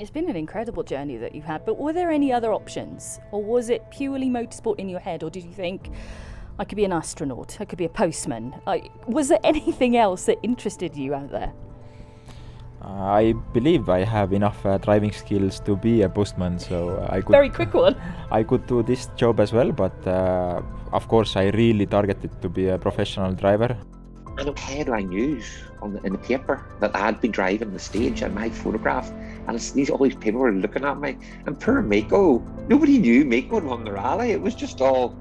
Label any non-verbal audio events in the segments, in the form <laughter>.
It's been an incredible journey that you've had, but were there any other options? Or was it purely motorsport in your head? Or did you think, I could be an astronaut, I could be a postman? Like, was there <laughs> anything else that interested you out there? I believe I have enough uh, driving skills to be a postman, so I could. Very quick one. <laughs> I could do this job as well, but uh, of course, I really targeted to be a professional driver. And headline news on the, in the paper that I had been driving the stage and my photograph, and it's these all these people were looking at me. And poor Mako, nobody knew Mako had won the rally. It was just all,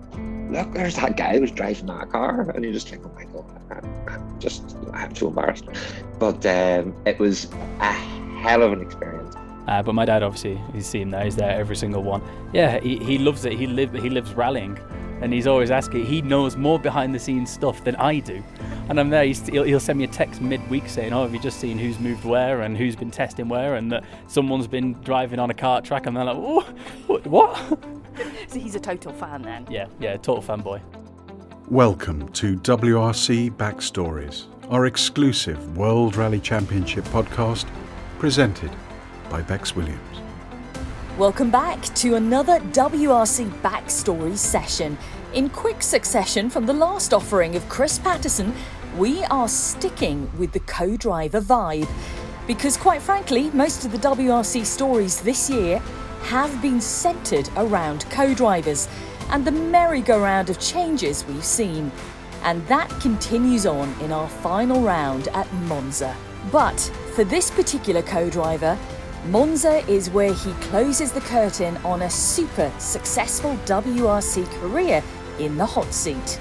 look, there's that guy who was driving that car, and you're just think, oh my god, I'm just I'm so embarrassed. But um, it was a hell of an experience. Uh, but my dad, obviously, he's seen that. He's there every single one. Yeah, he, he loves it. He live he lives rallying and he's always asking. He knows more behind the scenes stuff than I do, and I'm there. He'll, he'll send me a text midweek saying, "Oh, have you just seen who's moved where and who's been testing where, and that someone's been driving on a kart track?" And they're like, "Oh, what?" <laughs> so he's a total fan then. Yeah, yeah, total fanboy. Welcome to WRC Backstories, our exclusive World Rally Championship podcast, presented by Bex Williams. Welcome back to another WRC Backstory session. In quick succession from the last offering of Chris Patterson, we are sticking with the co driver vibe. Because, quite frankly, most of the WRC stories this year have been centred around co drivers and the merry-go-round of changes we've seen. And that continues on in our final round at Monza. But for this particular co driver, Monza is where he closes the curtain on a super successful WRC career in the hot seat.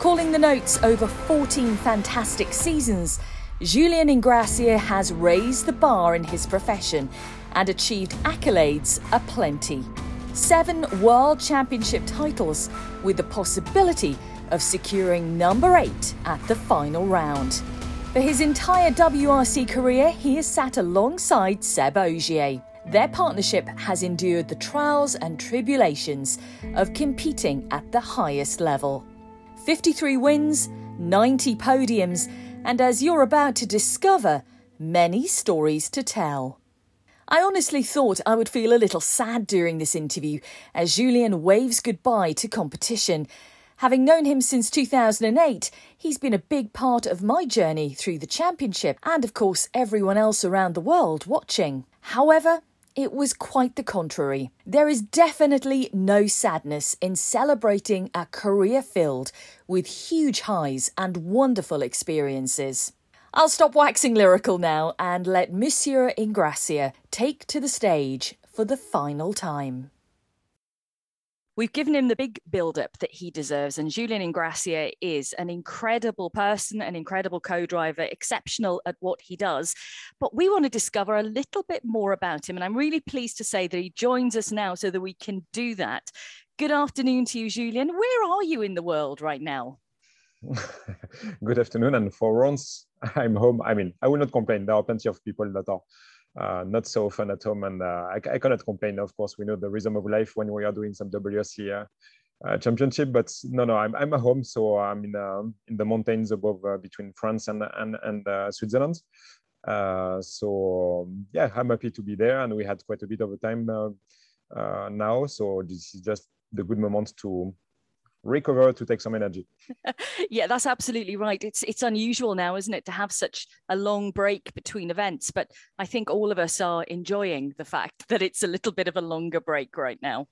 Calling the notes over 14 fantastic seasons, Julien Ingrassia has raised the bar in his profession and achieved accolades aplenty. Seven World Championship titles, with the possibility of securing number eight at the final round. For his entire WRC career, he has sat alongside Seb Ogier. Their partnership has endured the trials and tribulations of competing at the highest level. 53 wins, 90 podiums, and as you're about to discover, many stories to tell. I honestly thought I would feel a little sad during this interview as Julien waves goodbye to competition Having known him since 2008, he's been a big part of my journey through the championship and, of course, everyone else around the world watching. However, it was quite the contrary. There is definitely no sadness in celebrating a career filled with huge highs and wonderful experiences. I'll stop waxing lyrical now and let Monsieur Ingrassia take to the stage for the final time. We've given him the big build up that he deserves. And Julien Ingrassia is an incredible person, an incredible co driver, exceptional at what he does. But we want to discover a little bit more about him. And I'm really pleased to say that he joins us now so that we can do that. Good afternoon to you, Julien. Where are you in the world right now? <laughs> Good afternoon. And for once, I'm home. I mean, I will not complain. There are plenty of people that are uh, not so often at home. And uh, I, I, cannot complain. Of course, we know the rhythm of life when we are doing some WRC uh, championship, but no, no, I'm, I'm at home. So I'm in, um, in the mountains above between France and, and, and Switzerland. so yeah, I'm happy to be there. And we had quite a bit of a time now. So this is just the good moment to recover to take some energy. <laughs> yeah, that's absolutely right. It's it's unusual now, isn't it, to have such a long break between events? But I think all of us are enjoying the fact <laughs> that it's a little bit of a longer break right now.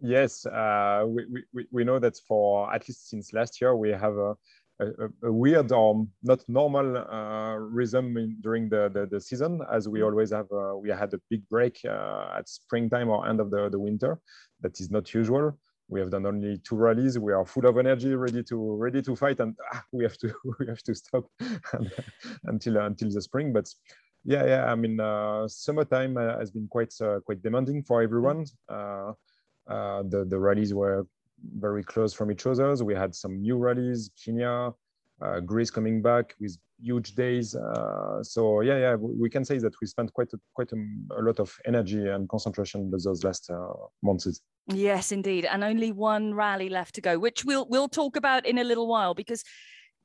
Yes, uh, we, we, we know that for at least since last year, we have a, a, a weird or um, not normal uh, rhythm in, during the, the, the, season, as we mm. always have. Uh, we had a big break uh, at springtime or end of the, the winter. That is not usual we have done only two rallies. We are full of energy, ready to ready to fight, and ah, we have to <laughs> we have to stop <laughs> until until the spring. But yeah, yeah. I mean, uh, summertime uh, has been quite uh, quite demanding for everyone. Uh, uh, the the rallies were very close from each other. We had some new rallies, Kenya, uh, Greece coming back with huge days. Uh, so yeah, yeah, we can say that we spent quite a, quite a, a lot of energy and concentration those last uh, months. Yes, indeed, and only one rally left to go, which we'll we'll talk about in a little while because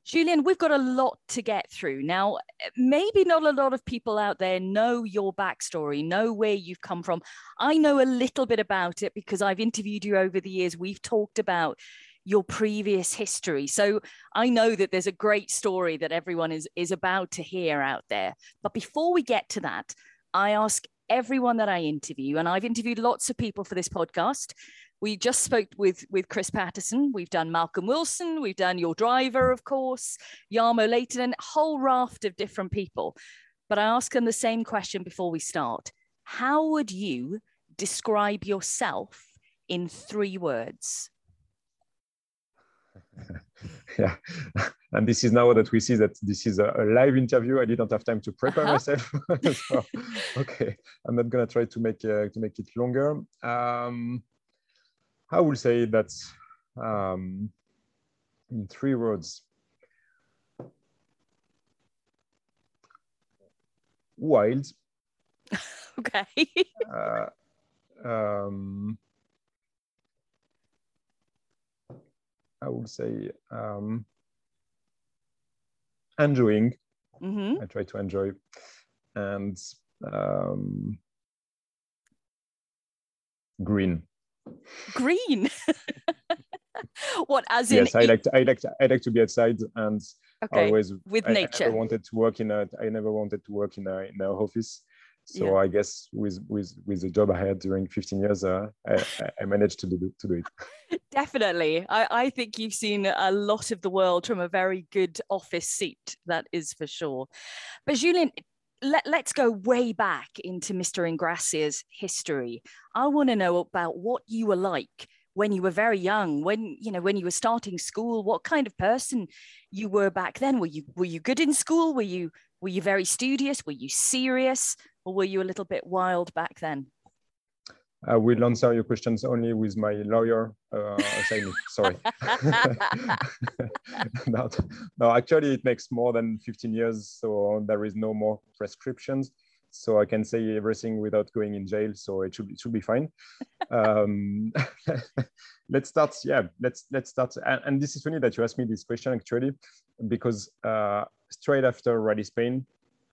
Julien, we've got a lot to get through. Now, maybe not a lot of people out there know your backstory, know where you've come from. I know a little bit about it because I've interviewed you over the years. We've talked about your previous history. So I know that there's a great story that everyone is, is about to hear out there. But before we get to that, I ask everyone that I interview, and I've interviewed lots of people for this podcast, we just spoke with with Chris Patterson. We've done Malcolm Wilson. We've done your driver, of course, Jarmo Lehtinen, a whole raft of different people. But I ask them the same question before we start. How would you describe yourself in three words? <laughs> <laughs> yeah and this is now that we see that this is a, live interview i didn't have time to prepare uh-huh. myself <laughs> so, okay i'm not going to try to make uh, to make it longer um, I will say that um, in three words. Wild. <laughs> okay. uh, um, I would say um, enjoying. Mm-hmm. I try to enjoy, and um, green green <laughs> what as in yes i like to, i like to, i like to be outside and okay. always with I, nature I never wanted to work in a i never wanted to work in a in an office so yeah. i guess with with with the job i had during 15 years uh, I, I managed to do to do it <laughs> definitely I, I think you've seen a lot of the world from a very good office seat that is for sure but Julien, let, let's go way back into Mr. Ingrassia's history. I want to know about what you were like when you were very young, when you know when you were starting school, what kind of person you were back then. Were you were you good in school? Were you were you very studious? Were you serious, or were you a little bit wild back then? I will answer your questions only with my lawyer uh, assignment. Sorry. <laughs> no, no, actually, it makes more than 15 years, so there is no more prescriptions. So I can say everything without going in jail. So it should it should be fine. <laughs> Um, <laughs> let's start. Yeah, let's let's start. And, and, this is funny that you asked me this question actually, because uh, straight after Rally Spain,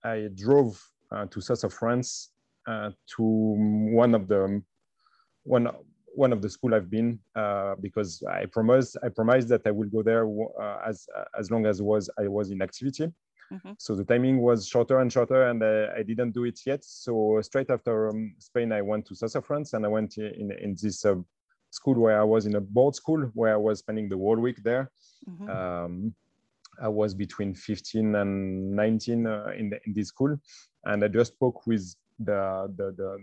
I drove uh, to south of France uh, to one of the one one of the school I've been uh, because I promised I promised that I will go there uh, as as long as was I was in activity. Mm-hmm. So the timing was shorter and shorter, and I didn't do it yet. So straight after um, Spain, I went to south of France, and I went in in this uh, school where I was in a board school where I was spending the whole week there. Mm-hmm. Um, I was between 15 and 19 uh, in, the, in this school, and I just spoke with the the, the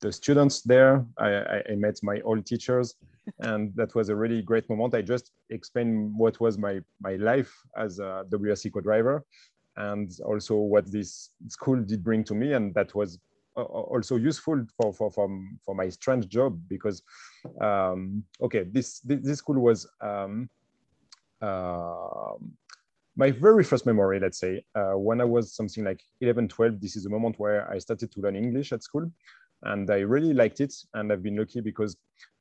the students there. I, I, met my old teachers, and that was a really great moment. I just explained what was my my life as a WRC co-driver, and also what this school did bring to me, and that was also useful for for for, for my strange job because um, okay, this, this, this school was. Um, uh, my very first memory, let's say, uh, when I was something like 11, 12, this is the moment where I started to learn English at school and I really liked it. And I've been lucky because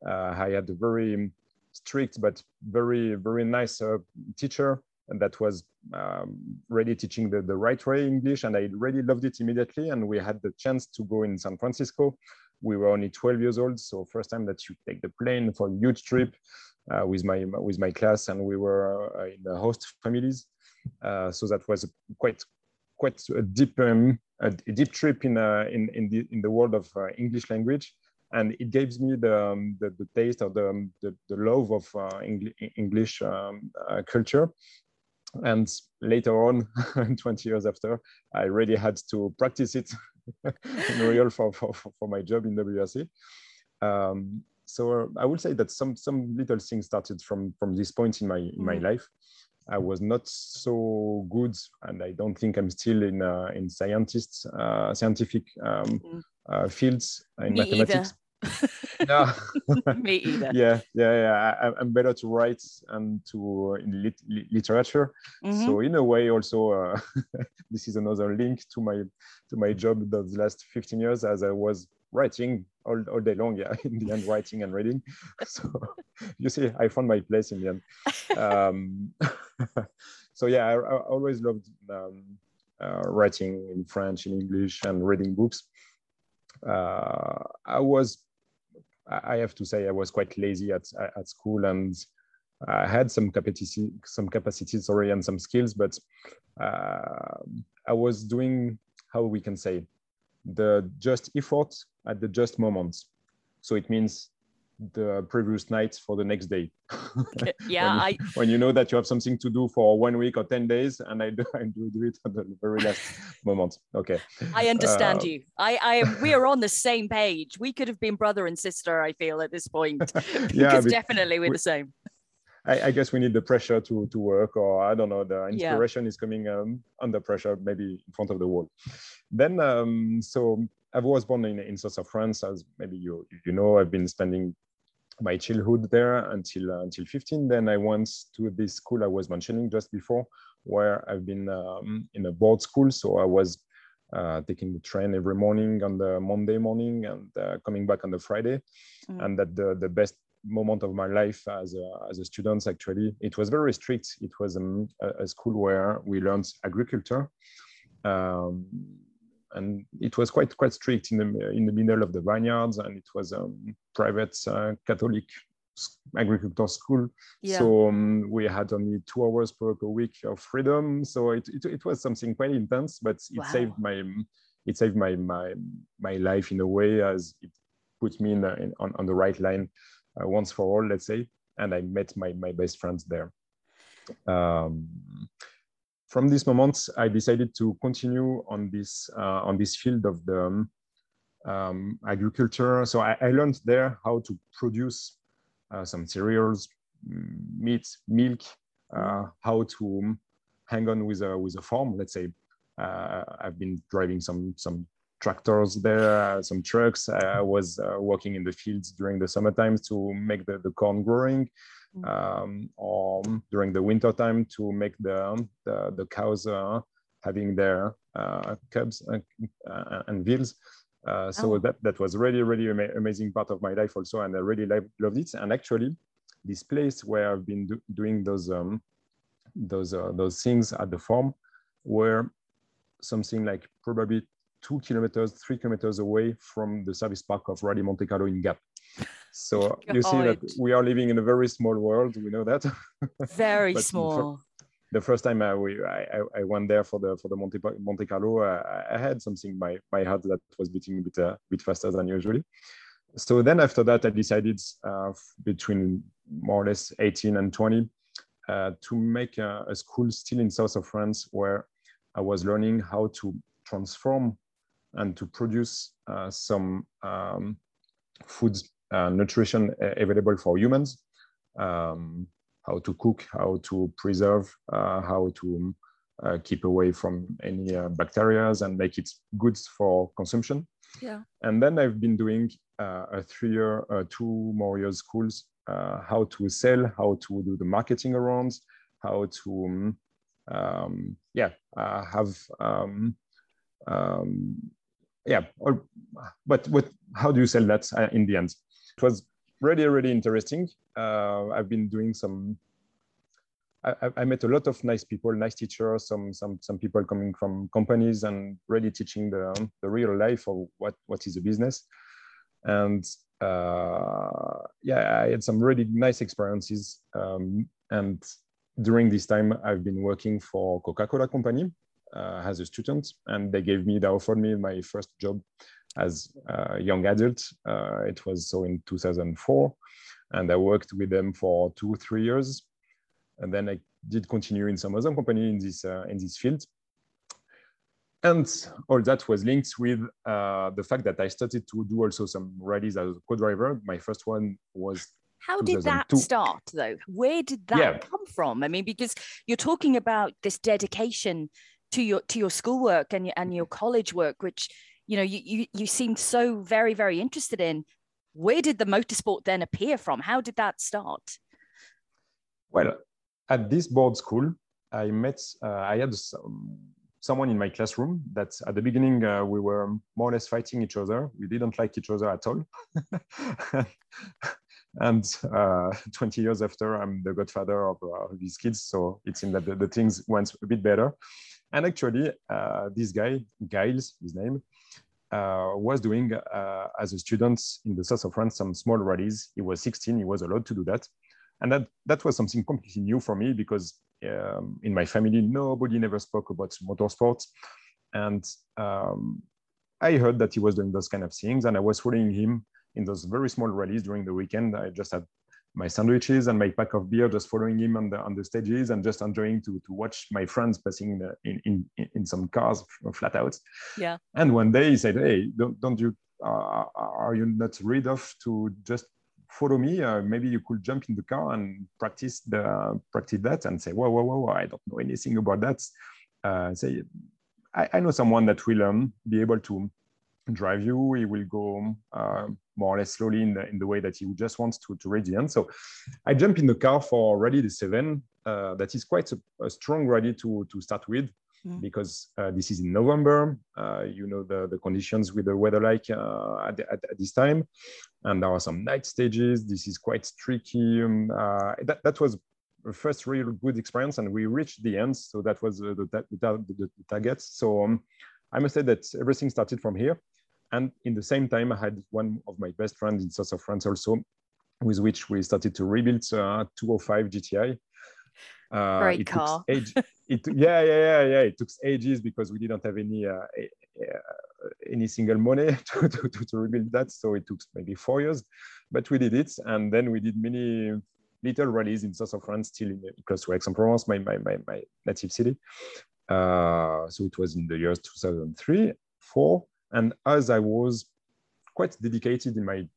uh, I had a very strict but very very nice uh, teacher that was um, really teaching the, the right way English, and I really loved it immediately. And we had the chance to go in San Francisco. We were only 12 years old, so first time that you take the plane for a huge trip uh, with my with my class, and we were uh, in the host families. Uh, so that was quite quite a deep um, a, deep trip in uh, in in the in the world of uh, English language, and it gives me the um, the, the, taste of the um, the, the love of uh, Engli English um, uh, culture. And later on, <laughs> 20 years after, I really had to practice it <laughs> in real for, for, for my job in WRC. Um, so I would say that some some little things started from from this point in my in my mm. life. I was not so good, and I don't think I'm still in uh, in scientists uh, scientific um, mm. uh, fields in Me mathematics. <laughs> no. <laughs> Me either. <laughs> Yeah, yeah, yeah. I, am better to write and to uh, in lit literature. Mm-hmm. So in a way, also, uh, this is another link to my to my job the last 15 years, as I was writing all, all day long. Yeah, <laughs> in the end, writing and reading. <laughs> So you see, I found my place in the end. Um, <laughs> so yeah, I, I always loved um, uh, writing in French, in English, and reading books. Uh, I was, I have to say, I was quite lazy at at school, and I had some capacity, some capacity, sorry, and some skills, but uh, I was doing how we can say the just effort at the just moment. So it means the previous night for the next day. <laughs> yeah, when, you, I when you know that you have something to do for one week or ten days, and I do <laughs> I do, do it at the very last <laughs> moment. Okay. I understand Uh, you. I, I we are on the same page. We could have been brother and sister. I feel at this point because Yeah, definitely we're we- the same. I, I guess we need the pressure to to work, or I don't know, the Yeah. inspiration is coming um, under pressure, maybe in front of the wall. Then, um, so I was born in in south of France, as maybe you you know. I've been spending my childhood there until uh, until 15. Then I went to this school I was mentioning just before, where I've been um, in a board school. So I was uh, taking the train every morning on the Monday morning and uh, coming back on the Friday, Mm. and that the the best moment of my life as a, as a student actually it was very strict it was um, a, a school where we learned agriculture um, and it was quite quite strict in the in the middle of the vineyards and it was a um, private uh, catholic agriculture school Yeah. so um, we had only two hours per, per week of freedom so it, it, it was something quite intense but it Wow. saved my it saved my my my life in a way as it put me in, in on, on the right line uh, once for all let's say and i met my my best friends there um, from this moment i decided to continue on this uh, on this field of the um, um, agriculture. So I, I learned there how to produce uh, some cereals mm, meat milk uh, how to hang on with a with a farm. Let's say uh, i've been driving some some tractors there uh, some trucks i was uh, working in the fields during the summer times to make the, the corn growing Mm. um, or during the winter time to make the the, the cows uh, having their uh, cubs and, uh, and veals uh, so Oh. that that was really really ama- amazing part of my life also and i really li- loved it and actually this place where i've been do- doing those um, those uh, those things at the farm were something like probably two kilometers, three kilometers away from the service park of Rally Monte Carlo in Gap. So <laughs> you see that we are living in a very small world. We know that. <laughs> Very the small. the first time I, we, I, I- I went there for the for the Monte, Monte Carlo, uh, I had something my my heart that was beating a bit uh, bit faster than usually. So then after that, I decided uh, between more or less 18 and 20 uh, to make a, a school still in south of France where I was learning how to transform and to produce uh, some um, food uh, nutrition available for humans. Um, how to cook, how to preserve, uh, how to uh, keep away from any uh, bacteria and make it good for consumption. Yeah. And then I've been doing uh, a three-year, uh, two more years schools, uh, how to sell, how to do the marketing around, how to, um, um, yeah, uh, have, um, um, yeah, or, but what, how do you sell that uh, in the end? It was really, really interesting. Uh, I've been doing some I, I- met a lot of nice people, nice teachers, some some some people coming from companies and really teaching the the real life of what what is a business. And uh, yeah, I had some really nice experiences. Um, and during this time, I've been working for Coca-Cola company uh, as a student, and they gave me they offered me my first job as a young adult. Uh, it was so in 2004, and I worked with them for two three years and then I did continue in some other company in this uh, in this field. And all that was linked with uh, the fact that I started to do also some rallies as a co-driver. My first one was How did that start, though? Where did that Yeah. come from? I mean, because you're talking about this dedication to your to your schoolwork and your and your college work, which you know you you you seemed so very very interested in. Where did the motorsport then appear from? How did that start? well at this board school. I met uh, I had some, someone in my classroom that at the beginning uh, we were more or less fighting each other. We didn't like each other at all. <laughs> And uh, 20 years after, I'm the godfather of uh, these kids. So it seems that the, the, things went a bit better. And actually, uh, this guy, Giles, his name, uh, was doing uh, as a student in the south of France some small rallies. He was 16, he was allowed to do that. And that, that was something completely new for me because um, in my family, nobody never spoke about motorsports. And um, I heard that he was doing those kind of things and I was following him in those very small rallies during the weekend. I just had my sandwiches and my pack of beer, just following him on the on the stages and just enjoying to to watch my friends passing in in in, in some cars flat out. Yeah. And one day he said, "Hey, don't don't you uh, are you not rid of to just follow me? Uh, maybe you could jump in the car and practice the practice that." And say, "Whoa, whoa, whoa! I don't know anything about that." Uh, say, I, I know someone that will um, be able to drive you. He will go uh, more or less slowly in the, in the way that he just wants to, to reach the end. So I jump in the car for Rally the Cévennes. Uh, that is quite a, a, strong rally to, to start with mm. because uh, this is in November. Uh, you know the, the conditions with the weather like uh, at, at, at, this time. And there are some night stages. This is quite tricky. Um, uh, that, that was the first real good experience and we reached the end. So that was the, the, the, the target. So um, I must say that everything started from here. And in the same time, I had one of my best friends in south of France also, with which we started to rebuild uh, 205 GTI. Uh, Great car. Age, it, <laughs> yeah, yeah, yeah, yeah. It took ages because we didn't have any uh, any single money <laughs> to, to, to, rebuild that. So it took maybe four years, but we did it. And then we did many little rallies in south of France, still in, close to Aix-en-Provence, my, my, my, my native city. Uh, so it was in the years 2003, four. And as I was quite dedicated in my,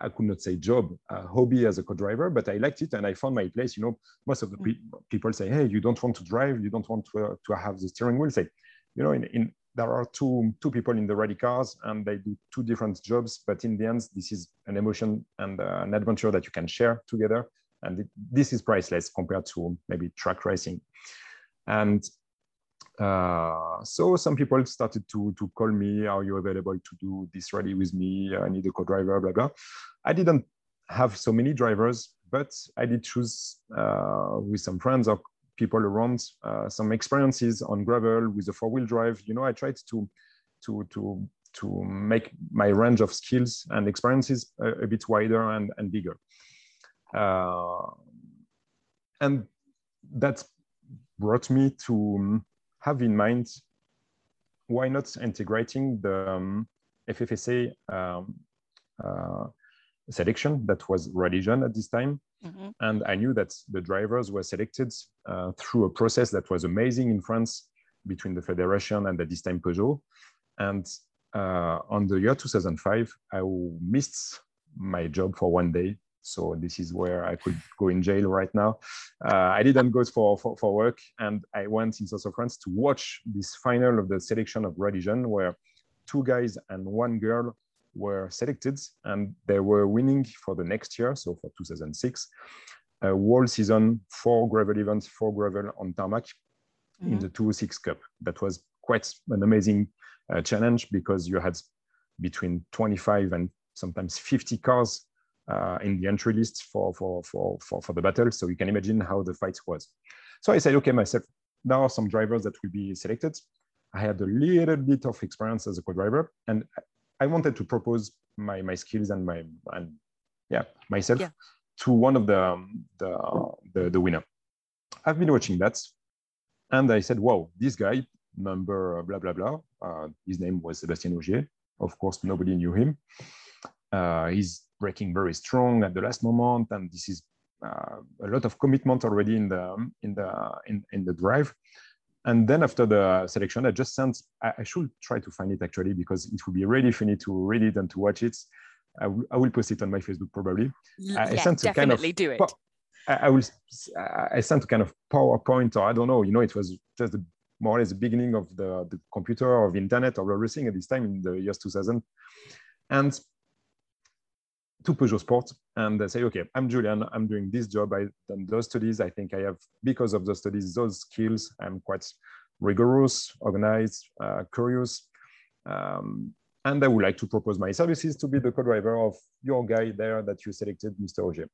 I could not say job, uh, hobby as a co-driver, but I liked it and I found my place. You know, most of the pe people say, hey, you don't want to drive, you don't want to, uh, to have the steering wheel. Say, you know, in, in there are two two people in the rally cars and they do two different jobs, but in the end, this is an emotion and uh, an adventure that you can share together. And it, this is priceless compared to maybe track racing. And uh, so some people started to, to call me, are you available to do this rally with me? I need a co-driver, blah, blah. I didn't have so many drivers, but I did choose uh, with some friends or people around uh, some experiences on gravel with a four-wheel drive. You know, I tried to, to, to, to make my range of skills and experiences a, a bit wider and, and bigger. Uh, and that brought me to have in mind why not integrating the um, FFSA um, uh, selection that was Rallye Jeunes at this time. Mm-hmm. And I knew that the drivers were selected uh, through a process that was amazing in France between the Federation and at this time Peugeot. And uh, on the year 2005, I missed my job for one day so this is where I could go in jail right now. Uh, I didn't go for, for, for, work and I went in south of France to watch this final of the selection of Rallye Jeunes where two guys and one girl were selected and they were winning for the next year, so for 2006, a whole season, four gravel events, four gravel on tarmac mm-hmm. in the 206 Cup. That was quite an amazing uh, challenge because you had between 25 and sometimes 50 cars uh, in the entry list for, for, for, for, for the battle. So you can imagine how the fight was. So I said, okay, myself, there are some drivers that will be selected. I had a little bit of experience as a co-driver, and I wanted to propose my, my skills and my and yeah myself yeah. to one of the, the, the the winner. I've been watching that, and I said, "Wow, this guy, number blah blah blah." Uh, his name was Sébastien Ogier. Of course, nobody knew him. Uh, he's breaking very strong at the last moment, and this is uh, a lot of commitment already in the in the in, in the drive. And then after the selection, I just sent. I, I should try to find it actually because it would be really funny to read it and to watch it. I, I will post it on my Facebook probably. Yeah, I sent definitely kind of, do it. I, I will. I sent a kind of PowerPoint, or I don't know. You know, it was just the, more or less the beginning of the, the computer, of internet, or everything at this time in the years 2000. And to Peugeot Sport and they say, okay, I'm Julien, I'm doing this job, I've done those studies. I think I have, because of those studies, those skills, I'm quite rigorous, organized, uh, curious. Um, and I would like to propose my services to be the co-driver of your guy there that you selected, Mr. Ogier.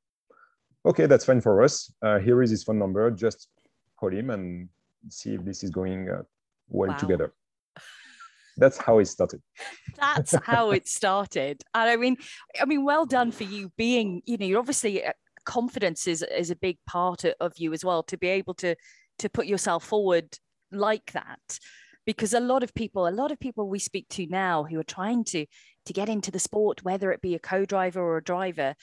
Okay, that's fine for us. Uh, here is his phone number. Just call him and see if this is going uh, well wow. together. That's how it started. That's <laughs> how it started. And I mean, I mean, well done for you being, you know, you're obviously uh, confidence is, is a big part of you as well to be able to to put yourself forward like that because a lot of people a lot of people we speak to now who are trying to to get into the sport whether it be a co-driver or a driver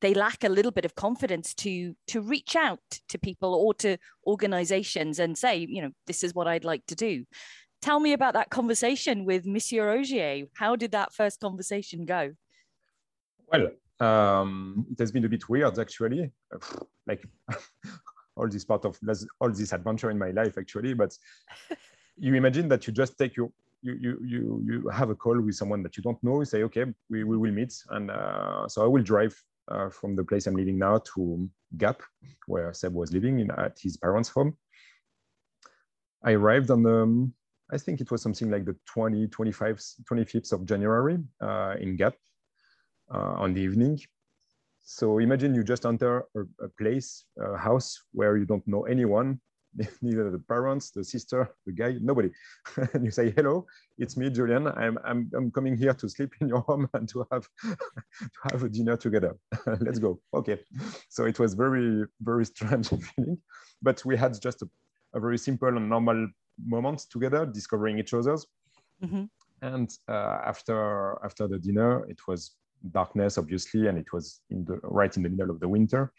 they lack a little bit of confidence to to reach out to people or to organizations and say you know this is what i'd like to do tell me about that conversation with monsieur ogier how did that first conversation go? Well um, it has been a bit weird actually. <sighs> Like <laughs> all this part of all this adventure in my life actually but <laughs> you imagine that you just take your you you you you have a call with someone that you don't know you say okay we, we will meet and uh, so i will drive uh, from the place i'm living now to gap where seb was living in, at his parents home. I arrived on the i think it was something like the 20 25 25th of january uh, in gap uh, on the evening so imagine you just enter a, a place a house where you don't know anyone <laughs> neither the parents, the sister, the guy, nobody. <laughs> and you say, hello, it's me, Julien. I'm, I'm, I'm coming here to sleep in your home and to have, <laughs> to have a dinner together. Let's go. Okay. So it was very, very strange feeling, but we had just a, a very simple and normal moment together, discovering each other's. Mm-hmm. And uh, after, after the dinner, it was darkness, obviously, and it was in the, right in the middle of the winter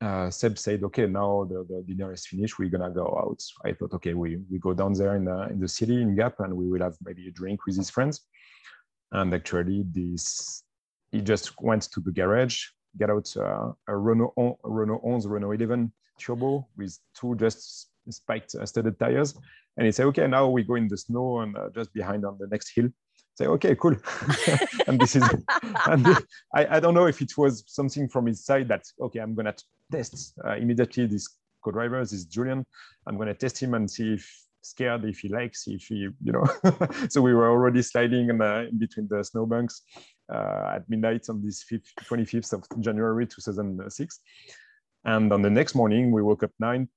uh, Seb said, okay, now the, the dinner is finished. We're gonna go out. I thought, okay, we, we go down there in the, in the city in Gap and we will have maybe a drink with his friends. And actually this, he just went to the garage, got out uh, a Renault, a Renault 11, Renault 11 turbo with two just spiked uh, studded tires. And he said, okay, now we go in the snow and uh, just behind on the next hill say, okay, cool. <laughs> and this is, <laughs> and I, I don't know if it was something from his side that, okay, I'm going to test uh, immediately this co-driver, this Julien. I'm going to test him and see if scared, if he likes, if he, you know. <laughs> so we were already sliding in, in between the snowbanks uh, at midnight on this 5th, 25th of January 2006. And on the next morning, we woke up nine,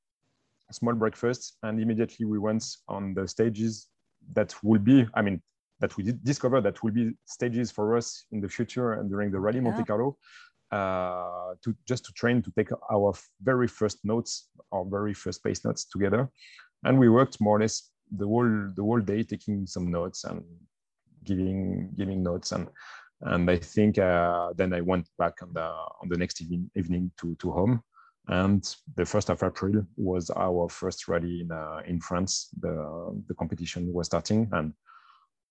small breakfast, and immediately we went on the stages that will be, I mean, that we discovered that will be stages for us in the future and during the Rally Monte Carlo uh, to just to train to take our very first notes, our very first pace notes together. And we worked more or less the whole the whole day taking some notes and giving giving notes and and I think uh, then I went back on the on the next evening, evening to to home. And the first of April was our first rally in uh, in France. The the competition was starting, and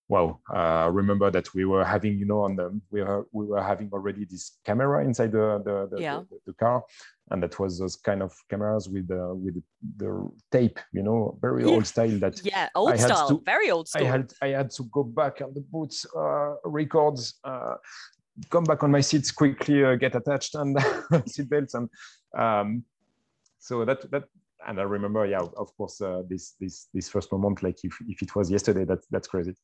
wow uh, remember that we were having you know on the we were we were having already this camera inside the the, the, yeah. the, the car and that was those kind of cameras with the with the tape you know very old style that yeah old style to, very old style i had i had to go back on the boots uh, records uh, come back on my seats quickly uh, get attached and <laughs> seat belts and um, so that that and I remember, yeah, of course, uh, this this this first moment, like if, if it was yesterday, that's that's crazy.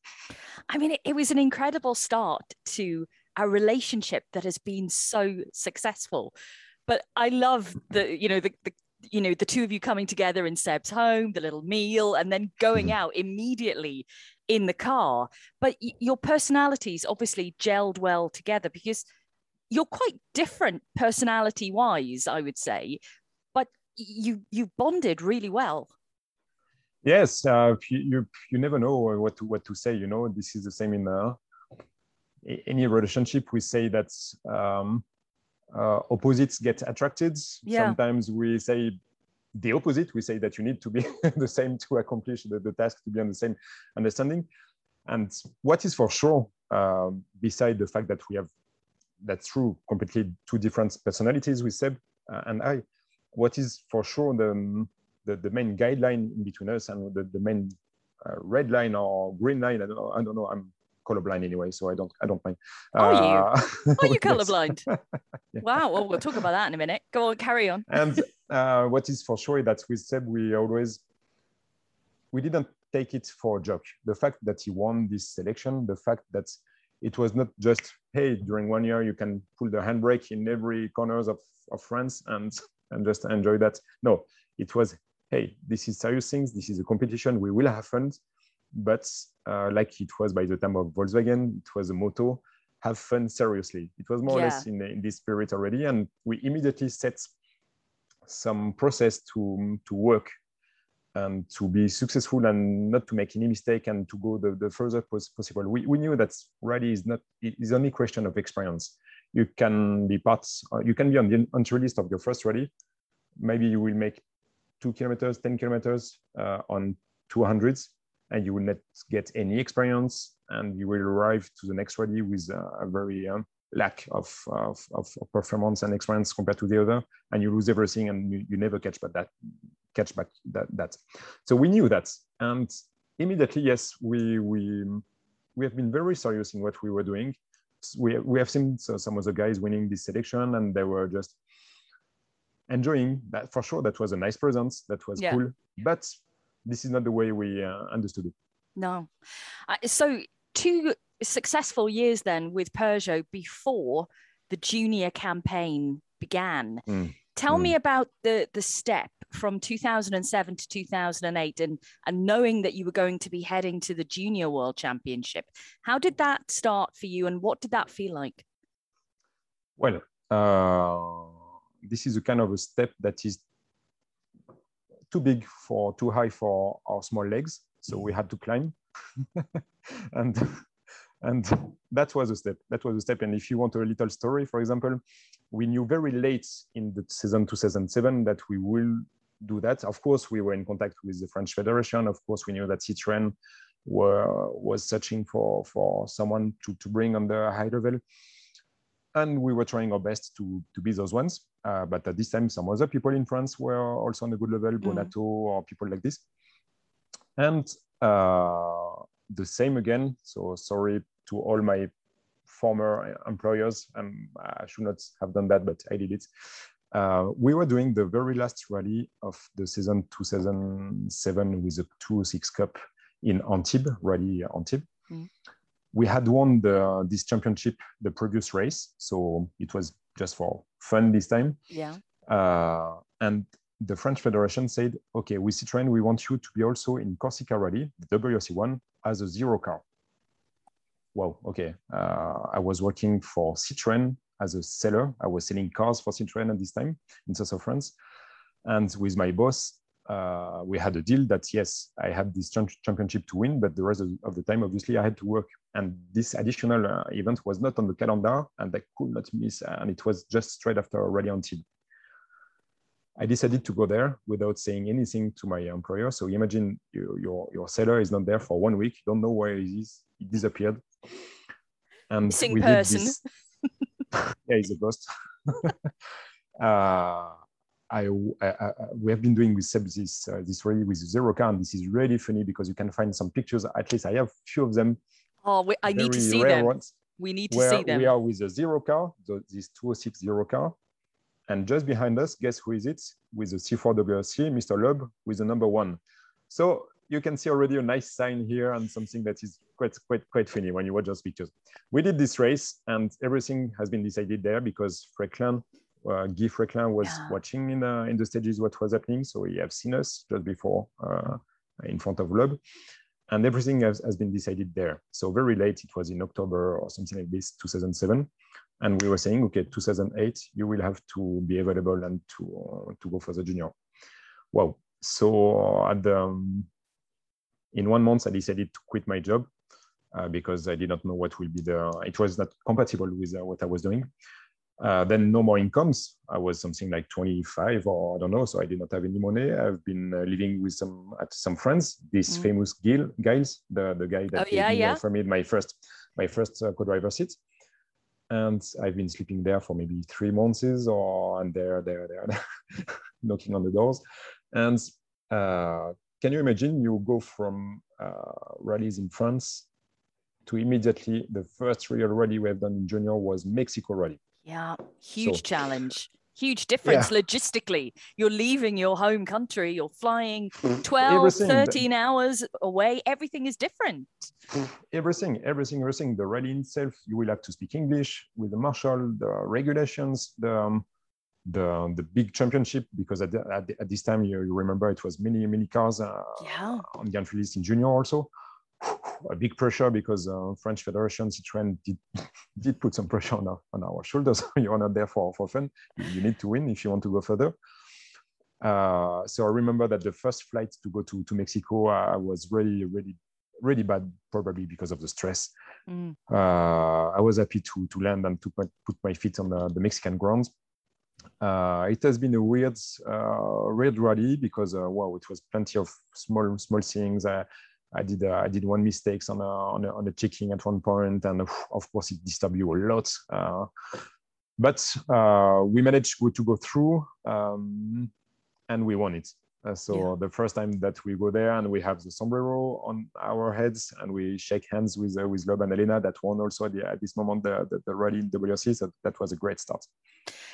I mean, it, it was an incredible start to a relationship that has been so successful. But I love the, you know, the, the you know the two of you coming together in Seb's home, the little meal, and then going mm-hmm. out immediately in the car. But y- your personalities obviously gelled well together because you're quite different personality wise, I would say but you you bonded really well. Yes, uh, you, you, you never know what to what to say. You know, this is the same in uh, any relationship. We say that um, uh, opposites get attracted. Yeah. Sometimes we say the opposite. We say that you need to be <laughs> the same to accomplish the, the task to be on the same understanding. And what is for sure, uh, beside the fact that we have that's true, completely two different personalities with Seb uh, and I what is for sure the, the, the main guideline in between us and the, the main uh, red line or green line, I don't know, I don't know, I'm colorblind anyway, so I don't I don't mind. Are uh, you? Are you <laughs> colorblind? <laughs> yeah. Wow. Well, we'll talk about that in a minute. Go on, carry on. and uh, what is for sure that with Seb we always we didn't take it for a joke. The fact that he won this selection, the fact that it was not just, hey, during one year you can pull the handbrake in every corners of, of France and, and just enjoy that. No, it was, hey, this is serious things. This is a competition. We will have fun. But uh, like it was by the time of Volkswagen, it was a motto, have fun seriously. It was more yeah. or less in, in this spirit already. And we immediately set some process to, to work and to be successful and not to make any mistake and to go the, the further possible. We, we knew that rally is not is only question of experience. You can be parts, uh, you can be on the entry list of your first rally. Maybe you will make two kilometers, 10 kilometers uh, on 200s and you will not get any experience and you will arrive to the next rally with a very um, lack of, of, of, performance and experience compared to the other and you lose everything and you, you never catch but that catch back that, that so we knew that and immediately yes we we we have been very serious in what we were doing we, we have seen some of the guys winning this selection and they were just enjoying that for sure that was a nice presence that was yeah. cool but this is not the way we uh, understood it no uh, so two successful years then with Peugeot before the junior campaign began. Mm. Tell mm. me about the the step from 2007 to 2008 and and knowing that you were going to be heading to the junior world championship. How did that start for you and what did that feel like? Well, uh, this is a kind of a step that is too big for too high for our small legs so we had to climb <laughs> and and that was a step. That was a step. And if you want a little story, for example, we knew very late in the season 2007 that we will do that. Of course, we were in contact with the French Federation. Of course, we knew that Citroën were, was searching for, for someone to, to bring on the high level. And we were trying our best to, to be those ones. Uh, but at this time, some other people in France were also on a good level, mm. Bonato or people like this. And uh, the same again. So sorry to all my former employers. and I should not have done that, but I did it. Uh, we were doing the very last rally of the season 2007 with the 206 Cup in Antibes, Rally Antibes. Mm. We had won the, this championship the previous race, so it was just for fun this time. Yeah. Uh, and the French Federation said, okay, with Citroën, we want you to be also in Corsica Rally, the WRC1, as a zero car. Wow, okay. Uh, I was working for Citroën as a seller. I was selling cars for Citroën at this time in south of France. And with my boss, uh, we had a deal that yes, I had this championship to win, but the rest of the time, obviously, I had to work. And this additional uh, event was not on the calendar, and I could not miss. And it was just straight after Rally Antibes. I decided to go there without saying anything to my employer. So imagine you, your your seller is not there for one week, don't know where he is, he disappeared. And Missing person. <laughs> Yeah, he's a ghost. <laughs> uh, I, I, I, we have been doing with Seb this uh, this really with zero car, and this is really funny because you can find some pictures. At least I have few of them. Oh, we, I need to see them. Ones, we need to see them. We are with a zero car, the, this 206 zero car, and just behind us, guess who is it? With the C4WRC, Mr. Loeb with the number one. So you can see already a nice sign here and something that is quite, quite, quite funny when you watch those pictures. We did this race and everything has been decided there because Fréquelin, uh, Guy Fréquelin was yeah. watching in the, in the stages what was happening. So he have seen us just before uh, in front of Loeb and everything has, has been decided there. So very late, it was in October or something like this, 2007 and we were saying, okay, 2008, you will have to be available and to uh, to go for the junior. Wow. So at the, um, in one month, I decided to quit my job uh, because I did not know what will be the. It was not compatible with uh, what I was doing. Uh, then no more incomes. I was something like 25 or I don't know. So I did not have any money. I've been uh, living with some at some friends. This mm. famous Gil Giles, the the guy that oh, yeah, me, yeah. for me my first my first uh, co-driver seat and I've been sleeping there for maybe three months or and there, there, there, <laughs> knocking on the doors. And uh, can you imagine you go from uh, rallies in France to immediately the first real rally we have done in junior was Mexico rally. Yeah, huge so, challenge. huge difference Yeah. logistically. You're leaving your home country, you're flying 12, Everything. 13 hours away. Everything is different. everything, everything, everything. The rally itself, you will have to speak English with the marshal, the regulations, the um, the the big championship because at, the, at, the- at this time you, you remember it was many many cars uh, Yeah. on the Unfield list in junior also. A big pressure because uh, French Federation Citroën did <laughs> did put some pressure on our, on our shoulders. <laughs> You're not there for, for fun. You, you need to win if you want to go further. Uh, so I remember that the first flight to go to, to Mexico, I was really, really, really bad, probably because of the stress. Mm. Uh, I was happy to, to land and to put, put my feet on the, the Mexican grounds. Uh, it has been a weird, uh, weird rally because uh, wow, it was plenty of small, small things. I, I did, uh, I did one mistakes on a, on a, on a checking at one point, and of course it disturbed you a lot. Uh, but uh, we managed to, to go through, um, and we won it. Uh, so Yeah. the first time that we go there and we have the sombrero on our heads and we shake hands with uh, with Loeb and Elena that won also at, the, at this moment the, the, the rally in WRC. So that was a great start.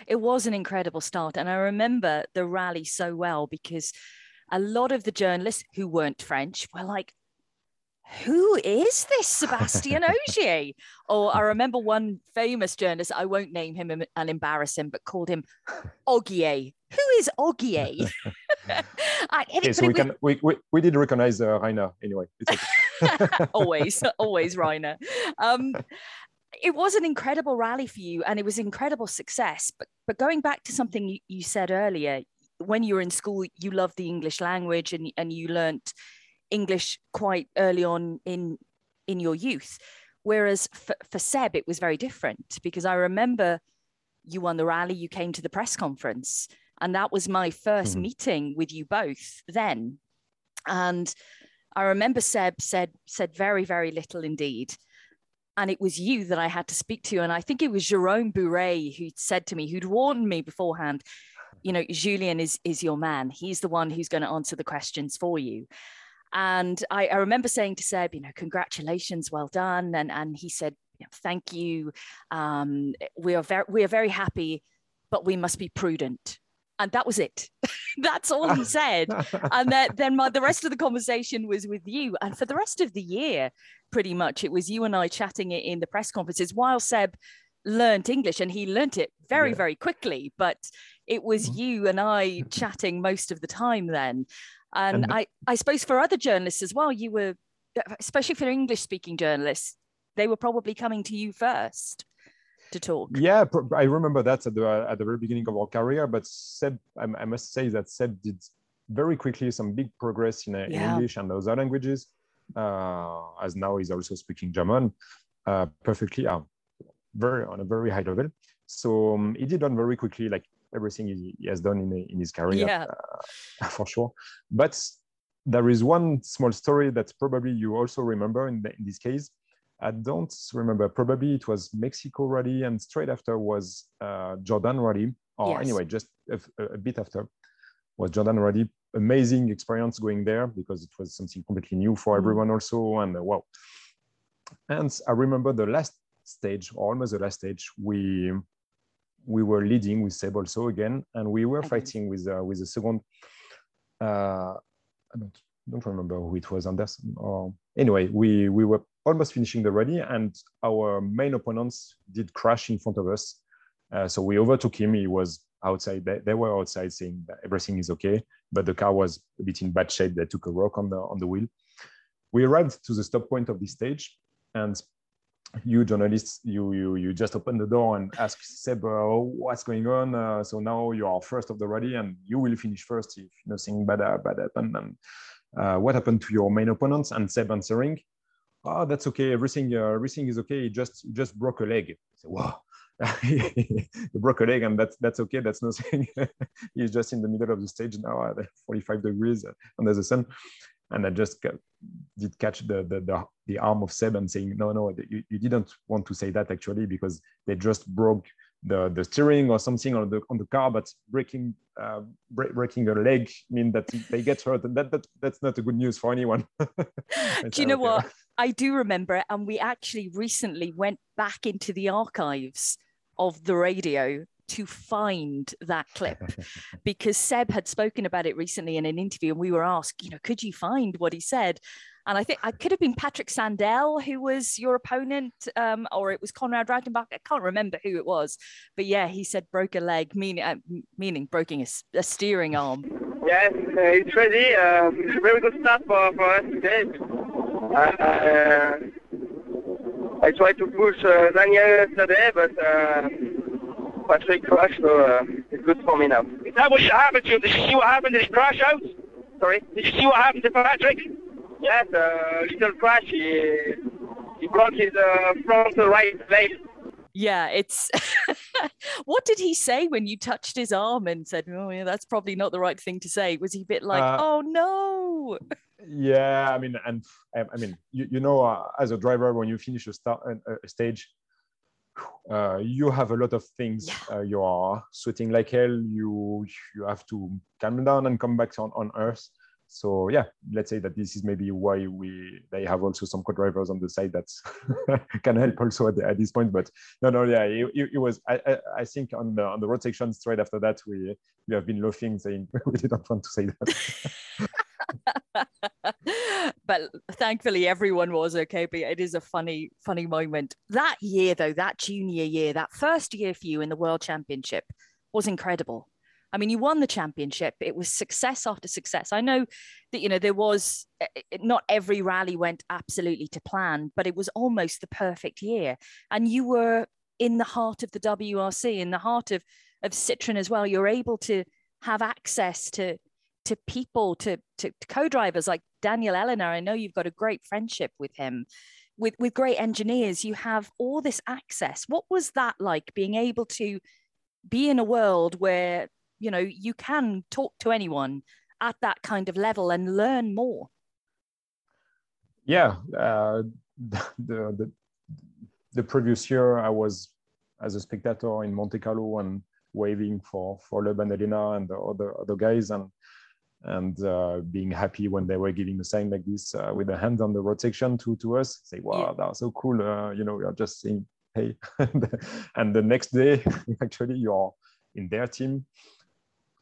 It was an incredible start. And I remember the rally so well because a lot of the journalists who weren't French were like, who is this Sebastian Ogier? or I remember one famous journalist, I won't name him and- embarrass him, but called him Ogier. Who is Ogier? <laughs> <laughs> I- Okay, so we can we, we, we did recognize uh, Rainer anyway. It's okay. <laughs> always, always, Rainer. Um, it was an incredible rally for you, and it was incredible success. But but going back to something you, you said earlier, when you were in school, you loved the English language, and and you learnt English quite early on in in your youth. Whereas for, for Seb, it was very different because I remember you won the rally, you came to the press conference, and that was my 1st Mhm. meeting with you both then. And I remember Seb said said very very little indeed, and it was you that I had to speak to, and I think it was Jerome Bourret who said to me, who'd warned me beforehand, you know, Julien is is your man. He's the one who's going to answer the questions for you. And I, I remember saying to Seb, you know, congratulations, well done, and and he said, thank you. Um, we are very we are very happy, but we must be prudent. And that was it. <laughs> That's all he said and then, then my, the rest of the conversation was with you and for the rest of the year pretty much it was you and i chatting it in the press conferences while seb learnt english and he learnt it very Yeah. very quickly but it was Mhm. you and i chatting most of the time then and, And- i i suppose for other journalists as well you were especially for english speaking journalists they were probably coming to you first to talk yeah, I remember that at the at the very beginning of our career. But Seb, I, I must say that Seb did very quickly some big progress in, uh, in Yeah. English and other languages. Uh, as now he's also speaking German uh, perfectly, uh, very on a very high level. So um, he did done very quickly, like everything he, he has done in in his career, Yeah. uh, <laughs> for sure. But there is one small story that probably you also remember in, the, in this case. I don't remember. Probably it was Mexico rally, and straight after was uh, Jordan rally, or Yes. anyway, just a, a bit after was Jordan rally. Amazing experience going there because it was something completely new for Mm. everyone also, and uh, wow. And I remember the last stage, or almost the last stage, we we were leading with Seb also again, and we were fighting with uh, with the second. Uh, I don't don't remember who it was, Anderson. Or anyway, we we were almost finishing the rally, and our main opponents did crash in front of us. Uh, so we overtook him. He was outside. They, they were outside saying that everything is okay, but the car was a bit in bad shape. They took a rock on the on the wheel. We arrived to the stop point of this stage, and you journalists, you you you just open the door and ask Seb, uh, what's going on? Uh, so now you are first of the rally, and you will finish first if nothing bad uh, bad happened. And uh, what happened to your main opponents? And Seb answering, oh, that's okay. Everything uh, everything is okay. Just just broke a leg. So, wow. <laughs> he broke a leg and that's that's okay that's nothing <laughs> he's just in the middle of the stage now at 45 degrees under the sun and i just got, did catch the, the the the arm of seb and saying no no you, you didn't want to say that actually because they just broke the the steering or something on the on the car but breaking uh, bre- breaking a leg mean that they get hurt. And that, that that's not a good news for anyone. <laughs> Do you know "Okay." what? I do remember it, and we actually recently went back into the archives of the radio to find that clip <laughs> because Seb had spoken about it recently in an interview, and we were asked, you know, could you find what he said? And I think I could have been Patrik Sandell, who was your opponent, um, or it was Conrad Rautenbach. I can't remember who it was, but yeah, he said broke a leg, meaning uh, meaning breaking a, a, steering arm. Yes, uh, it's ready. Uh, it's a very good start for, for us today. Uh, I tried to push uh, Daniel today, but uh, Patrik crashed, so uh, it's good for me now. Is that what happened to you? Did you see what happened? Did he crash out? Sorry? Did you see what happened to Patrik? Yes, uh, little crash. He, he broke his uh, front right leg. Yeah, it's. <laughs> what did he say when you touched his arm and said, "Oh, yeah, that's probably not the right thing to say"? Was he a bit like, uh, "Oh no"? Yeah, I mean, and I mean, you, you know, uh, as a driver, when you finish a, start, a stage, uh, you have a lot of things. Yeah. Uh, you are sweating like hell. You you have to calm down and come back on, on earth so yeah let's say that this is maybe why we they have also some co-drivers on the side that <laughs> can help also at, the, at, this point but no no yeah it, it, was I, I, I think on the on the road section straight after that we we have been laughing saying <laughs> we didn't want to say that <laughs> but thankfully everyone was okay but it is a funny funny moment that year though that junior year that first year for you in the world championship was incredible I mean, you won the championship. It was success after success. I know that, you know, there was eh, eh, not every rally went absolutely to plan, but it was almost the perfect year. And you were in the heart of the WRC, in the heart of, of Citroen as well. You're able to have access to, to people, to, to, co-drivers like Daniel Elena. I know you've got a great friendship with him. With, with great engineers, you have all this access. What was that like being able to be in a world where you know you can talk to anyone at that kind of level and learn more yeah uh, <laughs> the, the the previous year i was as a spectator in monte carlo and waving for for and Elena and the other other guys and and uh, being happy when they were giving a sign like this uh, with a hand on the road section to to us say wow yeah. that's so cool uh, you know you're just saying hey <laughs> and the next day <laughs> actually you're in their team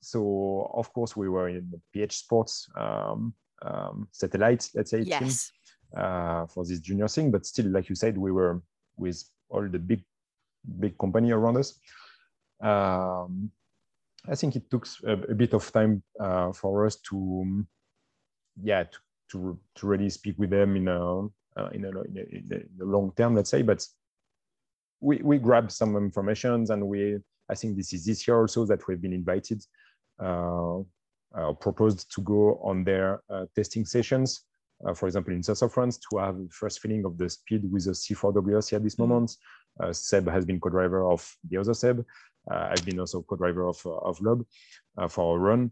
so of course we were in the PH Sports um, um, satellite, let's say, yes. team uh, for this junior thing. But still, like you said, we were with all the big, big company around us. Um, I think it took a, a bit of time uh, for us to, yeah, to, to, to really speak with them in a, uh, in, a, in, a, in a long term, let's say. But we, we grabbed some informations and we, I think this is this year also that we've been invited uh, uh, proposed to go on their uh, testing sessions, for example, in south of France, to have the first feeling of the speed with the C4 WRC at this mm-hmm. moment. Seb has been co-driver of the other Seb. I've been also co-driver of, of Loeb for a run.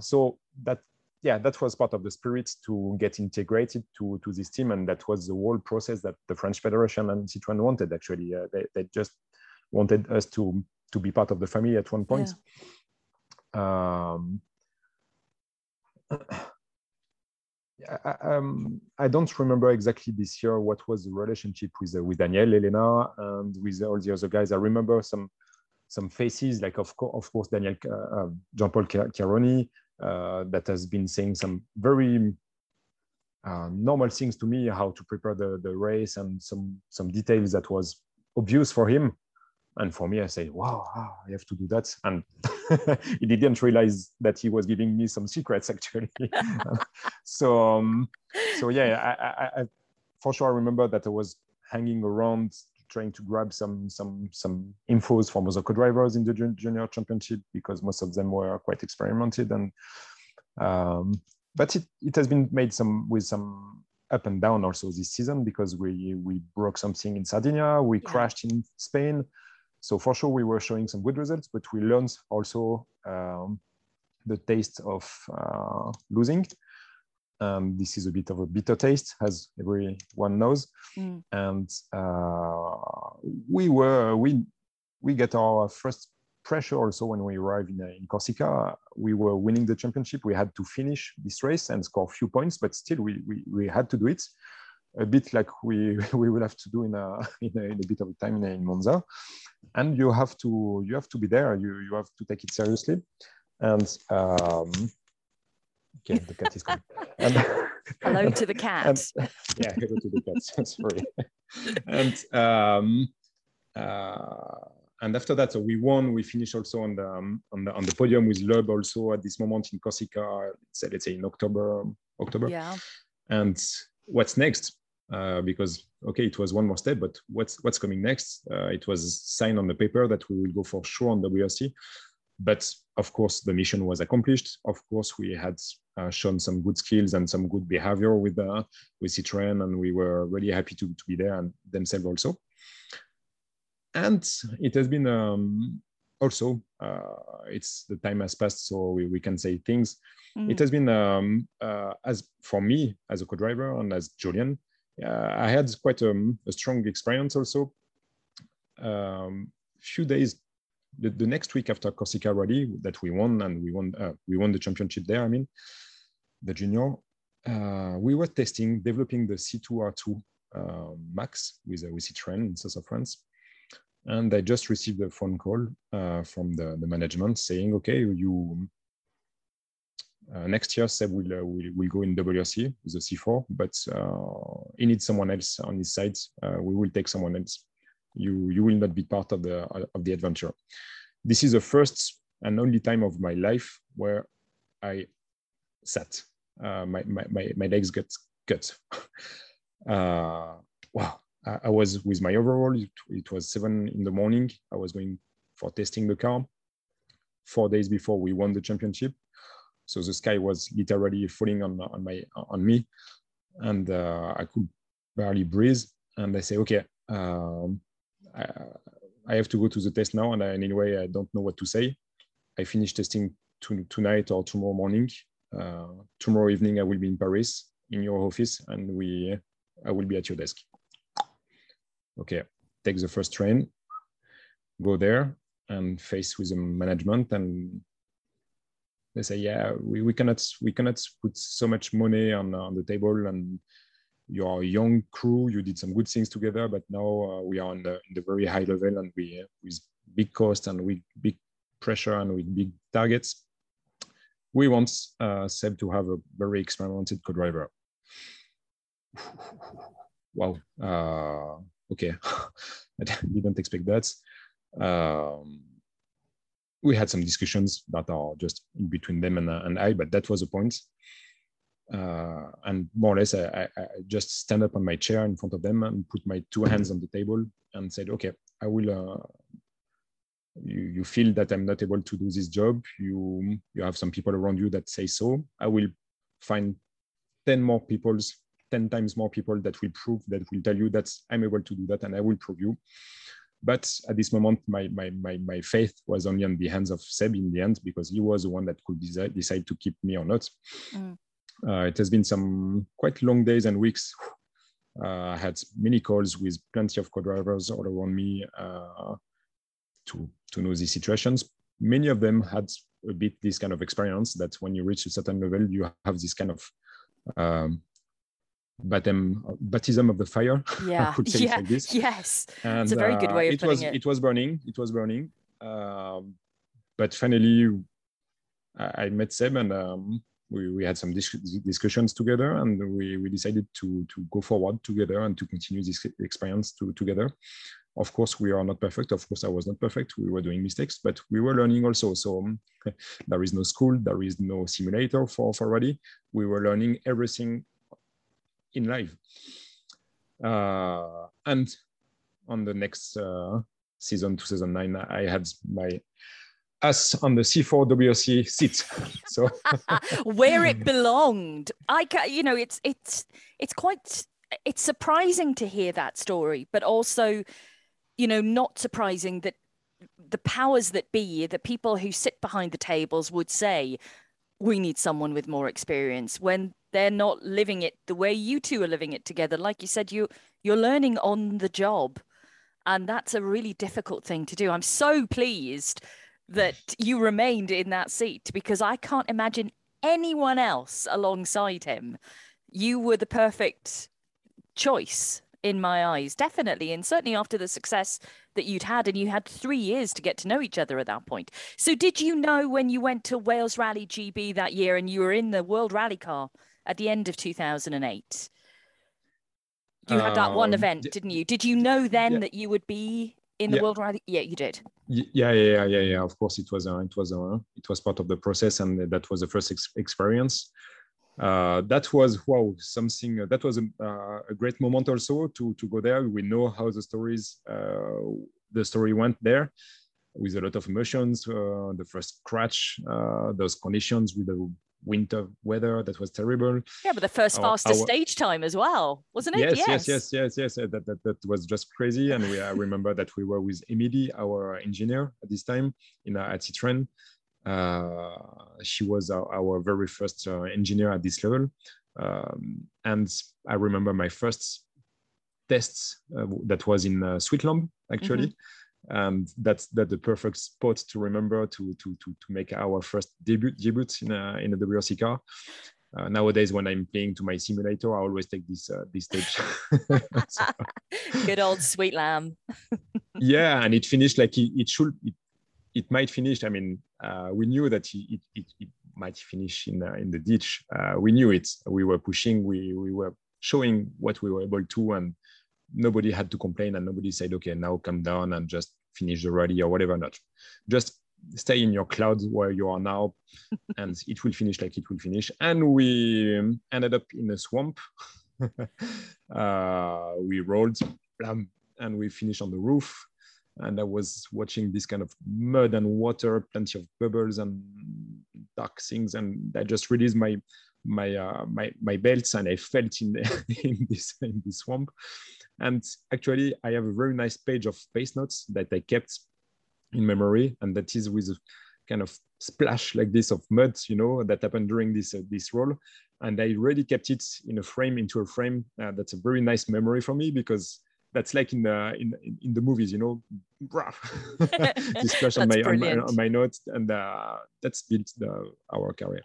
so that yeah, that was part of the spirit to get integrated to, to this team. And that was the whole process that the French Federation and Citroën wanted, actually. Uh, they, they just wanted us to, to be part of the family at one point. Yeah um, I, um, I, don't remember exactly this year what was the relationship with uh, with Daniel, Elena, and with all the other guys. I remember some some faces, like of course, of course, Daniel uh, um, Jean Paul Chiaroni, uh, that has been saying some very uh, normal things to me, how to prepare the the race, and some some details that was obvious for him, and for me, I say, wow, ah, I have to do that. And <laughs> he didn't realize that he was giving me some secrets actually. <laughs> <laughs> so, um, so yeah, I, I, I, for sure I remember that I was hanging around trying to grab some some some infos from other co-drivers in the junior championship because most of them were quite experimented and um, but it, it has been made some with some up and down also this season because we we broke something in Sardinia, we yeah. crashed in Spain, so for sure, we were showing some good results, but we learned also um, the taste of uh, losing. Um, this is a bit of a bitter taste, as everyone knows. Mm. And uh, we were we we get our first pressure also when we arrived in, in Corsica. We were winning the championship. We had to finish this race and score a few points, but still we we, we had to do it. a bit like we <laughs> we will have to do in a <laughs> in a, in a bit of time in, in Monza, and you have to you have to be there. You you have to take it seriously, and um, okay, the cat is coming. And, <laughs> hello to the cat. And, <laughs> yeah, hello to the cat. <laughs> Sorry. and um, uh, and after that, so we won. We finished also on the um, on the on the podium with Loeb also at this moment in Corsica. Let's say in October. October. Yeah. And what's next? Uh, because okay, it was one more step, but what's what's coming next? Uh, it was signed on the paper that we will go for sure on WRC, but of course the mission was accomplished. Of course, we had uh, shown some good skills and some good behavior with uh, with Citroën, and we were really happy to to be there and themselves also. And it has been um, also uh, it's the time has passed, so we, we can say things. Mm. It has been um, uh, as for me as a co-driver and as Julien uh, I had quite a, um, a, strong experience also. Um, few days, the, the, next week after Corsica Rally that we won and we won uh, we won the championship there. I mean, the junior. Uh, we were testing developing the C2R2 uh, Max with uh, with Citroën in south of France, and I just received a phone call uh, from the, the management saying, "Okay, you uh, next year, Seb will, uh, will, will go in WRC with the C4, but he needs someone else on his side. we will take someone else. You, you will not be part of the, of the adventure. This is the first and only time of my life where I sat. my, my, my, my legs got cut. <laughs> wow. I, I was with my overall, it, it was seven in the morning. I was going for testing the car four days before we won the championship. So the sky was literally falling on, on my on me, and uh, I could barely breathe. And I say, okay, um, I, I, have to go to the test now, and, I, anyway, I don't know what to say. I finish testing to, tonight or tomorrow morning. Uh, tomorrow evening, I will be in Paris in your office, and we I will be at your desk. Okay, take the first train, go there, and face with the management and they say, yeah, we, we cannot we cannot put so much money on on the table, and you're a young crew, you did some good things together, but now uh, we are on the, the very high level, and we with big cost and with big pressure and with big targets. We want uh, Seb to have a very experimented co-driver. wow. Uh, okay, <laughs> I didn't expect that. Um, we had some discussions that are just in between them and, uh, and I, but that was the point. Uh, and more or less, I, I, just stand up on my chair in front of them and put my two hands on the table and said, "Okay, I will. Uh, you, you feel that I'm not able to do this job. You you have some people around you that say so. I will find ten more people's, ten times more people that will prove that will tell you that I'm able to do that, and I will prove you." But at this moment, my, my, my, my faith was only on the hands of Seb in the end because he was the one that could decide, decide to keep me or not. Mm. Uh, it has been some quite long days and weeks. Uh, I had many calls with plenty of co-drivers all around me uh, to, to know these situations. Many of them had a bit this kind of experience that when you reach a certain level, you have this kind of um, baptism baptism of the fire. <laughs> Yeah, yeah, like yes. And, it's a very good way of it putting was, it. It was burning. It was burning. Um, but finally, I, I met Seb and um, we, we had some dis- discussions together, and we, we decided to to go forward together and to continue this experience to, together. Of course, we are not perfect. Of course, I was not perfect. We were doing mistakes, but we were learning also. So um, <laughs> there is no school, there is no simulator for for rally. We were learning everything in live. Uh, and on the next uh, season, 2009, I had my ass on the C4 WRC seats. <laughs> So <laughs> where it belonged. I can, you know, it's it's it's quite it's surprising to hear that story, but also, you know, not surprising that the powers that be, the people who sit behind the tables would say, we need someone with more experience when they're not living it the way you two are living it together like you said you you're learning on the job and that's a really difficult thing to do i'm so pleased that you remained in that seat because i can't imagine anyone else alongside him you were the perfect choice in my eyes, definitely. And certainly after the success that you'd had, and you had three years to get to know each other at that point. So, did you know when you went to Wales Rally GB that year and you were in the World Rally Car at the end of 2008? You had that one Um, event, didn't you? Did you know then yeah. that you would be in the Yeah. World Rally? Yeah, you did. Yeah, yeah, yeah, yeah, yeah. Of course, it was uh, it was uh, it was part of the process, and that was the first ex- experience. Uh, that was wow, something uh, that was a, uh, a great moment also to to go there. We know how the stories uh, the story went there, with a lot of emotions. Uh, the first crash, uh, those conditions with the winter weather that was terrible. Yeah, but the first Our- fastest our- stage time as well, wasn't it? Yes, yes, yes, yes, yes. uh, That, that, that was just crazy. And we, I remember that we were with Emily, our engineer at this time in uh, at Citroën. Uh, she was our, our very first uh, engineer at this level. Um, and I remember my first tests uh, that was in uh, Switzerland, actually. And that's that the perfect spot to remember to to to, to make our first debut debut in a in a WRC car. Uh, nowadays, when I'm playing to my simulator, I always take this uh, this stage. <laughs> So, <laughs> Good old sweet lamb. <laughs> yeah, and it finished like it, it should. It, it might finish. I mean, uh, we knew that it, it, it, it might finish in uh, in the ditch. Uh, we knew it. We were pushing. We we were showing what we were able to, and nobody had to complain, and nobody said, "Okay, now come down and just finish the rally or whatever." Not just stay in your cloud where you are now, <laughs> and it will finish like it will finish. And we ended up in a swamp. <laughs> uh, we rolled, blam, and we finished on the roof and I was watching this kind of mud and water, plenty of bubbles and dark things, and I just released my my uh, my my belts and I felt in <laughs> in this in this swamp. And actually, I have a very nice page of pace notes that I kept in memory, and that is with a kind of splash like this of mud, you know, that happened during this uh, this roll. And I really kept it in a frame into a frame. Uh, that's a very nice memory for me because that's like in the in, in the movies, you know, <laughs> <laughs> this splash on my, on my on my notes, and uh, that's built the, our career.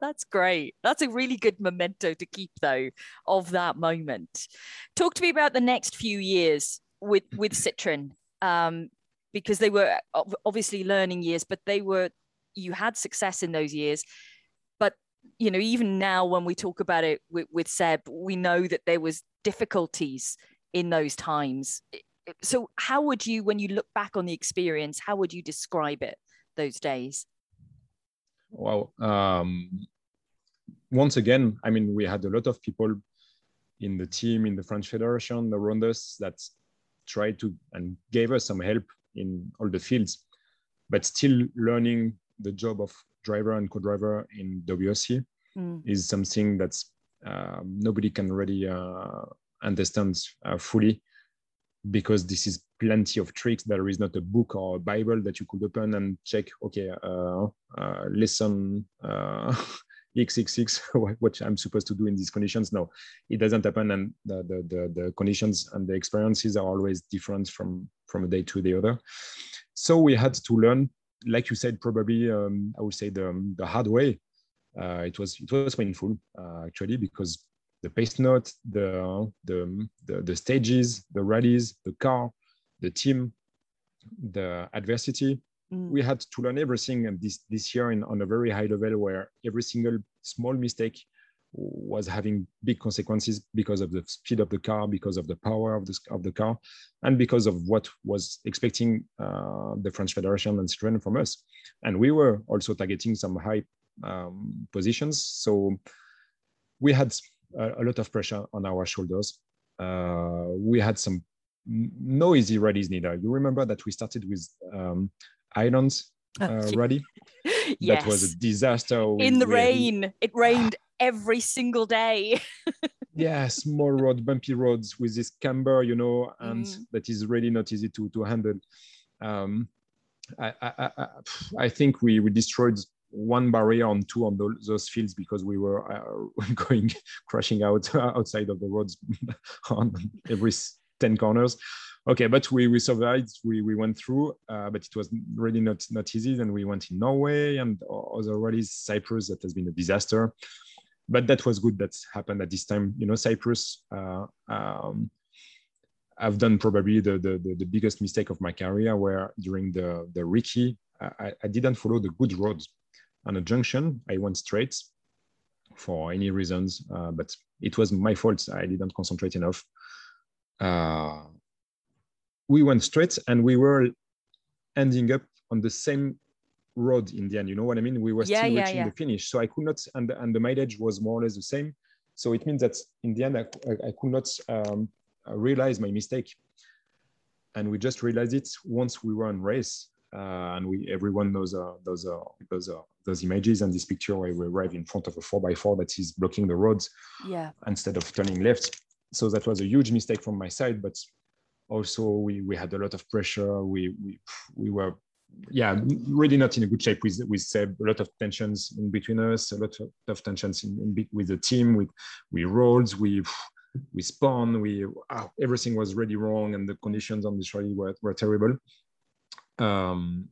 That's great. That's a really good memento to keep, though, of that moment. Talk to me about the next few years with with Citroen, um, because they were obviously learning years, but they were you had success in those years. But you know, even now when we talk about it with, with Seb, we know that there was difficulties in those times. So, how would you, when you look back on the experience, how would you describe it those days? Wow. Um, once again, I mean, we had a lot of people in the team, in the French Federation around us that tried to and gave us some help in all the fields, but still learning the job of driver and co-driver in WRC Mm. is something that's um, nobody can really uh, understand uh, fully because this is plenty of tricks. There is not a book or a Bible that you could open and check. Okay, uh, uh, lesson uh, <laughs> XXX, <laughs> what- I'm supposed to do in these conditions. No, it doesn't happen, and the the, the, the conditions and the experiences are always different from from a day to the other. So we had to learn, like you said, probably um, I would say the the hard way. Uh, it was it was painful uh, actually because the pace note, the, the the the stages, the rallies, the car, the team, the adversity. Mm. We had to learn everything, this this year in, on a very high level, where every single small mistake was having big consequences because of the speed of the car, because of the power of the of the car, and because of what was expecting uh, the French Federation and Citroën from us. And we were also targeting some high um, positions, so we had a, a lot of pressure on our shoulders. Uh, we had some no easy rallies neither. You remember that we started with um, Islands uh, rally. yes. <laughs> That was a disaster. in the rain. It rained <sighs> every single day. <laughs> yeah, small road, bumpy roads with this camber, you know, and Mm. that is really not easy to to handle. Um, I, I, I, I- think we we destroyed one barrier on two on those, those fields because we were uh, <laughs> going crashing out outside of the roads on every 10 corners okay but we we survived we we went through uh, but it was really not not easy then we went in norway and other rallies cyprus that has been a disaster but that was good. That happened at this time. You know, Cyprus. Uh, um, I've done probably the, the, the, the, biggest mistake of my career where during the, the recce, I, I didn't follow the good roads. On a junction, I went straight for any reasons, uh, but it was my fault. I didn't concentrate enough. Uh, we went straight and we were ending up on the same road in the end. You know what I mean? We were yeah, still yeah, reaching yeah. the finish. So I could not, and, and the mileage was more or less the same. So it means that in the end, I, I could not um, realize my mistake. And we just realized it once we were on race. Uh, and we everyone knows uh, those uh, those uh, those images and this picture where we arrive in front of a four by four that is blocking the roads Yeah. instead of turning left. So that was a huge mistake from my side, but also we we had a lot of pressure. We we we were yeah really not in a good shape with with Seb. A lot of tensions in between us. A lot of tensions in, in with the team. With we rolled. We we spun. We ah, everything was really wrong, and the conditions on this rally were were terrible. Um,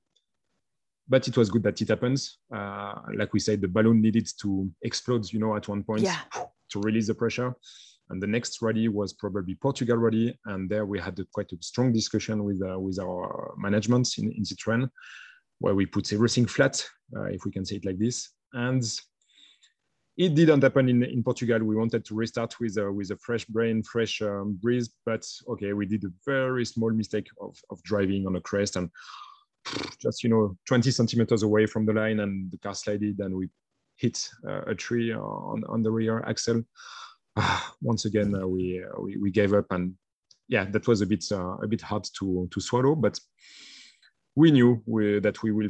but it was good that it happens. Uh, like we said, the balloon needed to explode, you know, at one point Yeah. to release the pressure. And the next rally was probably Portugal rally, and there we had a, quite a strong discussion with uh, with our management in, in Citroën, where we put everything flat, uh, if we can say it like this. And it didn't happen in, in Portugal. We wanted to restart with a, with a fresh brain, fresh um, breeze, but okay, we did a very small mistake of, of driving on a crest and just you know 20 centimeters away from the line, and the car slided and we hit uh, a tree on, on the rear axle. <sighs> Once again, uh, we, uh, we we gave up, and yeah, that was a bit uh, a bit hard to to swallow, but we knew we, that we will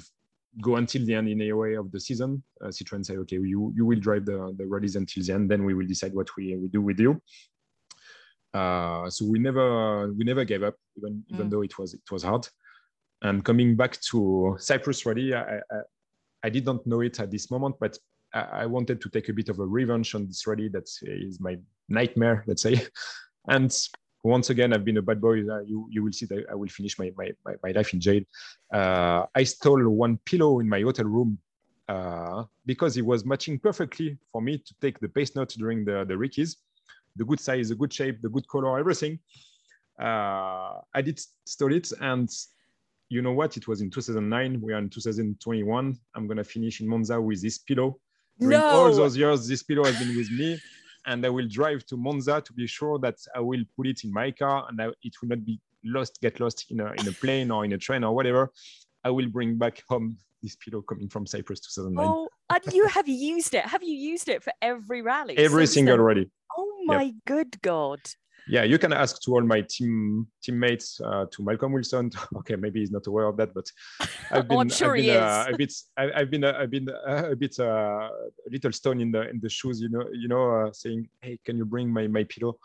go until the end in AOA of the season. Uh, Citroën say, okay, you, you will drive the, the rallies until the end, then we will decide what we, we do with you. Uh, so we never we never gave up, even even Mm. though it was it was hard. And coming back to Cyprus Rally, I, I, I didn't know it at this moment, but I, wanted to take a bit of a revenge on this rally. That is my nightmare, let's say. <laughs> And once again, I've been a bad boy. Uh, you, you will see that I will finish my, my, my, life in jail. Uh, I stole one pillow in my hotel room uh, because it was matching perfectly for me to take the pace note during the, the recces. The good size, the good shape, the good color, everything. Uh, I did stole it. And you know what? It was in 2009. We are in 2021. I'm going to finish in Monza with this pillow. During all those years, this pillow has been with me and I will drive to Monza to be sure that I will put it in my car and I, it will not be lost, get lost in a, in a plane or in a train or whatever. I will bring back home this pillow coming from Cyprus 2009. Oh, and you have used it. Have you used it for every rally? Every single then? rally. Oh my good God. Yeah, you can ask to all my team teammates, uh, to Malcolm Wilson. <laughs> Okay, maybe he's not aware of that, but <laughs> I've been, Oh, sure I've been uh, a bit, I, I've been, uh, I've been uh, a bit, uh, a little stone in the in the shoes, you know, you know, uh, saying, hey, can you bring my my pillow?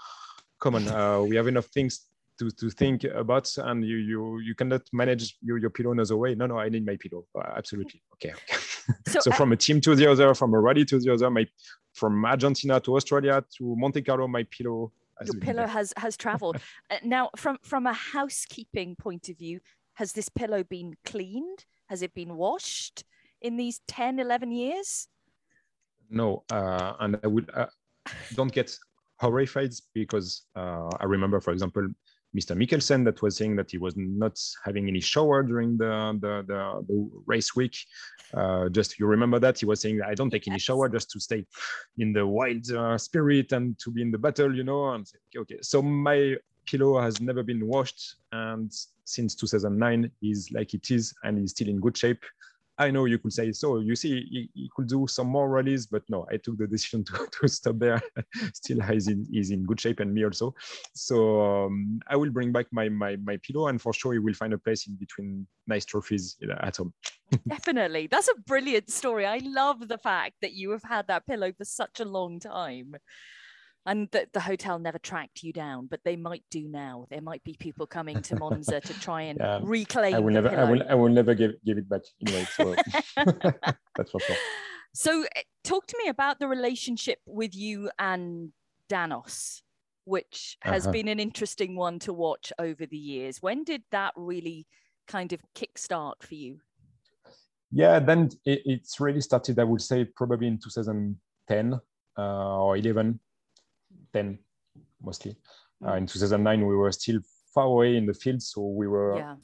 Come on, uh, we have enough things to to think about, and you you you cannot manage your your pillow another way. No, no, I need my pillow. Uh, absolutely. Okay. okay. So, <laughs> so from a team to the other, from a rally to the other, my from Argentina to Australia to Monte Carlo, my pillow. Your pillow has has traveled. <laughs> Uh, now, from from a housekeeping point of view, has this pillow been cleaned? Has it been washed in these 10, 11 years? No, uh, and I would uh, don't get <laughs> horrified because uh, I remember, for example, Mr. Mikkelsen that was saying that he was not having any shower during the the, the, the race week. Uh, just you remember that he was saying I don't take any shower just to stay in the wild uh, spirit and to be in the battle, you know. And okay, okay, so my pillow has never been washed, and since 2009 is like it is, and is still in good shape. I know you could say so. You see, he, he could do some more rallies, but no, I took the decision <laughs> to, to stop there. <laughs> Still, he's in, he's in good shape, and me also. So um, I will bring back my, my my pillow, and for sure, he will find a place in between nice trophies at home. <laughs> Definitely. That's a brilliant story. I love the fact that you have had that pillow for such a long time. And that the hotel never tracked you down, but they might do now. There might be people coming to Monza to try and <laughs> Yeah, reclaim I will the never, I will. I will never give give it back anyway. So <laughs> that's for sure. <laughs> So, uh, talk to me about the relationship with you and Danos, which has Uh-huh. been an interesting one to watch over the years. When did that really kind of kickstart for you? Yeah, then it, it's really started. I would say probably in 2010. uh, or 11, 10 mostly. Uh, in 2009, we were still far away in the field, so we were Yeah.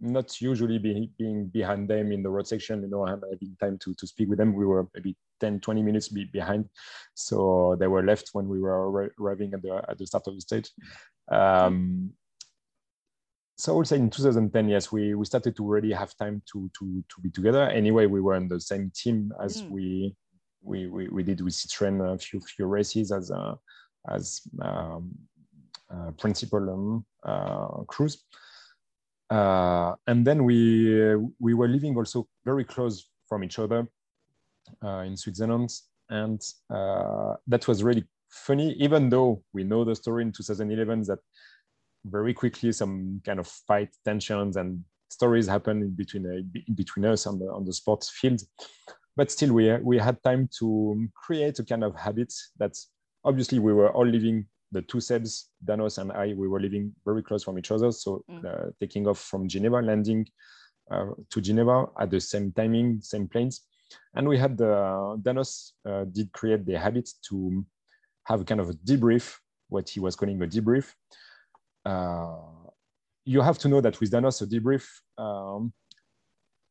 not usually be, being behind them in the road section, you know, having time to, to speak with them. We were maybe 10, 20 minutes be, behind. So they were left when we were arriving at the, at the start of the stage. Um, so I would say in 2010, yes, we, we started to really have time to, to, to be together. Anyway, we were on the same team as Mm. we, we, we, we did with Citroën a few, few races as, uh, as um, uh, principal um, uh, crews. Uh, and then we we were living also very close from each other uh, in Switzerland, and that was really funny. Even though we know the story in 2011 that very quickly some kind of fight, tensions, and stories happened in between in between us on the on the sports field, but still we we had time to create a kind of habit that obviously we were all living the two Sebs, Danos and I, we were living very close from each other. So Mm. uh, taking off from Geneva, landing uh, to Geneva at the same timing, same planes. And we had the, Danos uh, did create the habit to have a kind of a debrief, what he was calling a debrief. Uh, you have to know that with Danos, a debrief um,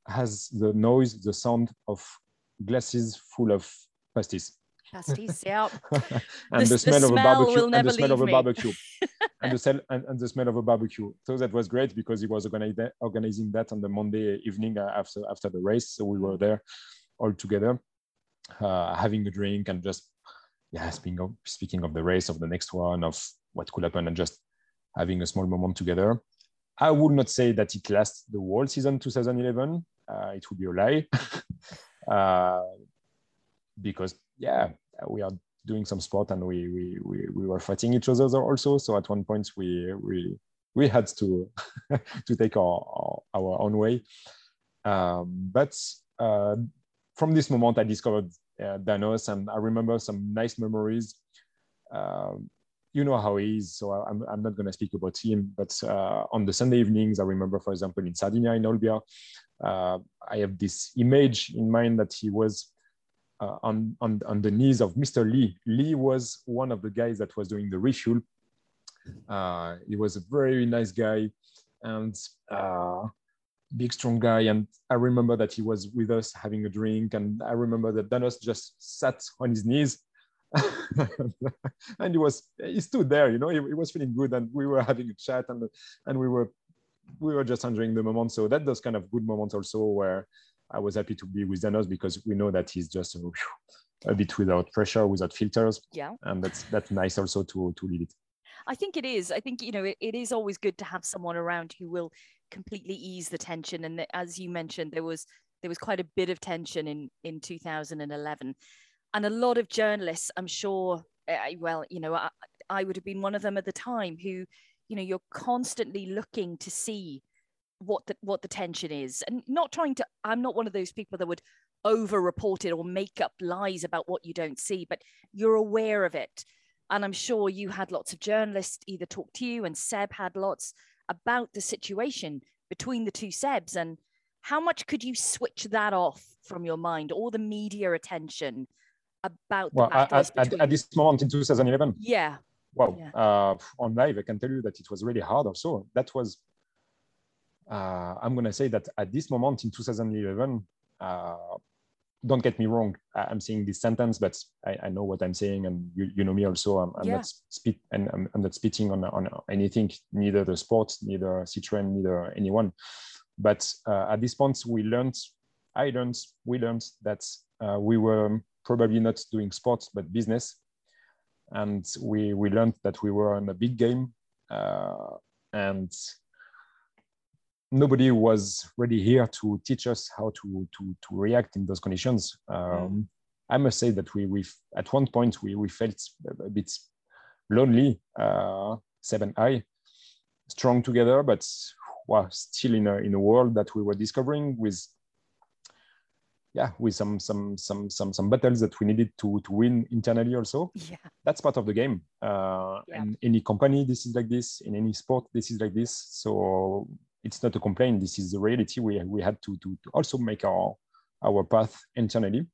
has the noise, the sound of glasses full of pastis Pastis, yeah. <laughs> and The- the, the smell of a barbecue and the smell of a barbecue. <laughs> And the smell and, and the smell of a barbecue. So that was great because he was organizing organizing that on the monday evening uh, after after the race. So we were there all together uh, having a drink and just yeah speaking of speaking of the race of the next one of what could happen and just having a small moment together. I would not say that it lasts the whole season 2011 uh, it would be a lie. <laughs> Uh, because yeah we are doing some sport and we we we, we were fighting each other also. So at one point we we we had to <laughs> to take our our, our own way. Um, but uh, from this moment i discovered uh, danos and i remember some nice memories. Um, you know how he is so I'm, I'm not going to speak about him but uh, on the sunday evenings i remember for example in sardinia in olbia uh, i have this image in mind that he was uh, on, on, on the knees of Mr. Lee. Lee was one of the guys that was doing the refuel. Uh, he was a very nice guy and uh, big, strong guy. And I remember that he was with us having a drink. And I remember that Danos just sat on his knees. <laughs> and he was he stood there, you know, he, he was feeling good, and we were having a chat, and and we were we were just enjoying the moment. So that those kind of good moments also where I was happy to be with Danos because we know that he's just a, a bit without pressure, without filters, Yeah. and that's that's nice also to to lead it. I think it is. I think, you know, it, it is always good to have someone around who will completely ease the tension. And as you mentioned, there was there was quite a bit of tension in in 2011. And a lot of journalists, I'm sure, uh, well, you know, I, I would have been one of them at the time who, you know, you're constantly looking to see what the what the tension is and not trying to i'm not one of those people that would over report it or make up lies about what you don't see but you're aware of it and i'm sure you had lots of journalists either talk to you and seb had lots about the situation between the two sebs and how much could you switch that off from your mind all the media attention about Well, at, at, at, this moment in 2011, yeah well Yeah. uh, on live, I can tell you that it was really hard. Also, that was. Uh, I'm gonna say that at this moment in 2011, uh, don't get me wrong. I'm saying this sentence, but I, I know what I'm saying, and you, you know me also. I'm, I'm Yeah. not spit and I'm, I'm not spitting on on anything, neither the sport, neither Citroen, neither anyone. But uh, at this point, we learned, I learned, we learned that uh, we were probably not doing sports but business, and we we learned that we were in a big game, uh, and nobody was really here to teach us how to to to react in those conditions. Um, I must say that we we at one point we we felt a bit lonely, uh, Seb and I, strong together, but well, still in a in a world that we were discovering with yeah with some some some some some battles that we needed to to win internally also. Yeah. That's part of the game. Uh Yeah. in any company this is like this. In any sport this is like this. So it's not a complaint this is the reality we we had to to, to also make our our path internally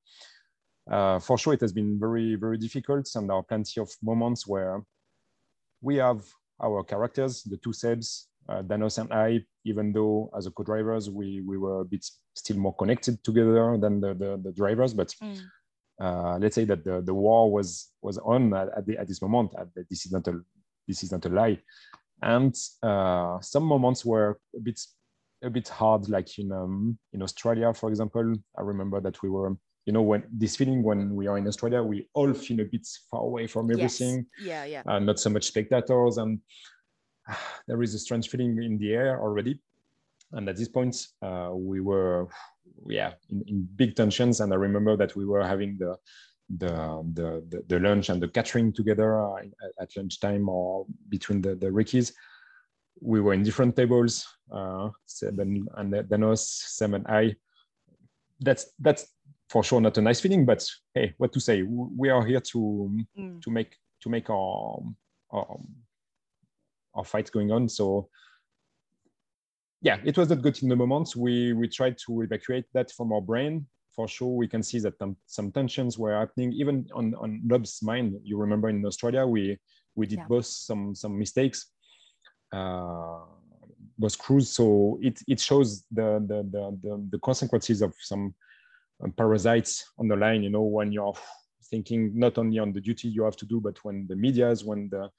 uh, for sure, it has been very, very difficult, and there are plenty of moments where we have our characters, the two Sebs, uh, Danos and I, even though as a co-drivers, we, we were a bit still more connected together than the, the, the drivers, but mm. uh, let's say that the, the war was was on at, at, the, at this moment. At the, this is not a this is not a lie, and uh, some moments were a bit a bit hard, like in um, in Australia, for example. I remember that we were you know when this feeling when we are in australia we all feel a bit far away from everything yes. yeah yeah uh, not so much spectators and uh, <sighs> there is a strange feeling in the air already and at this point uh, we were yeah in, in, big tensions and i remember that we were having the the the, the, lunch and the catering together uh, at lunchtime or between the, the recces. We were in different tables uh, seven and then us seven i. That's that's for sure not a nice feeling but hey what to say? We are here to mm. to make to make our, our our fight going on. So yeah it was not good in the moment. We we tried to evacuate that from our brain for sure we can see that some tensions were happening. Even on on Loeb's mind you remember in australia we we did yeah. both some some mistakes uh both crews. So it it shows the the the, the, the consequences of some parasites on the line you know when you're thinking not only on the duty you have to do but when the medias when the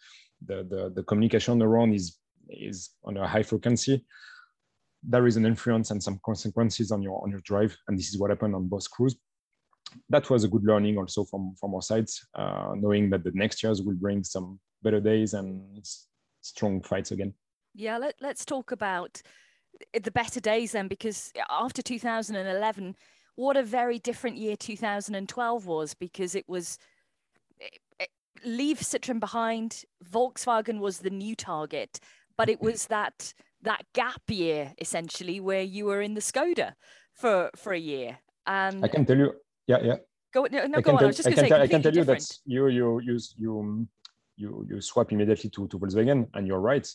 the the, the communication around is is on a high frequency there is an influence and some consequences on your on your drive. And this is what happened on both crews. That was a good learning also from from our sides uh, knowing that the next years will bring some better days and strong fights again. Yeah let, let's talk about the better days then because after 2011 what a very different year 2012 was because it was it, it, leave Citroen behind. Volkswagen was the new target, but it <laughs> was that that gap year essentially where you were in the Skoda for for a year. And I can tell you, yeah, yeah. Go no, no go on. Tell, I was just going to say, I can tell you that you you you you you you swap immediately to to Volkswagen, and you're right.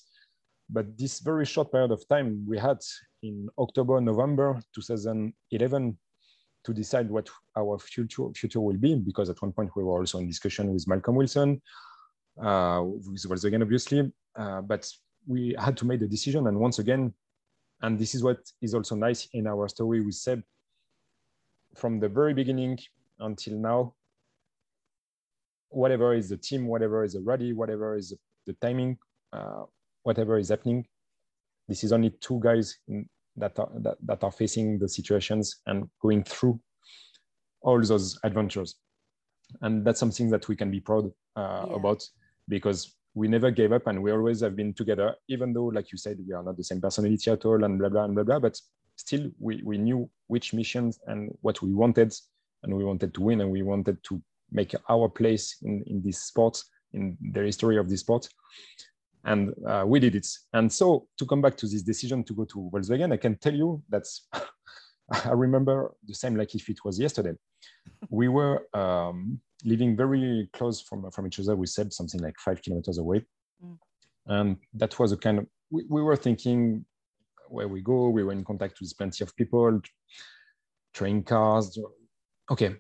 But this very short period of time we had in October, November 2011 to decide what our future future will be because at one point we were also in discussion with Malcolm Wilson, uh, with Volkswagen obviously, uh, but we had to make the decision. And once again, and this is what is also nice in our story with Seb, from the very beginning until now, whatever is the team, whatever is the rally, whatever is the timing, uh, whatever is happening, this is only two guys in, that are, that, that are facing the situations and going through all those adventures. And that's something that we can be proud uh, yeah. about because we never gave up and we always have been together, even though, like you said, we are not the same personality at all and blah, blah, and blah, blah. But still, we, we knew which missions and what we wanted. And we wanted to win and we wanted to make our place in, in this sport, in the history of this sport and uh, we did it. And so to come back to this decision to go to Volkswagen, I can tell you that <laughs> I remember the same like if it was yesterday. we were um, living very close from, from each other. We said something like five kilometers away. Mm. And that was a kind of, we, we were thinking where we go, we were in contact with plenty of people, train cars. Okay.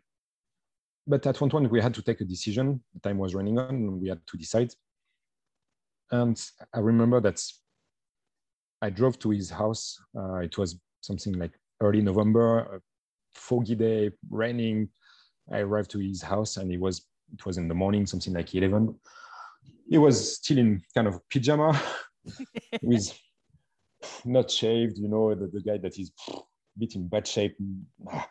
But at one point we had to take a decision. The time was running on and we had to decide and I remember that I drove to his house. Uh, it was something like early November, a foggy day, raining. I arrived to his house and it was it was in the morning, something like 11. He was still in kind of pajama <laughs> with not shaved, you know, the, the guy that is a bit in bad shape ah.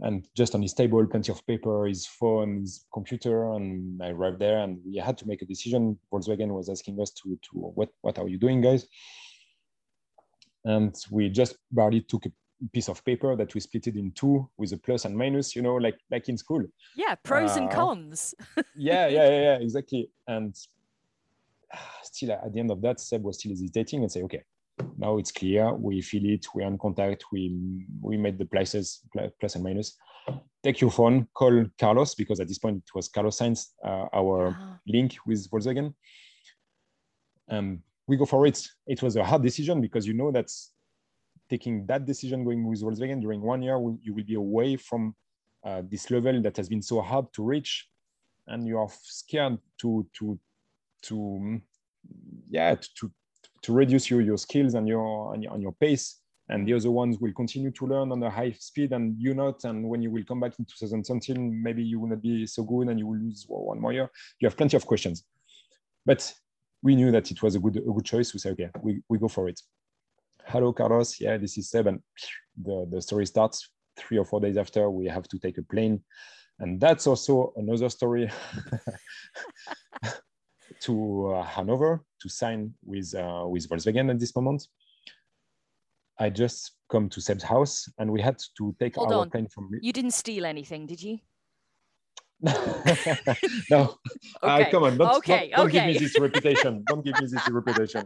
and just on his table, plenty of paper, his phone, his computer, and I arrived there, and we had to make a decision. Volkswagen was asking us to, to what, what are you doing, guys? And we just barely took a piece of paper that we split it in two with a plus and minus, you know, like like in school. Yeah, pros uh, and cons. <laughs> yeah, yeah, yeah, yeah, exactly. And still, at the end of that, Seb was still hesitating and say, okay, now it's clear. We feel it. We're in contact. We we made the places plus and minus. Take your phone, call Carlos because at this point it was Carlos Sainz, uh, our link with Volkswagen, and we go for it. It was a hard decision because you know that taking that decision going with Volkswagen during one year, you will be away from uh, this level that has been so hard to reach, and you are scared to to to yeah to to reduce your, your skills and your and your, and your pace. And the other ones will continue to learn on a high speed and you not. And when you will come back in 2017 maybe you will not be so good and you will lose one more year. You have plenty of questions. But we knew that it was a good a good choice. We say okay we, we go for it hello carlos yeah this is seven the, the story starts three or four days after we have to take a plane and that's also another story <laughs> to uh, Hanover to sign with uh, with Volkswagen at this moment. I just come to Seb's house and we had to take Hold our on. plane from You didn't steal anything, did you? <laughs> no. <laughs> Okay, come on, don't, okay, don't, don't give me okay. this reputation. don't give me this reputation.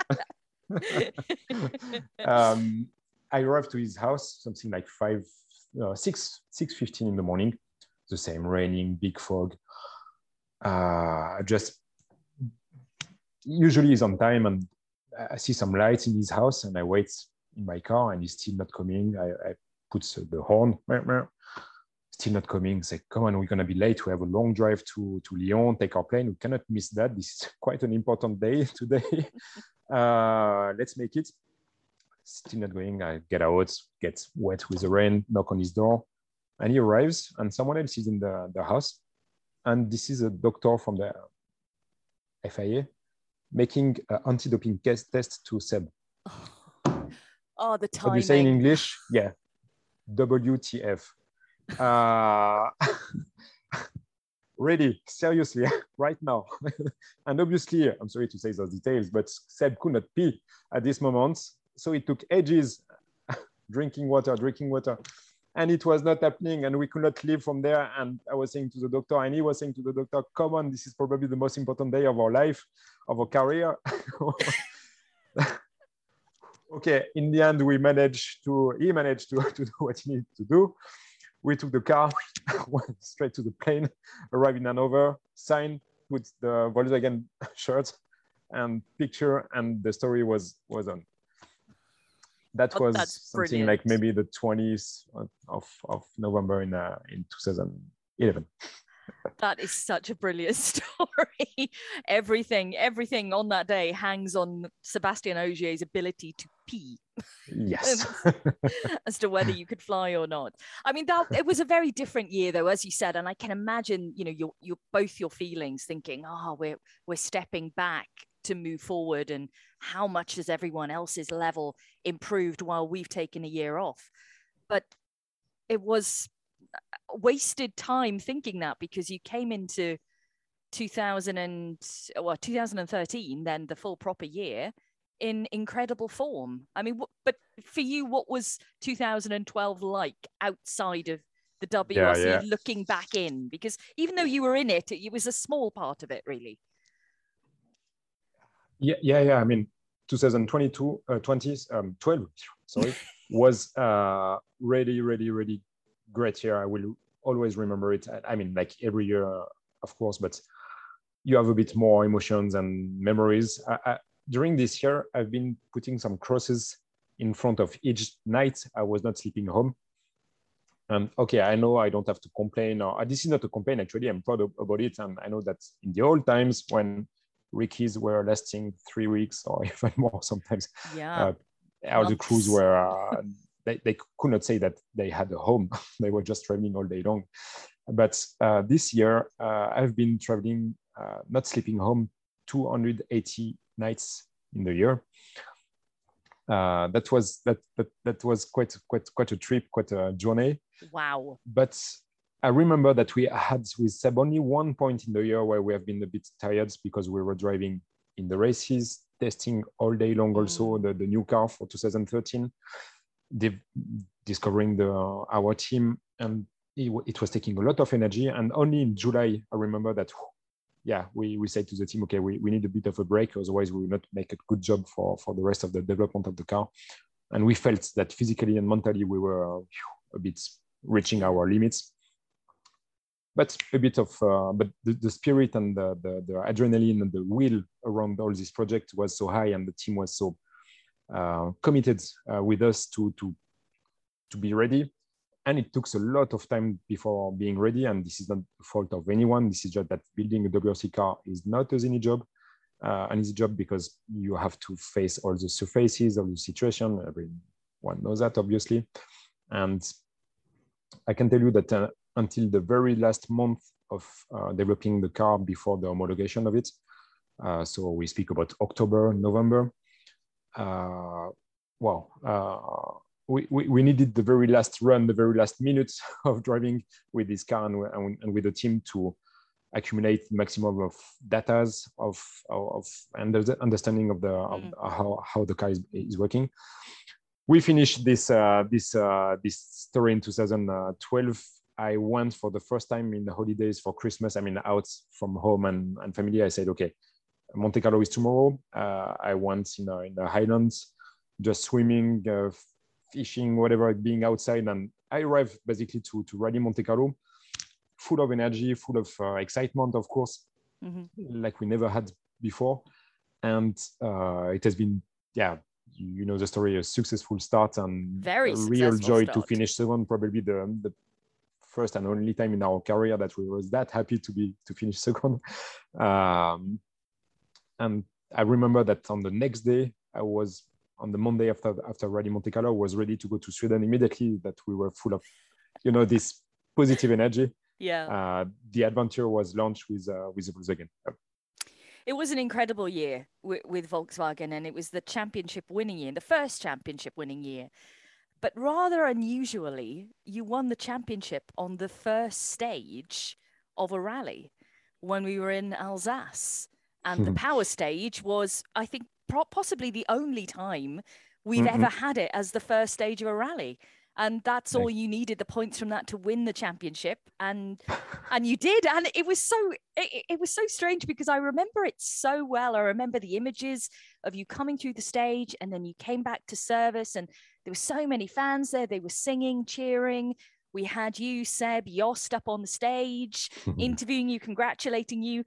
Um, <laughs> I arrived to his house something like five, uh, six, six fifteen in the morning. The same raining, big fog. Uh, just usually he's on time, and I see some lights in his house, and I wait in my car, and he's still not coming. I, I put the horn, still not coming. Say, come on, we're gonna be late. We have a long drive to to Lyon. Take our plane. We cannot miss that. This is <laughs> quite an important day <laughs> today. Uh, let's make it. Still not going. I get out, get wet with the rain, knock on his door, and he arrives, and someone else is in the, the house. And this is a doctor from the FIA making an anti-doping test test to Seb. <sighs> Oh, the What do you say in English? Yeah, WTF. Uh, <laughs> ready, seriously, <laughs> right now. <laughs> and obviously, I'm sorry to say those details, but Seb could not pee at this moment. So it took ages <laughs> drinking water, drinking water. And it was not happening, and we could not leave from there. And I was saying to the doctor, and he was saying to the doctor, Come on, this is probably the most important day of our life, of our career. okay, in the end, we managed to, he managed to, to do what he needed to do. We took the car, <laughs> went straight to the plane, arrived in Hanover, signed, put the Volkswagen <laughs> shirt and picture, and the story was was on. That Oh, was something like maybe the 20th of, of November in uh, in 2011. That is such a brilliant <laughs> story. everything, everything on that day hangs on Sebastian Ogier's ability to pee Yes. <laughs> as to whether you could fly or not. I mean, that it was a very different year, though, as you said, and I can imagine, you know, your your both your feelings, thinking, oh, we're we're stepping back to move forward, and how much has everyone else's level improved while we've taken a year off? But it was wasted time thinking that because you came into 2000 and well 2013 then the full proper year in incredible form i mean wh- but for you what was 2012 like outside of the WRC yeah. looking back in because even though you were in it it was a small part of it really Yeah, yeah, yeah. I mean, 2022, uh, 20, um, 12, sorry, <laughs> was uh, really, really, really great year. I will always remember it. I- mean, like every year, uh, of course, but you have a bit more emotions and memories. I, I, during this year, I've been putting some crosses in front of each night I was not sleeping home. And okay, I know I don't have to complain, or uh, this is not a complaint. Actually, I'm proud of, about it, and I know that in the old times when Recces were lasting three weeks or <laughs> even more sometimes, yeah uh, all the crews were uh, <laughs> they, they could not say that they had a home. <laughs> They were just traveling all day long. But uh, this year uh, i've been traveling uh, not sleeping home 280 nights in the year. Uh, that was that, that that was quite quite quite a trip quite a journey. Wow. But I remember that we had with Seb only one point in the year where we have been a bit tired because we were driving in the races, testing all day long also the, the new car for 2013, div- discovering the our team, and it, it was taking a lot of energy. And only in July, I remember that, yeah, we, we said to the team, okay, we, we need a bit of a break, otherwise we will not make a good job for, for the rest of the development of the car. And we felt that physically and mentally we were a bit reaching our limits but a bit of uh, but the, the spirit and the, the, the adrenaline and the will around all this project was so high and the team was so committed uh, with us to to to be ready and it took a lot of time before being ready. And this is not the fault of anyone. This is just that building a WRC car is not an easy job, uh, an easy job because you have to face all the surfaces, all the situation. Everyone knows that, obviously. And I can tell you that uh, until the very last month of uh, developing the car before the homologation of it, uh, so we speak about October, November. Uh, well, uh, we, we, we, needed the very last run, the very last minutes <laughs> of driving with this car and, and with the team to accumulate maximum of data of, of, and understanding of the mm. how, how the car is, is working. We finished this uh, this uh, this story in 2012. I went for the first time in the holidays for Christmas. I mean, out from home and, and family. I said, okay, Monte Carlo is tomorrow. Uh, I went in, in the Highlands, just swimming, uh, fishing, whatever, being outside. And I arrived basically to, to Rally Monte Carlo, full of energy, full of uh, excitement, of course, mm-hmm. like we never had before. And uh, it has been, yeah, you know the story, a successful start and very a real joy start. to finish second, probably the, the first and only time in our career that we was that happy to be to finish <laughs> second. Um, and I remember that on the next day, I was on the Monday after after Rally Monte Carlo, was ready to go to Sweden immediately. That we were full of, you know, this positive energy. Yeah. Uh, the adventure was launched with uh, with Volkswagen. It was an incredible year with, with Volkswagen, and it was the championship winning year, the first championship winning year. But rather unusually, you won the championship on the first stage of a rally when we were in Alsace. And the power stage was, I think, possibly the only time we've mm-hmm. ever had it as the first stage of a rally. And that's all you needed the points from that to win the championship. And and you did. And it was so it, it, was so strange because i remember it so well. I remember the images of you coming through the stage and then you came back to service and there were so many fans there. They were singing cheering. We had you seb yost up on the stage <laughs> interviewing you congratulating you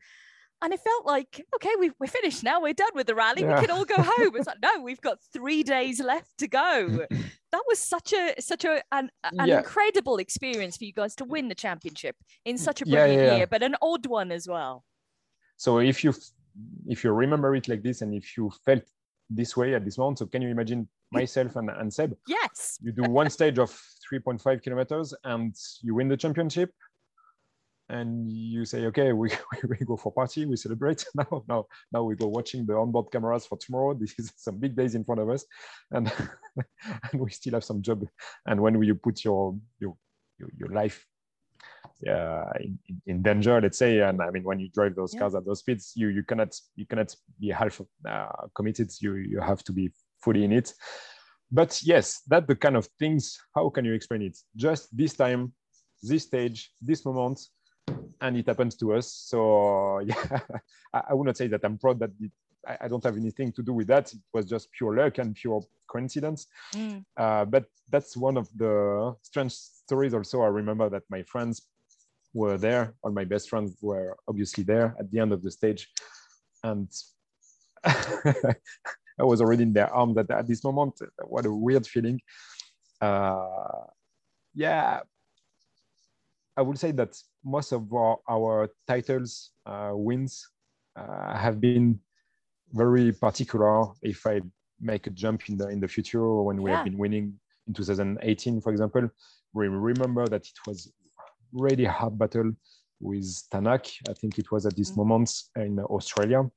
and it felt like, okay, we are finished now. We're done with the rally. Yeah. We can all go <laughs> home. It's like, no, we've got three days left to go. <laughs> that was such a such a an, an yeah. incredible experience for you guys to win the championship in such a brilliant yeah, year, but an odd one as well. So if you if you remember it like this, and if you felt this way at this moment, so can you imagine <laughs> myself and, and Seb? Yes. You do one stage of 3.5 kilometers and you win the championship and you say, okay, <laughs> we, we go for party, we celebrate. <laughs> Now, now, now we go watching the onboard cameras for tomorrow. <laughs> This is some big days in front of us, and and we still have some job. And when you put your your your, your life uh, in, in, danger, let's say, and I mean, when you drive those yeah. cars at those speeds, you you cannot you cannot be half uh, committed. You you have to be fully in it. But yes, that the kind of things. How can you explain it? Just this time, this stage, this moment and it happens to us. So <laughs> yeah, I, I would not say that I'm proud that it, I, I, don't have anything to do with that. It was just pure luck and pure coincidence. Mm. Uh, but that's one of the strange stories. Also, I remember that my friends were there. All my best friends were obviously there at the end of the stage, and <laughs> I was already in their arms at, at this moment. What a weird feeling. Uh, yeah, I would say that most of our, our titles uh, wins uh, have been very particular. If I make a jump in the in the future when we yeah. have been winning in 2018, for example, we remember that it was really hard battle with Tanak. I think it was at this mm-hmm. moment in Australia.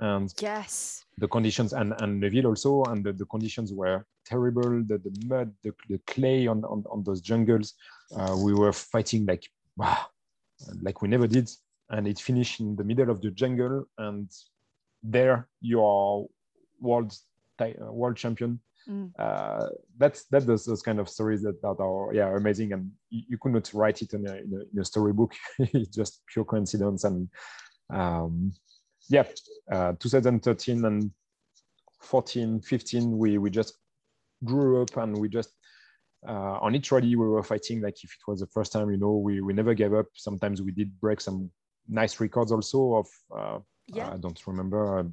And yes, the conditions and, and Neuville also, and the, the conditions were terrible. The, the mud, the, the clay on, on, on those jungles. Uh, we were fighting like like we never did, and it finished in the middle of the jungle. And there you are world uh, world champion. Mm. Uh, that's that's those, those, kind of stories that, that are yeah amazing, and you, you could not write it in a, in a, in a storybook. <laughs> it's just pure coincidence, and um, yeah, uh, 2013 and 14, 15, we we just grew up and we just uh, on each rally we were fighting like if it was the first time you know we, we never gave up sometimes we did break some nice records also of uh, Yeah. I don't remember uh,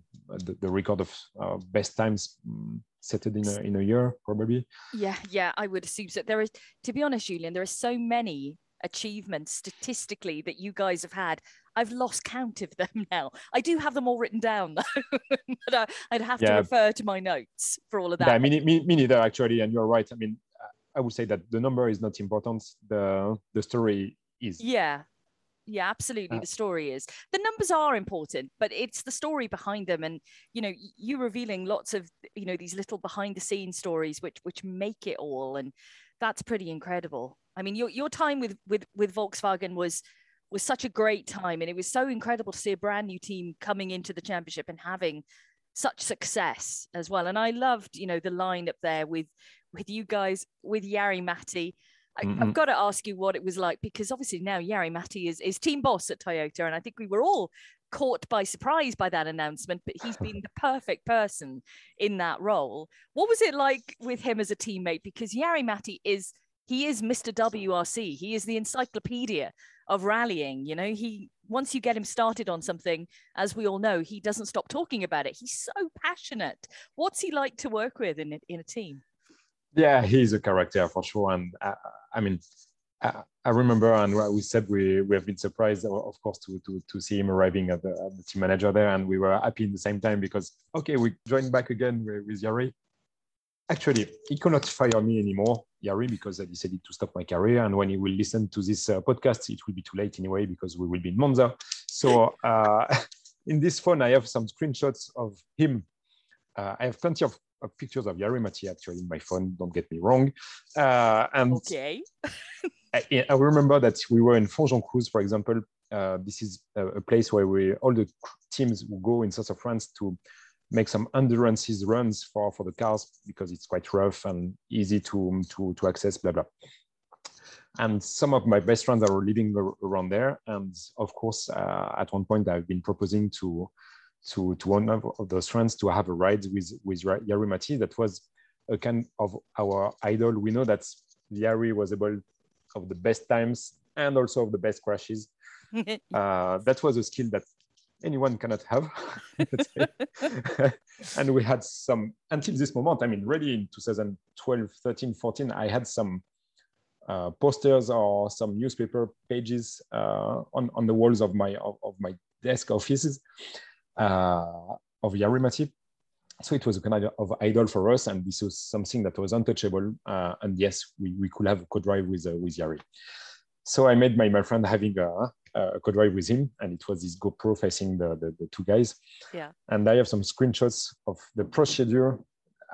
the, the record of uh, best times um, set it in a, in a year, probably. Yeah, yeah, I would assume so. There is, to be honest, Julien, there are so many achievements statistically that you guys have had. I've lost count of them <laughs> now. I do have them all written down <laughs> though, but uh, I'd have to refer to my notes for all of that. Yeah, me, me, me neither, actually. And you're right. I mean, I would say that the number is not important. The the story is. Yeah. Yeah, absolutely. Uh, the story is. The numbers are important, but it's the story behind them and you know, you revealing lots of, you know, these little behind the scenes stories which which make it all and that's pretty incredible. I mean, your your time with with with Volkswagen was was such a great time and it was so incredible to see a brand new team coming into the championship and having such success as well. And I loved, you know, the line up there with with you guys with Jari-Matti. I, I've Mhm. got to ask you what it was like because obviously now Jari-Matti is, is team boss at Toyota, and I think we were all caught by surprise by that announcement. But he's been the perfect person in that role. What was it like with him as a teammate? Because Jari-Matti is he is Mr. WRC. He is the encyclopedia of rallying. You know, he once you get him started on something, as we all know, he doesn't stop talking about it. He's so passionate. What's he like to work with in a- in a team? Yeah, he's a character for sure. And I, I mean, I, I remember, and we said we, we have been surprised, of course, to, to, to see him arriving at the, at the team manager there. And we were happy in the same time because, okay, we joined back again with, with Jari. Actually, he cannot fire me anymore, Jari, because I decided to stop my career. And when he will listen to this uh, podcast, it will be too late anyway, because we will be in Monza. So <laughs> uh, <laughs> in this phone, I have some screenshots of him. Uh, I have plenty of, of pictures of Jari-Matti actually in my phone, don't get me wrong. Uh, and Okay. <laughs> I, I remember that we were in Fontjoncouse, for example. Uh, this is a, a place where we all the teams will go in south of France to make some endurances runs for, for the cars because it's quite rough and easy to, to, to access, blah, blah. And some of my best friends are living around there. And of course, uh, at one point, I've been proposing to, to, to one of those friends to have a ride with, with Ra- Jari-Matti. That was a kind of our idol. We know that Jari was able of the best times and also of the best crashes. <laughs> Uh, that was a skill that anyone cannot have. <laughs> <laughs> and we had some, until this moment, I mean, really in 2012, 13, 14, I had some uh, posters or some newspaper pages uh, on, on the walls of my, of, of my desk offices uh, of Jari-Matti. So it was a kind of idol for us, and this was something that was untouchable. Uh, and yes, we, we could have a co-drive with uh, with Jari. So I made my, my friend having a, a co-drive with him, and it was this GoPro facing the, the, the two guys. Yeah. And I have some screenshots of the procedure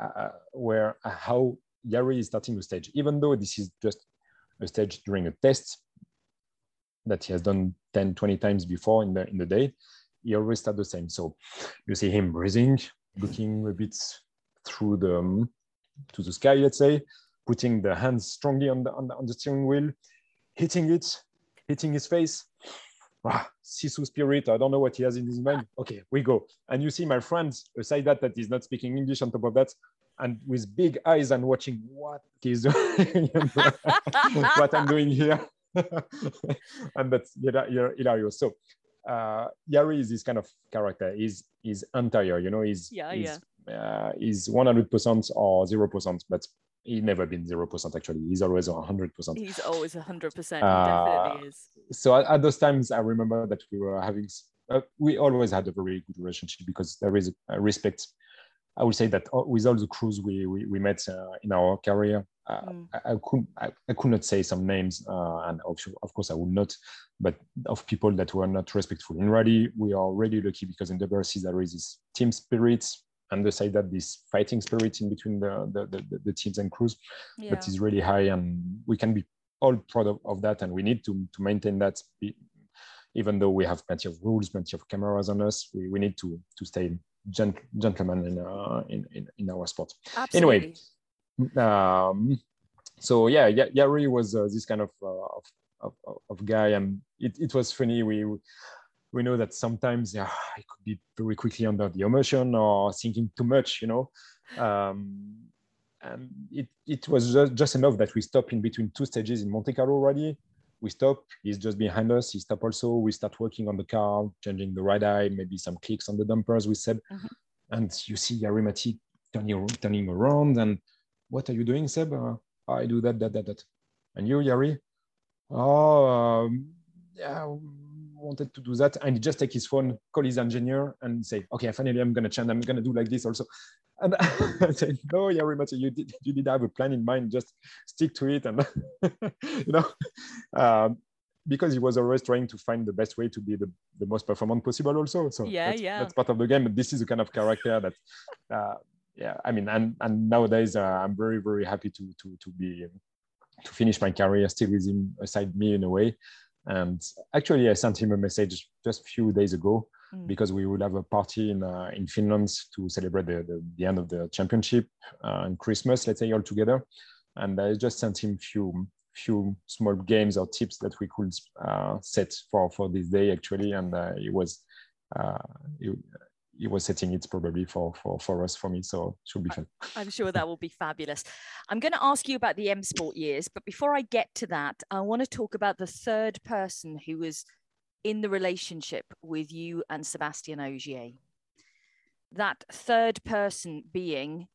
uh, where uh, how Jari is starting the stage, even though this is just a stage during a test that he has done 10, 20 times before in the in the day. He always start the same. So you see him breathing, looking a bit through the um, to the sky, let's say, putting the hands strongly on the, on the, on the steering wheel, hitting it, hitting his face. Ah, Sisu spirit, I don't know what he has in his mind. Okay, we go. And you see my friend aside that that is not speaking English on top of that, and with big eyes and watching what he's <laughs> doing, <laughs> what I'm doing here. <laughs> and that's hila- hilarious. So uh, Jari is this kind of character. He's he's entire, you know, he's Yeah, he's, uh, he's 100% or 0%, but he never been 0% actually. He's always 100%. He's always 100%. Uh, definitely is. So at, at those times, I remember that we were having, uh, we always had a very good relationship because there is a respect. I would say that with all the crews we, we, we met uh, in our career, uh, Mm. I, I could I, I could not say some names, uh, and of, of course I would not, but of people that were not respectful in rally, we are really lucky because in the WRC there is this team spirit, and the side that this fighting spirit in between the the, the, the teams and crews Yeah. that is really high, and we can be all proud of, of that, and we need to to maintain that. Even though we have plenty of rules, plenty of cameras on us, we, we need to to stay gent- gentlemen in, uh, in in in our sport. Absolutely. Anyway, um, so yeah, Ya- Jari was uh, this kind of, uh, of, of of guy, and it, it was funny. We we know that sometimes yeah, <sighs> I could be very quickly under the emotion or thinking too much, you know. Um, and it, it was just, enough that we stopped in between two stages in Monte Carlo already. we stop. He's just behind us. He stop also. We start working on the car, changing the right eye, maybe some clicks on the dampers. We said, Mhm. and you see Jari Matti turning turning around. And what are you doing, Seb? Uh, I do that, that, that, that. And you, Jari? Oh, um, yeah, wanted to do that. And he just take his phone, call his engineer, and say, okay, finally, I'm gonna change. I'm gonna do like this also. And <laughs> I said, no, Jari-Matti, you did, you did have a plan in mind. Just stick to it, and <laughs> you know, um, because he was always trying to find the best way to be the, the most performant possible. Also, so Yeah, that's, yeah. that's part of the game. But this is the kind of character that. Uh, yeah, I mean, and and nowadays uh, I'm very very happy to to to be to finish my career still with him beside me in a way. And actually, I sent him a message just a few days ago Mm. because we will have a party in uh, in Finland to celebrate the, the, the end of the championship uh, and Christmas, let's say all together. And I just sent him few few small games or tips that we could uh, set for for this day actually, and uh, it was. Uh, it, he was setting it probably for for for us for me so it should be fun I'm sure that will be fabulous. I'm going to ask you about the M Sport years, but before I get to that, I want to talk about the third person who was in the relationship with you and Sebastian Ogier. That third person being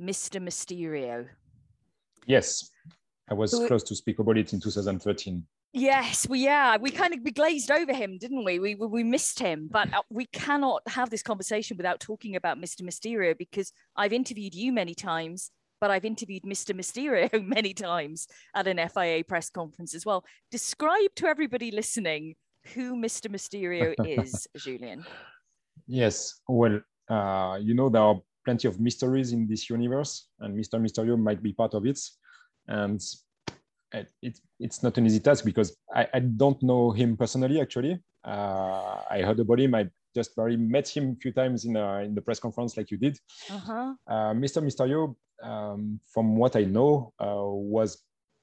Mr. Mysterio. yes i was close to speak about it in 2013 Yes, we yeah, we kind of we glazed over him, didn't we? We we, missed him, but uh, we cannot have this conversation without talking about Mr. Mysterio because I've interviewed you many times, but I've interviewed Mr. Mysterio <laughs> many times at an FIA press conference as well. Describe to everybody listening who Mr. Mysterio is, <laughs> Julien. yes well uh, you know there are plenty of mysteries in this universe and mr mysterio might be part of it and it, it, it's not an easy task because I, I don't know him personally actually uh, i heard about him i just barely met him a few times in, uh, in the press conference like you did Uh-huh. Uh, Mr. Mysterio, um, from what I know, uh, was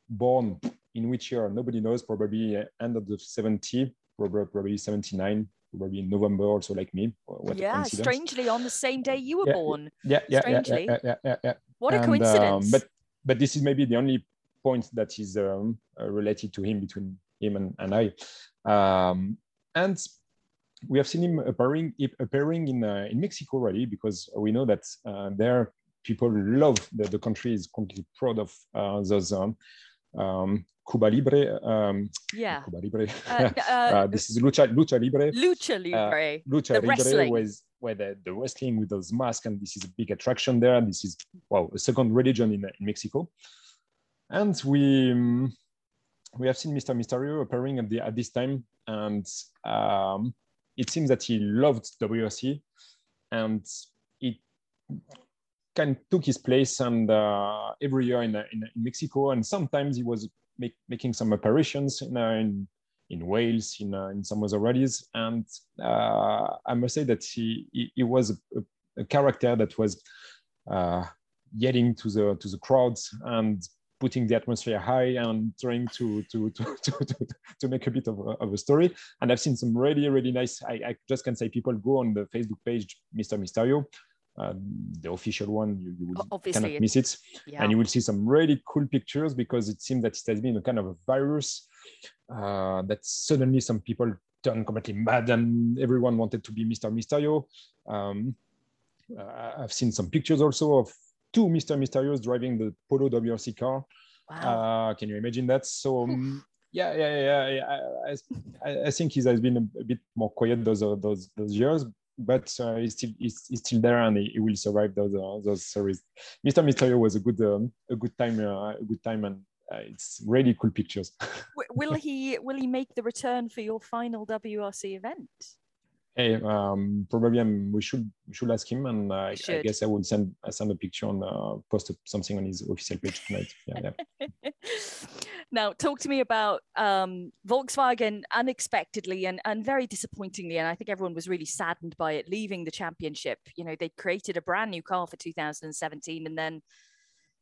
born in which year? Nobody knows. Probably uh, end of the 70, probably, probably 79, probably in November, also like me. What yeah, strangely on the same day you were Yeah, born. Yeah, yeah, yeah, yeah, yeah, yeah. What a And, um, coincidence. but but this is maybe the only point that is um, uh, related to him between him and, and I. Um, and we have seen him appearing appearing in uh, in Mexico already because we know that uh, there people love that the country is completely proud of uh, those um, um, Cuba Libre. Um, yeah. Cuba Libre. Uh, <laughs> uh, Uh, this is Lucha Lucha Libre. Lucha Libre. Lucha the Libre wrestling. was where the, the wrestling with those masks, and this is a big attraction there. This is wow, a second religion in, in Mexico. And we um, we have seen Mr. Mysterio appearing at the at this time, and um, it seems that he loved WRC, and it kind of took his place and uh, every year in, in, in Mexico, and sometimes he was make, making some apparitions in, uh, in in Wales, in, uh, in some other rallies. And uh, I must say that he, he, he was a, a, character that was uh, yelling to the, to the crowds and putting the atmosphere high and trying to, to, to, <laughs> to, to, to make a bit of a, of a story. And I've seen some really, really nice, I, I just can say people go on the Facebook page, Mr. Mysterio, uh, the official one, you, you will Obviously, cannot miss it. Yeah. And you will see some really cool pictures because it seems that it has been a kind of a virus uh, that suddenly some people turned completely mad and everyone wanted to be Mr. Mysterio. Um, uh, I've seen some pictures also of two Mr. Mysterios driving the Polo WRC car. Wow. Uh, can you imagine that? So um, yeah, yeah, yeah. yeah. I, I, think he has been a, a, bit more quiet those uh, those those years, but uh, he's still he's, he's, still there and he, he will survive those uh, those series. Mr. Mysterio was a good um, a good time uh, a good time and uh, it's really cool pictures. <laughs> will he will he make the return for your final WRC event? Hey, um, probably um, we should we should ask him, and uh, I, I guess I would send I send a picture and uh, post something on his official page tonight. <laughs> Yeah, yeah. now, talk to me about um, Volkswagen unexpectedly and and very disappointingly, and I think everyone was really saddened by it leaving the championship. You know, they created a brand new car for 2017, and then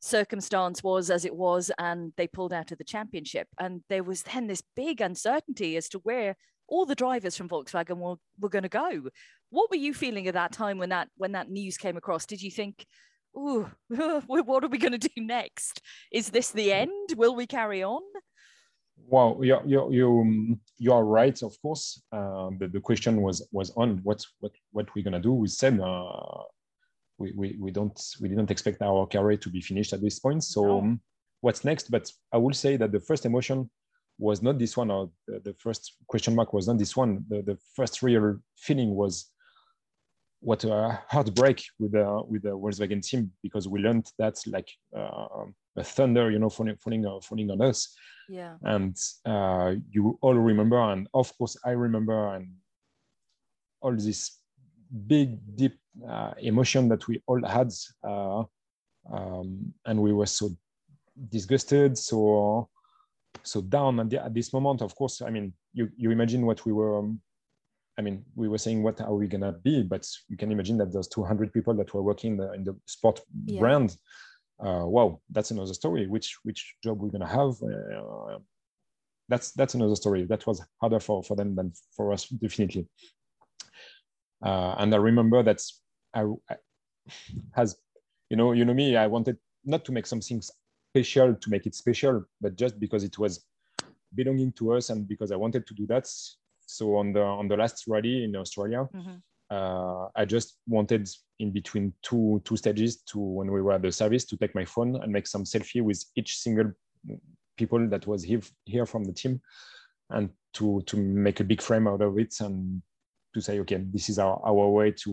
circumstance was as it was and they pulled out of the championship and there was then this big uncertainty as to where all the drivers from Volkswagen were, were going to go what were you feeling at that time when that when that news came across did you think oh <laughs> what are we going to do next is this the end will we carry on Well, you you you you are right, of course. Uh, the, the question was was on what what what we're gonna do with Seb. Uh, we, we we don't we didn't expect our career to be finished at this point. So No. what's next? But I will say that the first emotion was not this one, or the, the first question mark was not this one. The the first real feeling was what a heartbreak with the with the Volkswagen team because we learned that like uh, a thunder, you know, falling falling, uh, falling on us Yeah. and uh, you all remember and of course i remember and all this big deep uh, emotion that we all had uh, um, and we were so disgusted so so down at, the, at this moment of course i mean you, you imagine what we were um, i mean we were saying what are we gonna be but you can imagine that there's 200 people that were working in the, in the sport Yeah. brand uh, wow, that's another story. Which which job we're gonna have? Uh, that's that's another story. That was harder for for them than for us, definitely. Uh, and I remember that I, I has you know you know me. I wanted not to make something special to make it special, but just because it was belonging to us and because I wanted to do that. So on the on the last rally in Australia, Mhm. uh, I just wanted in between two two stages to when we were at the service to take my phone and make some selfie with each single people that was here, here from the team and to to make a big frame out of it and to say okay this is our, our way to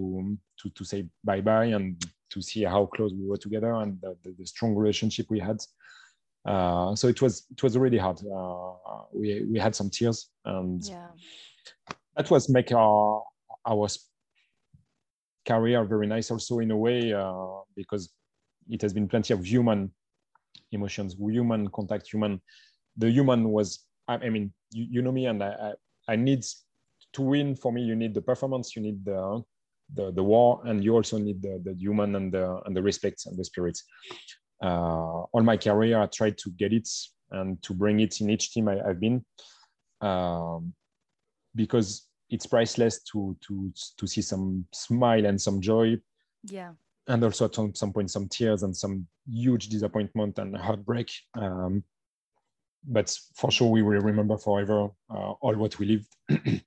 to to say bye bye and to see how close we were together and the, the, the strong relationship we had. Uh, so it was it was really hard. Uh, we we had some tears and Yeah. that was make our our career very nice also in a way uh, because it has been plenty of human emotions human contact human the human was i, I mean you, you know me and I, I i need to win for me. You need the performance you need the the, the war and you also need the, the human and the and the respect and the spirit. Uh, all my career i tried to get it and to bring it in each team I, i've been um, because it's priceless to to to see some smile and some joy. Yeah. and also at some, some point some tears and some huge disappointment and heartbreak. Um, but for sure we will remember forever uh, all what we lived. <clears throat>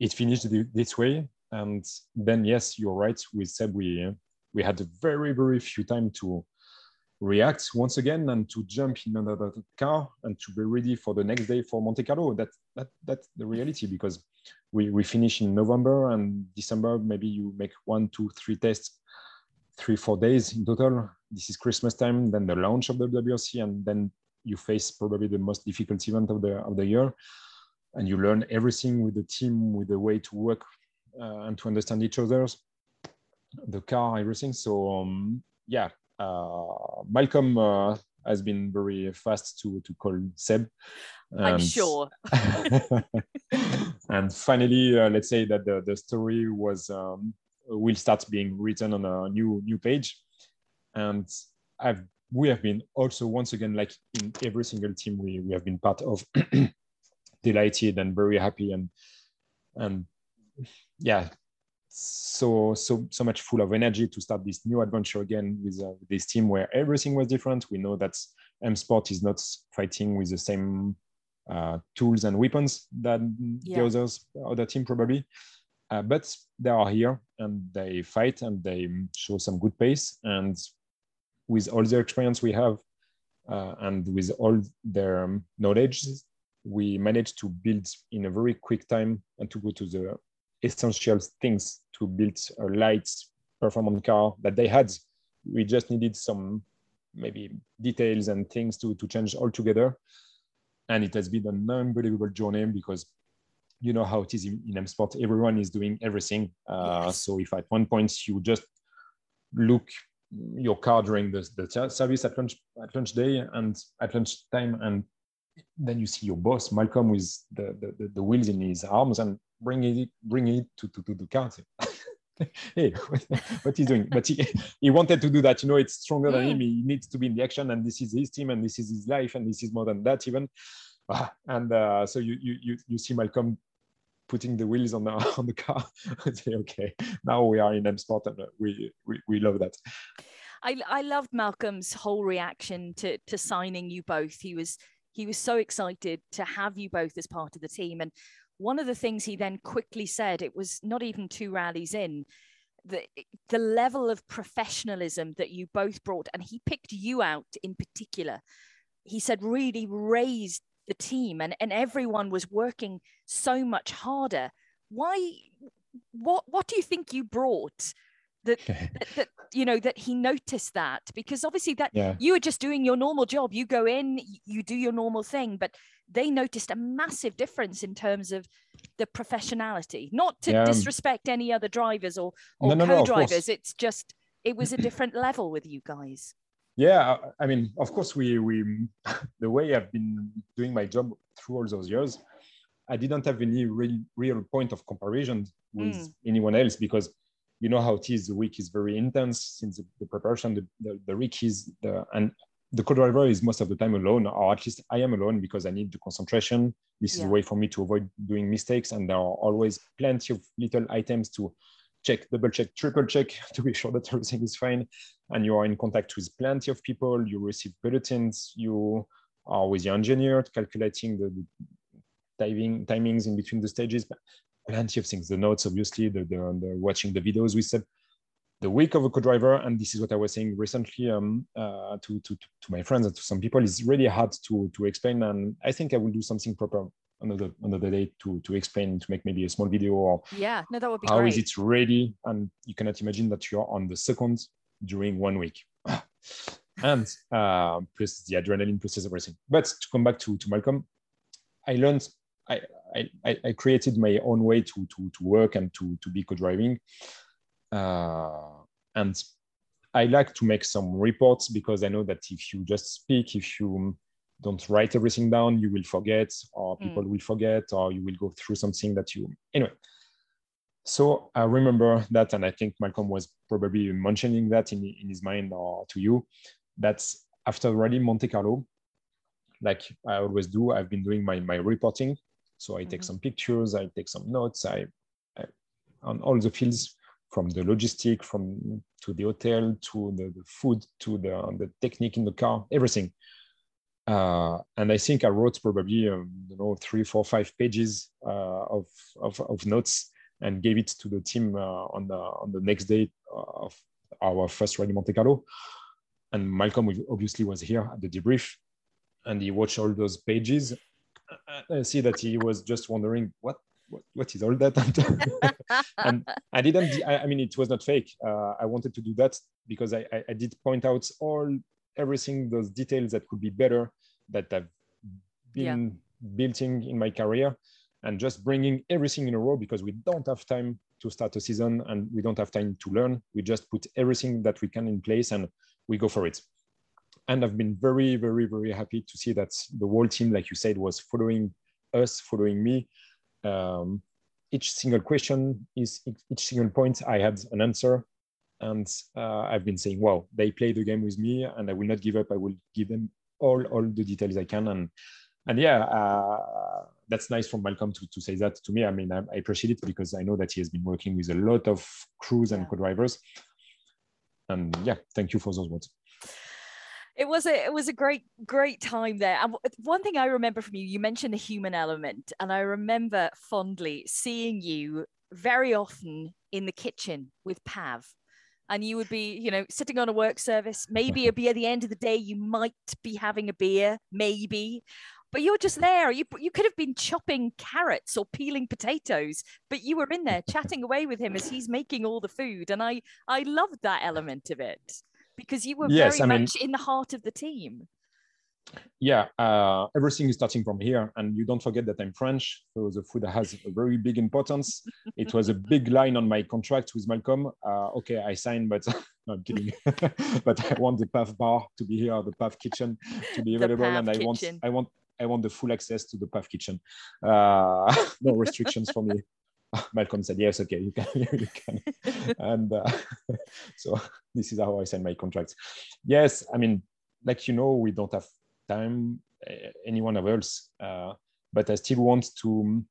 It finished thi- this way and then yes you're right we said we we had a very very few time to react once again and to jump in another car and to be ready for the next day for Monte Carlo. That that that's the reality because we we finish in November and December. Maybe you make one, two, three tests, three, four days in total. This is Christmas time, then the launch of the WRC, and then you face probably the most difficult event of the of the year, and you learn everything with the team, with the way to work and to understand each other's the car, everything. So um, yeah, uh, Malcolm uh, has been very fast to to call Seb. I'm sure. <laughs> and finally, uh, let's say that the, the story was um, will start being written on a new new page, and I've we have been also once again like in every single team we, we have been part of <clears throat> delighted and very happy and and yeah. So so so much full of energy to start this new adventure again with, uh, this team where everything was different. We know that m sport is not fighting with the same uh, tools and weapons that Yeah. the others other team probably. Uh, but they are here and they fight and they show some good pace. And with all the experience we have uh, and with all their um, knowledge we managed to build in a very quick time and to go to the essential things to build a light performance car that they had we just needed some maybe details and things to, to change altogether and it has been an unbelievable journey because you know how it is in, in M Sport. Everyone is doing everything. Uh, Yes. So if at one point you just look your car during the, the service at lunch at lunch day and at lunch time, and then you see your boss Malcolm with the, the, the, the wheels in his arms and bringing it bringing it to, to, to the car. <laughs> hey, <laughs> what, he's doing? But he, he wanted to do that. You know, it's stronger than Mm. him. He needs to be in the action, and this is his team, and this is his life, and this is more than that even. Ah, and uh, so you, you you you see Malcolm putting the wheels on the <laughs> on the car. I say, okay, now we are in M Sport, and uh, we, we we love that. I I loved Malcolm's whole reaction to to signing you both. He was he was so excited to have you both as part of the team. And one of the things he then quickly said, it was not even two rallies in, the, the level of professionalism that you both brought, and he picked you out in particular, he said really raised the team and, and everyone was working so much harder. Why, what, what do you think you brought that, <laughs> that, that, you know that he noticed that because obviously that yeah. you were just doing your normal job you go in you do your normal thing but they noticed a massive difference in terms of the professionality not to yeah. disrespect any other drivers or, or no, no, co-drivers no, it's just it was a different level with you guys yeah i mean of course we we <laughs> the way i've been doing my job through all those years i didn't have any real real point of comparison with mm. anyone else because you know how it is. The week is very intense since the, the preparation, the, the, the week is the, and the co-driver is most of the time alone, or at least I am alone because I need the concentration. This yeah. is a way for me to avoid doing mistakes. And there are always plenty of little items to check, double check, triple check <laughs> to be sure that everything is fine. And you are in contact with plenty of people. You receive bulletins. You are with the engineer calculating the, the timing, timings in between the stages plenty of things. The notes, obviously, the, the, the watching the videos we said, the week of a co-driver, and this is what I was saying recently um, uh, to, to, to my friends and to some people, is really hard to, to explain. And I think I will do something proper another another day to to explain to make maybe a small video or yeah no that would be how great. is it ready and you cannot imagine that you're on the second during one week <sighs> and uh, plus the adrenaline plus everything but to come back to to malcolm i learned I, I, I created my own way to, to, to work and to, to be co-driving. Uh, and I like to make some reports because I know that if you just speak, if you don't write everything down, you will forget, or hmm. people mm. will forget, or you will go through something that you anyway. So I remember that, and I think Malcolm was probably mentioning that in, in his mind or to you. That after Rally Monte Carlo, like I always do, I've been doing my, my reporting so I take mm-hmm. some pictures, I take some notes, I, I, on all the fields from the logistic, from to the hotel, to the, the food, to the, the technique in the car, everything. Uh, and I think I wrote probably um, you know three, four, five pages uh, of, of, of notes and gave it to the team uh, on the on the next day of our first rally Monte Carlo. And Malcolm obviously was here at the debrief, and he watched all those pages I see that he was just wondering what what, what is all that <laughs> and i didn't I, I, mean it was not fake uh, i wanted to do that because I, I, I, did point out all everything those details that could be better that I've been yeah. built in in my career and just bringing everything in a row because we don't have time to start a season and we don't have time to learn we just put everything that we can in place and we go for it and I've been very, very, very happy to see that the whole team, like you said, was following us, following me. Um, each single question is each single point I had an answer, and uh, I've been saying, "Wow, they play the game with me, and I will not give up. I will give them all all the details I can." And and yeah, uh, that's nice from Malcolm to, to say that to me. I mean, I, I, appreciate it because I know that he has been working with a lot of crews and co-drivers. And yeah, thank you for those words it was a it was a great great time there. And one thing i remember from you you mentioned the human element and i remember fondly seeing you very often in the kitchen with pav. And you would be you know sitting on a work service maybe it'd be at the end of the day you might be having a beer maybe but you're just there. You, you could have been chopping carrots or peeling potatoes but you were in there chatting away with him as he's making all the food. And i i loved that element of it because you were yes, very I much mean, in the heart of the team. Yeah, uh, everything is starting from here, and you don't forget that I'm French, so the food has a very big importance. it was a big line on my contract with Malcolm. Uh, okay, I signed, but <laughs> no, I'm kidding. <laughs> but I want the PAF bar to be here, the PAF kitchen to be available, and I kitchen. want, I want, I want the full access to the PAF kitchen. Uh, <laughs> no restrictions for me. <laughs> Malcolm said, yes, okay, you can, <laughs> you can. and uh, <laughs> so this is how I sign my contracts. Yes, I mean, like you know, we don't have time, uh, anyone of us, uh, but I still want to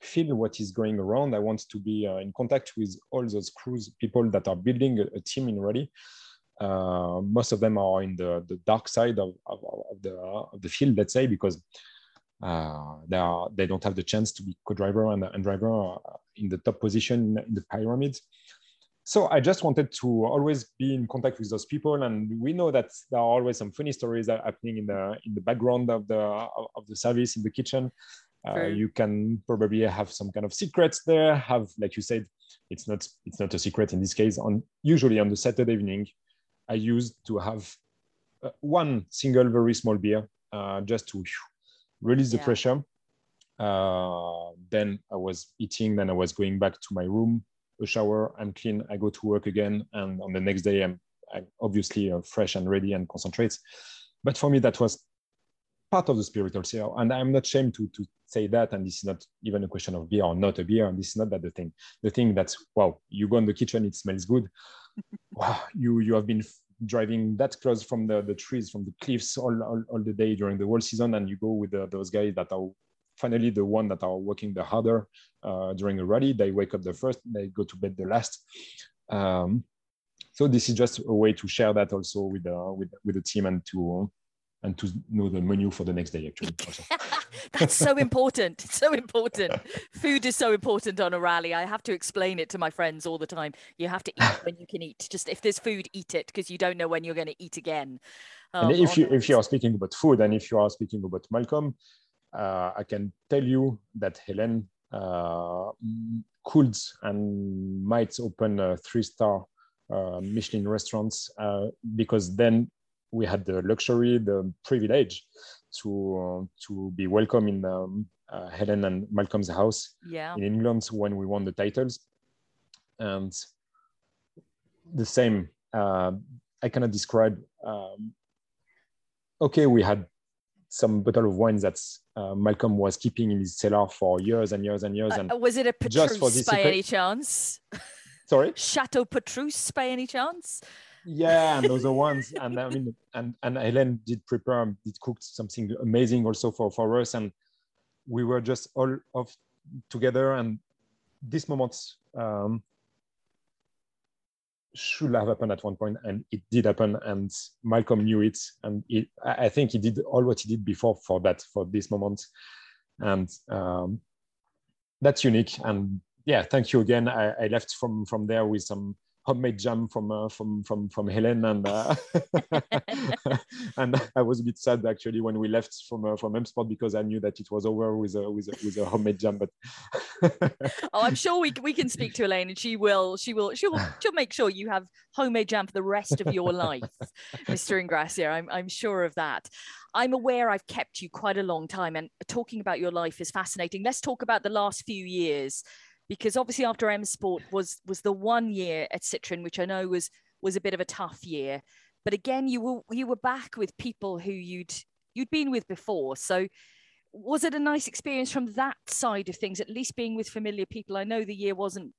feel what is going around. I want to be uh, in contact with all those crews, people that are building a, a team in Rally. Uh, most of them are in the, the dark side of, of, of, the of the field, let's say, because they are they don't have the chance to be co-driver and, and driver uh, in the top position in the pyramid. So I just wanted to always be in contact with those people, and we know that there are always some funny stories that are happening in the in the background of the of the service in the kitchen. Uh, you can probably have some kind of secrets there. Have like you said, it's not it's not a secret in this case. On usually on the Saturday evening, I used to have uh, one single very small beer uh, just to release the Yeah. pressure. Uh, then I was eating. Then I was going back to my room, a shower, I'm clean. I go to work again, and on the next day I'm, I'm obviously uh, fresh and ready and concentrate. But for me, that was part of the spirit also, and I'm not ashamed to to say that. And this is not even a question of beer or not a beer. And this is not that the thing. The thing that's wow, you go in the kitchen, it smells good. <laughs> wow, you you have been driving that close from the, the trees, from the cliffs all, all, all the day during the whole season, and you go with the, those guys that are finally the one that are working the harder uh, during a rally. They wake up the first, they go to bed the last. Um, so this is just a way to share that also with uh, with with the team and to and to know the menu for the next day actually. <laughs> That's so <laughs> important. It's so important. Food is so important on a rally. I have to explain it to my friends all the time. You have to eat <laughs> when you can eat. Just if there's food, eat it because you don't know when you're going to eat again. and Um, if you if you are speaking about food and if you are speaking about Malcolm, uh, I can tell you that Helen uh, could and might open a three-star uh, Michelin restaurants uh, because then we had the luxury, the privilege to uh, to be welcome in um, uh, Helen and Malcolm's house yeah. in England when we won the titles. And the same, uh, I cannot describe. Um, okay, we had some bottle of wine that uh, Malcolm was keeping in his cellar for years and years and years. And Uh, was it a just for Petrus this by any chance? sorry, <laughs> Chateau Petrus by any chance? Yeah, and those are <laughs> ones. And I mean, and and Helen did prepare, did cook something amazing also for for us, and we were just all of together. And this moment um, should have happened at one point, and it did happen. And Malcolm knew it, and it, I I think he did all what he did before for that for this moment, and um, that's unique. And yeah, thank you again. I, I left from from there with some homemade jam from uh, from from from Helen, and uh, <laughs> and I was a bit sad actually when we left from uh, from M Sport because I knew that it was over with a with a, with a homemade jam. But <laughs> Oh, I'm sure we we can speak to Elaine, and she will she will she'll <sighs> she'll make sure you have homemade jam for the rest of your life, Mr. Ingrassia. I'm I'm sure of that. I'm aware I've kept you quite a long time, and talking about your life is fascinating. Let's talk about the last few years, because obviously after M Sport was was the one year at Citroen, which I know was was a bit of a tough year. But again, you were you were back with people who you'd you'd been with before, so was it a nice experience from that side of things at least being with familiar people i know the year wasn't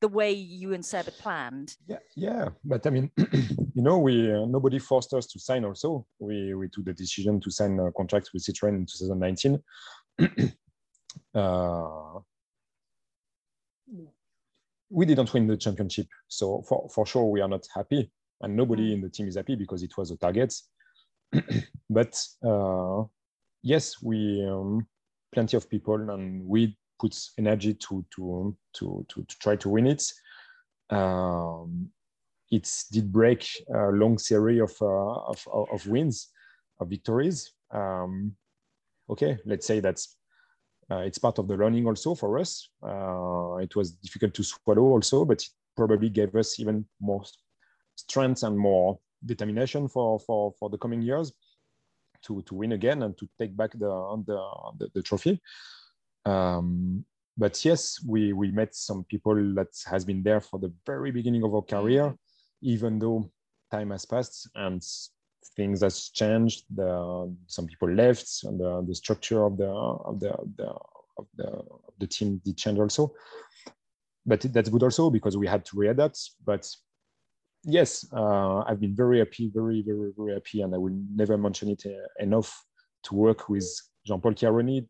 the way you and seb had planned yeah, yeah. But I mean, <clears throat> you know, we uh, nobody forced us to sign. Also, we we took the decision to sign a contract with Citroen in 2019. <clears throat> uh, we didn't win the championship, so for, for sure we are not happy, and nobody in the team is happy because it was a target. <clears throat> but uh, yes, we um, plenty of people, and we put energy to to to to, to try to win it. Um, it did break a long series of, uh, of, of wins, of victories. Um, okay, let's say that's it's part of the learning also for us. Uh, it was difficult to swallow also, but it probably gave us even more strength and more determination for for, for the coming years to, to win again and to take back the the, the, the trophy. Um, but yes, we we met some people that has been there for the very beginning of our career, even though time has passed and things has changed. The some people left, and the, the structure of the of the, the of the of the team did change also. But that's good also because we had to readapt. But yes, uh, I've been very happy, very very very happy, and I will never mention it uh, enough to work with Jean-Paul Chiaroni.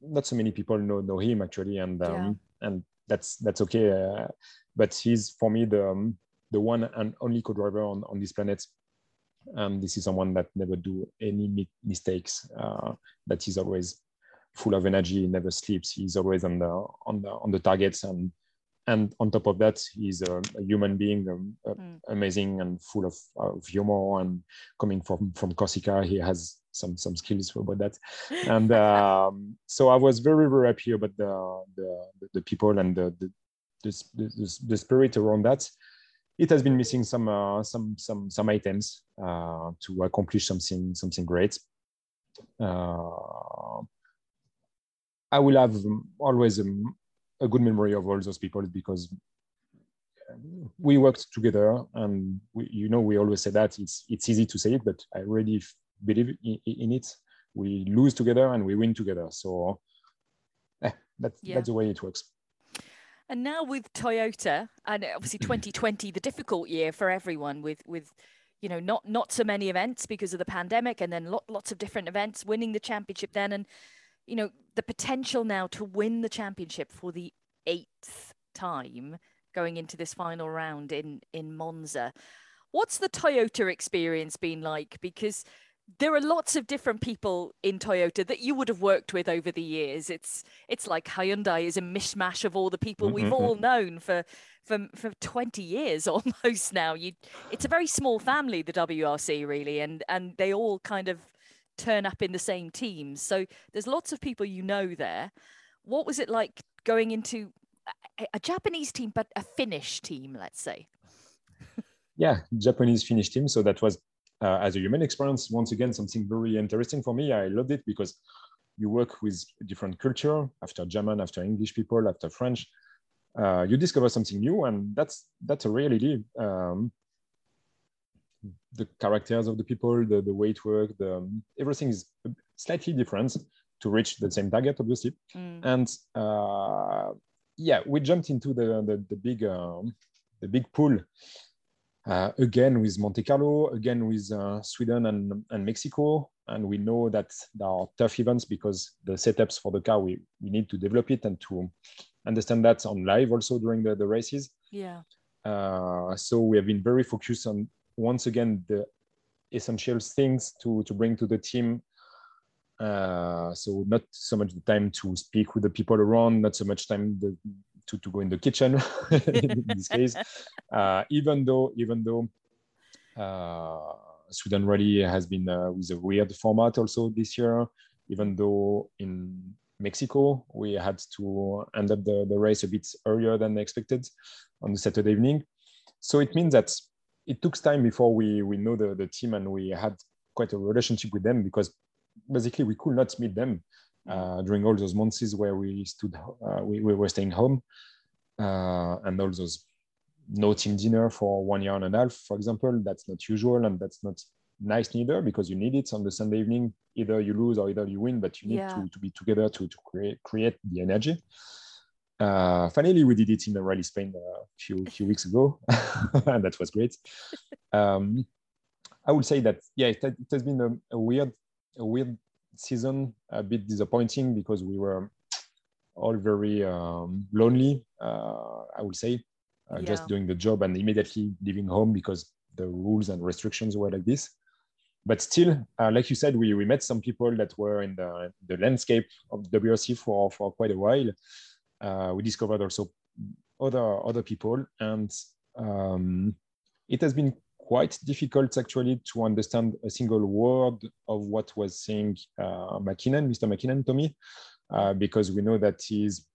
Not so many people know know him actually, and um, Yeah. and that's that's okay. Uh, but he's for me the um, the one and only co-driver on, on this planet and this is someone that never do any mi- mistakes. Uh, that is always full of energy, he never sleeps. He's always on the on the on the targets, and and on top of that, he's a, a human being, um, uh, Mm. amazing and full of, of humor. And coming from from Corsica, he has some some skills about that. And <laughs> um, so I was very very happy about the the, the people and the the, the, the, the spirit around that it has been missing some uh, some some some items uh, to accomplish something something great. Uh, I will have always um, a good memory of all those people because we worked together, and we, you know we always say that it's it's easy to say it, but I really believe in, in it. We lose together and we win together, so eh, that, Yeah. that's the way it works. And now with Toyota, and obviously mm-hmm. 2020, the difficult year for everyone with with you know not not so many events because of the pandemic, and then lot, lots of different events, winning the championship then, and you know the potential now to win the championship for the eighth time going into this final round in in Monza. What's the Toyota experience been like? Because there are lots of different people in Toyota that you would have worked with over the years. It's it's like Hyundai is a mishmash of all the people we've Mhm. all known for for for 20 years <laughs> almost now. You it's a very small family the WRC really and and they all kind of turn up in the same teams. So there's lots of people you know there. What was it like going into a, a Japanese team but a Finnish team, let's say? yeah japanese finnish team so that was uh, as a human experience once again something very interesting for me. I loved it because you work with different culture after german after english people after french. Uh, you discover something new and that's that's a reality. Um, the characters of the people the, the way it works the, everything is slightly different to reach the same target obviously. Mm. and uh, yeah we jumped into the the, the big um, the big pool uh, again with Monte Carlo, again with uh, Sweden and, and Mexico. And we know that there are tough events because the setups for the car, we, we need to develop it and to understand that on live also during the, the races. Yeah. Uh, so we have been very focused on, once again, the essential things to, to bring to the team. Uh, so not so much the time to speak with the people around, not so much time the, to, to go in the kitchen <laughs> in this case. Uh, even though, even though uh, Sweden Rally has been uh, with a weird format also this year, even though in Mexico we had to end up the, the race a bit earlier than expected on the Saturday evening. So it means that it took time before we, we know the, the team and we had quite a relationship with them because basically we could not meet them during all those months where we stood, uh, we, we were staying home, uh, and all those no team dinner for one year and a half, for example. That's not usual, and that's not nice neither because you need it on the Sunday evening. Either you lose or either you win, but you need Yeah. to, to be together to, to create create the energy. Uh, finally, we did it in the Rally Spain a few few weeks ago, <laughs> and that was great. <laughs> Um, I would say that yeah, it, it has been a, a weird a weird season, a bit disappointing because we were all very um, lonely. Uh, I would say, uh, just doing the job and immediately leaving home because the rules and restrictions were like this. But still, uh, like you said, we, we met some people that were in the, the landscape of WRC for, for quite a while. Uh, we discovered also other other people, and um, it has been quite difficult actually to understand a single word of what was saying uh, Mäkinen, Mr. Mäkinen, Tommi, uh, because we know that he's.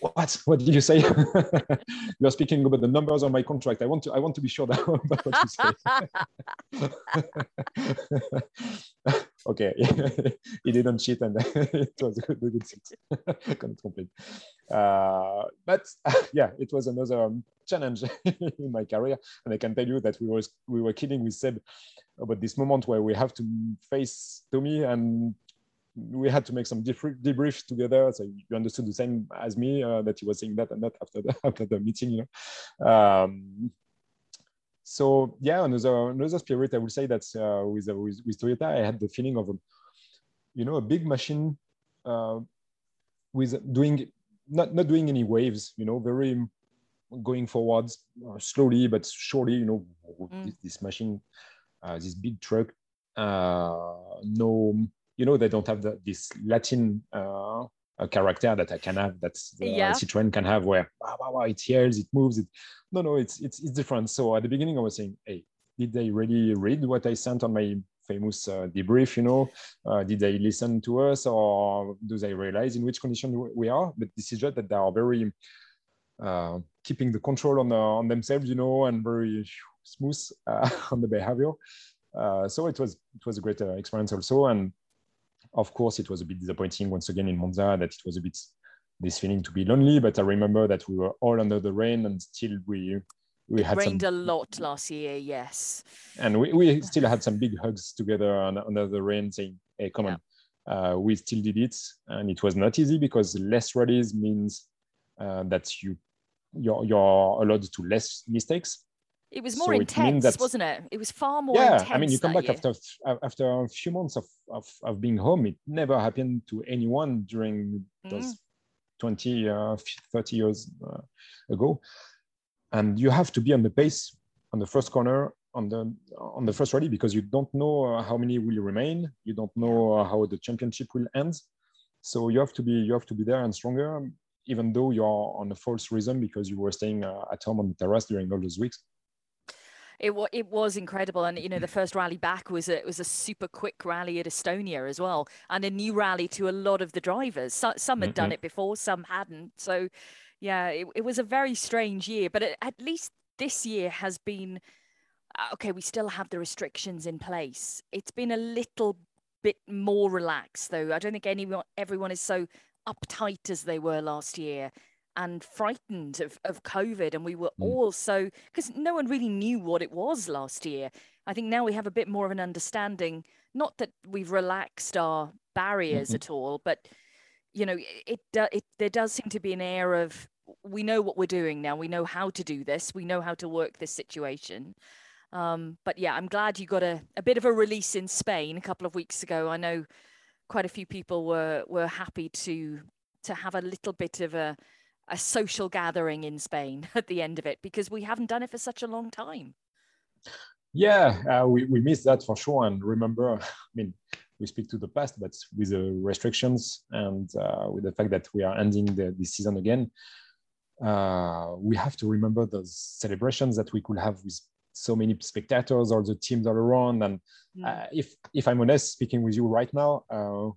What? What did you say? <laughs> You're speaking about the numbers on my contract. I want to. I want to be sure that <laughs> about what you say. <laughs> okay, <laughs> he didn't cheat, and <laughs> it was a good, good suit. <laughs> Cannot complain. Uh, but yeah, it was another um, challenge in my career, and I can tell you that we was we were kidding with Seb about this moment where we have to face Tommi and we had to make some debr- debriefs together. So you understood the same as me uh, that he was saying that and that after the after the meeting, you know. Um, so yeah, another another spirit I would say that uh, with, uh, with with Toyota, I had the feeling of a, you know a big machine uh, with doing not not doing any waves, you know, very going forwards uh, slowly but surely. You know, Mm. this, this machine, uh, this big truck, uh, no, you know, they don't have the, this Latin uh, character that I can have, that uh, Yeah. Citroen can have, where wow, wow, wow, it yells, it moves. It no, no, it's it's it's different. So at the beginning, I was saying, hey, did they really read what I sent on my famous uh, debrief? You know, uh, did they listen to us, or do they realize in which condition we- are? But this is just that they are very uh, keeping the control on, uh, on themselves, you know, and very smooth uh, <laughs> on the behavior. Uh, so it was it was a great uh, experience also, and of course it was a bit disappointing once again in Monza that it was a bit this feeling to be lonely. But I remember that we were all under the rain, and still we we It had some rained a lot last year, yes. and we, we still had some big hugs together under the rain saying hey come on uh, we still did it and it was not easy because less rallies means uh, that you you're, you're allowed to less mistakes It was So more it means intense, that- wasn't it? It was far more yeah intense. i mean you come back year. after after a few months of, of, of being home it never happened to anyone during those Mm. 20 uh, 30 years uh, ago and you have to be on the pace on the first corner on the on the first rally because you don't know uh, how many will remain you don't know uh, how the championship will end so you have to be you have to be there and stronger even though you're on a false rhythm because you were staying uh, at home on the terrace during all those weeks It was it was incredible, and you know the first rally back was a, it was a super quick rally at Estonia as well, and a new rally to a lot of the drivers. So, some had done Mhm. it before, some hadn't. So, yeah, it, it was a very strange year, but at, at least this year has been uh, okay. We still have the restrictions in place. It's been a little bit more relaxed, though. I don't think anyone everyone is so uptight as they were last year and frightened of, of COVID. And we were Mm. all so, because no one really knew what it was last year. I think now we have a bit more of an understanding, not that we've relaxed our barriers Mhm. at all, but, you know, it, it, it, there does seem to be an air of, we know what we're doing now. We know how to do this. We know how to work this situation. Um, but yeah, I'm glad you got a, a bit of a release in Spain a couple of weeks ago. I know quite a few people were were happy to to have a little bit of a a social gathering in Spain <laughs> at the end of it because we haven't done it for such a long time. Yeah, uh, we, we missed that for sure. And remember, <laughs> I mean, we speak to the past, but with the restrictions and uh, with the fact that we are ending the, this season again, uh, we have to remember those celebrations that we could have with so many spectators, all the teams all around. And uh, if if I'm honest, speaking with you right now, uh,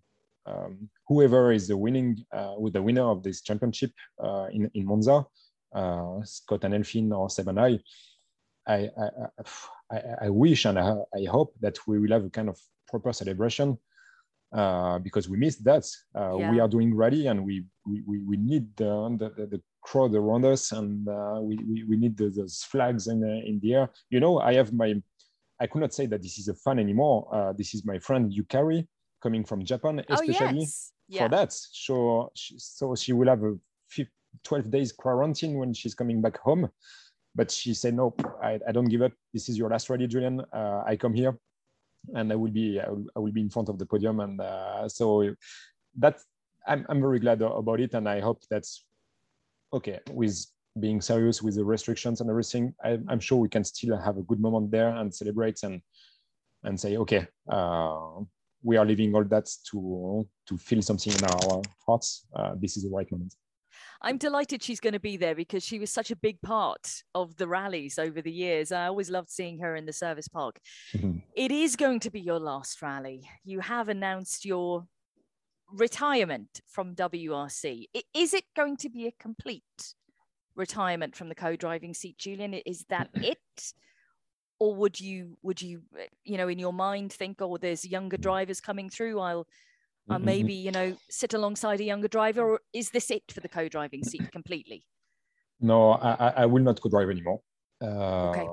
um, whoever is the winning uh, with the winner of this championship uh, in in Monza, uh, Scott and Elfyn or Seb and I, I, I, I, I wish and I, I hope that we will have a kind of proper celebration uh, because we missed that. Uh, We are doing rally and we we, we, we need the, the, the, crowd around us and uh, we, we, we need the, those flags in, the- in the air. You know, I have my, I could not say that this is a fan anymore. Uh, this is my friend Yukari coming from Japan, especially oh yes, yeah. for that. So, she, so she will have a fif- 12 days quarantine when she's coming back home. But she said, no, I, I don't give up. This is your last rally, Julien. Uh, I come here and I will be, I will, I will be in front of the podium. And uh, so that I'm, I'm very glad about it. And I hope that's okay with being serious with the restrictions and everything. I, I'm sure we can still have a good moment there and celebrate and, and say, okay, uh, we are leaving all that to to feel something in our hearts. Uh, this is the right moment. I'm delighted she's going to be there because she was such a big part of the rallies over the years. I always loved seeing her in the service park. It is going to be your last rally. You have announced your retirement from WRC. Is it going to be a complete retirement from the co-driving seat, Julien? Is that <laughs> it? Or would you would you uh, you know in your mind think, oh, there's younger drivers coming through? I'll I'll Mhm. maybe you know sit alongside a younger driver, or is this it for the co-driving seat completely? No, I, I- will not co-drive anymore. Uh, Okay.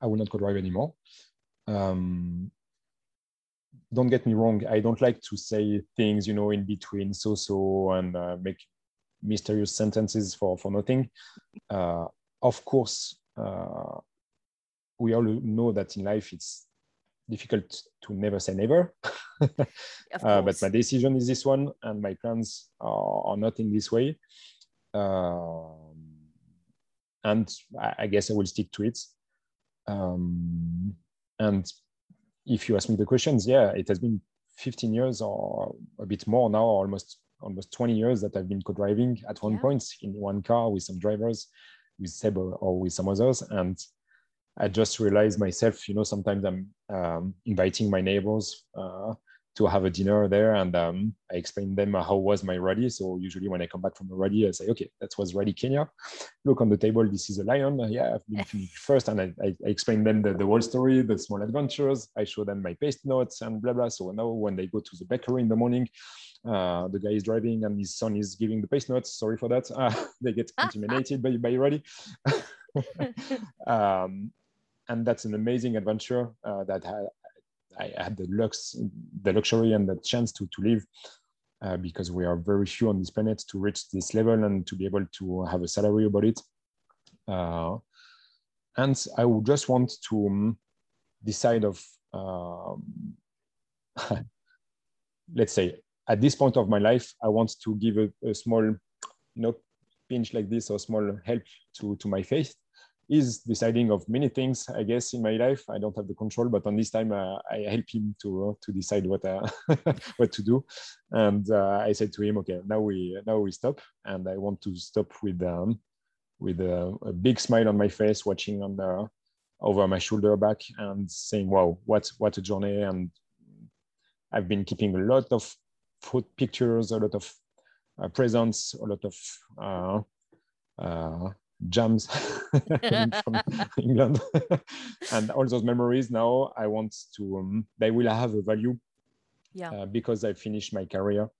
I will not co-drive anymore. Um, don't get me wrong. I don't like to say things, you know, in between so-so and uh, make mysterious sentences for for nothing. Uh, of course, uh, we all know that in life it's difficult to never say never. <laughs> Uh, but my decision is this one, and my plans are, are not in this way. Um, and I, I, guess I will stick to it. Um, and if you ask me the questions, yeah, it has been 15 years or a bit more now, almost almost 20 years that I've been co-driving at one yeah. point in one car with some drivers, with Seb or with some others, and I just realized myself, you know, sometimes I'm um, inviting my neighbors uh, to have a dinner there and um, I explain them how was my rally. So usually when I come back from a rally, I say, okay, that was Rally Kenya. Look on the table, this is a lion. Yeah, I've been finished first. And I, I, explain them the, the whole story, the small adventures. I show them my pace notes and blah, blah. So now when they go to the bakery in the morning, uh, the guy is driving and his son is giving the pace notes. Sorry for that. Uh, <laughs> they get <laughs> intimidated by, by Rally. <laughs> um, and that's an amazing adventure uh, that I, I, had the lux, the luxury and the chance to to live uh, because we are very few on this planet to reach this level and to be able to have a salary about it. Uh, and I would just want to um, decide of, um, <laughs> let's say, at this point of my life, I want to give a, a small, you know, pinch like this or small help to to my faith is deciding of many things, I guess, in my life. I don't have the control, but on this time, uh, I help him to uh, to decide what uh, <laughs> what to do. And uh, I said to him, okay, now we now we stop, and I want to stop with um, with a, a, big smile on my face, watching on the over my shoulder back, and saying, wow, what what a journey! And I've been keeping a lot of food pictures, a lot of uh, presents, a lot of uh, jams <laughs> from <laughs> England. and all those memories now, I want to, um, they will have a value yeah. Uh, because I finished my career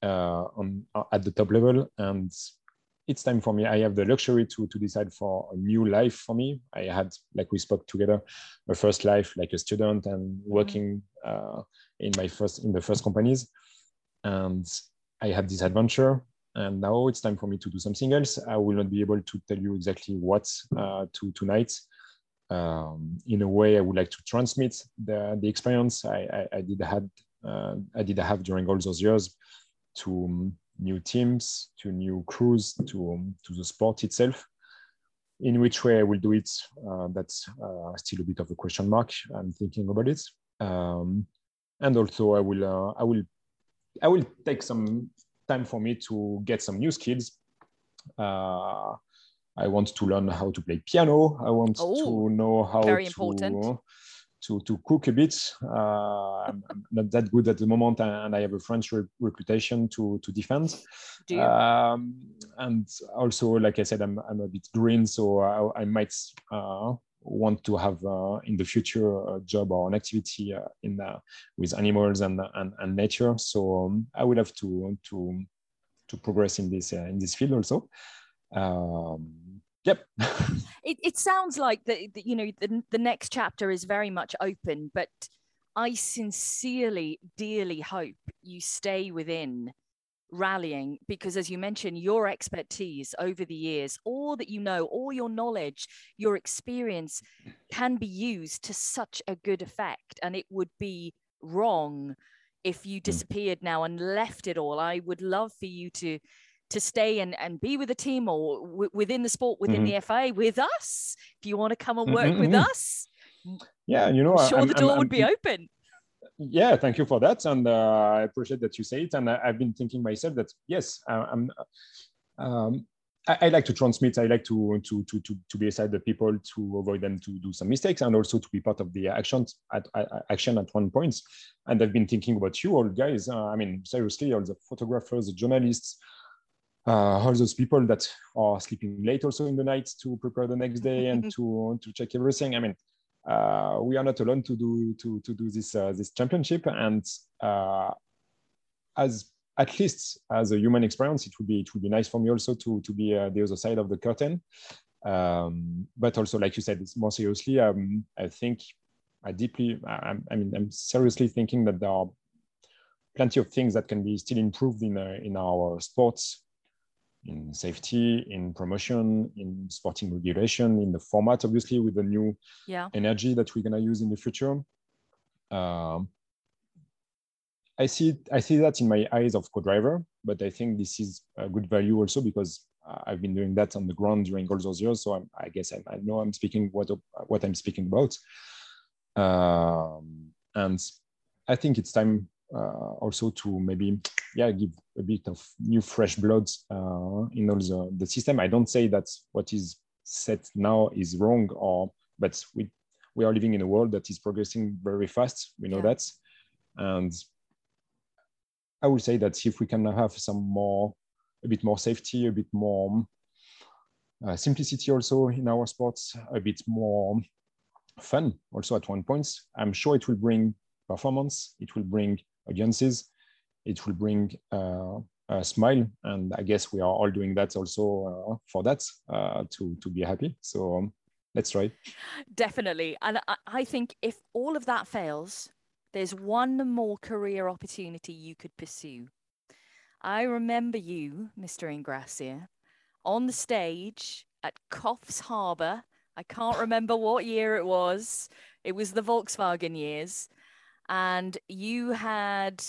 uh, on uh, at the top level. And it's time for me. I have the luxury to, to decide for a new life for me. I had, like we spoke together, a first life like a student and mm-hmm. working mm. in my first, in the first companies. And I had this adventure and now it's time for me to do something else. I will not be able to tell you exactly what uh, to tonight. Um, in a way, I would like to transmit the, the experience I, I, I did had uh, I did have during all those years to um, new teams, to new crews, to um, to the sport itself. In which way I will do it, uh, that's uh, still a bit of a question mark. I'm thinking about it, um, and also I will uh, I will I will take some time for me to get some new skills. Uh, I want to learn how to play piano. I want oh, to know how very to, important. to to cook a bit. Uh, I'm, not that good at the moment, and I have a French re- reputation to to defend. Um, and also, like I said, I'm I'm a bit green, so I, I might uh, want to have uh, in the future a job or an activity uh, in uh, with animals and, and, and nature. So um, I would have to to to progress in this in this field also. Um, yep. <laughs> it, it sounds like the, the you know the, the next chapter is very much open, but I sincerely, dearly hope you stay within rallying because as you mentioned your expertise over the years all that you know all your knowledge your experience can be used to such a good effect and it would be wrong if you hmm. disappeared now and left it all i would love for you to to stay and, and be with the team or w- within the sport within mm-hmm. the fa with us if you want to come and work mm-hmm. with mm-hmm. us yeah you know I'm sure I'm, the door I'm, would be open yeah thank you for that. And uh, i appreciate that you say it. And I, have been thinking myself that yes I, am um, I, I, like to transmit. I like to, to to to to be beside the people to avoid them to do some mistakes and also to be part of the actions at, at action at one point. point. And i've been thinking about you all guys. Uh, i mean seriously all the photographers the journalists uh, all those people that are sleeping late also in the night to prepare the next day and <laughs> to to check everything. I mean uh, we are not alone to do to to do this uh, this championship. And uh, as at least as a human experience it would be it would be nice for me also to to be uh, the other side of the curtain. Um, but also like you said more seriously um, i think i deeply I, I, mean i'm seriously thinking that there are plenty of things that can be still improved in uh, in our sports in safety, in promotion, in sporting regulation, in the format, obviously, with the new yeah. energy that we're gonna use in the future. Um, I see I see that in my eyes of co-driver, but I think this is a good value also because I've been doing that on the ground during all those years. So I'm, i guess I, I, know I'm speaking what what I'm speaking about. Um, and I think it's time uh, also to maybe yeah give a bit of new fresh blood uh, in all the, the system. I don't say that what is set now is wrong or but we we are living in a world that is progressing very fast. We know yeah. that, and I would say that if we can have some more, a bit more safety, a bit more uh, simplicity also in our sports, a bit more fun also at one point, I'm sure it will bring performance, it will bring audiences, it will bring uh, a smile, and I guess we are all doing that also uh, for that uh, to to be happy. So um, let's try. Definitely, and I, I think if all of that fails, there's one more career opportunity you could pursue. I remember you, Mr. Ingrassia, on the stage at Coffs Harbour. I can't remember what year it was. It was the Volkswagen years. And you had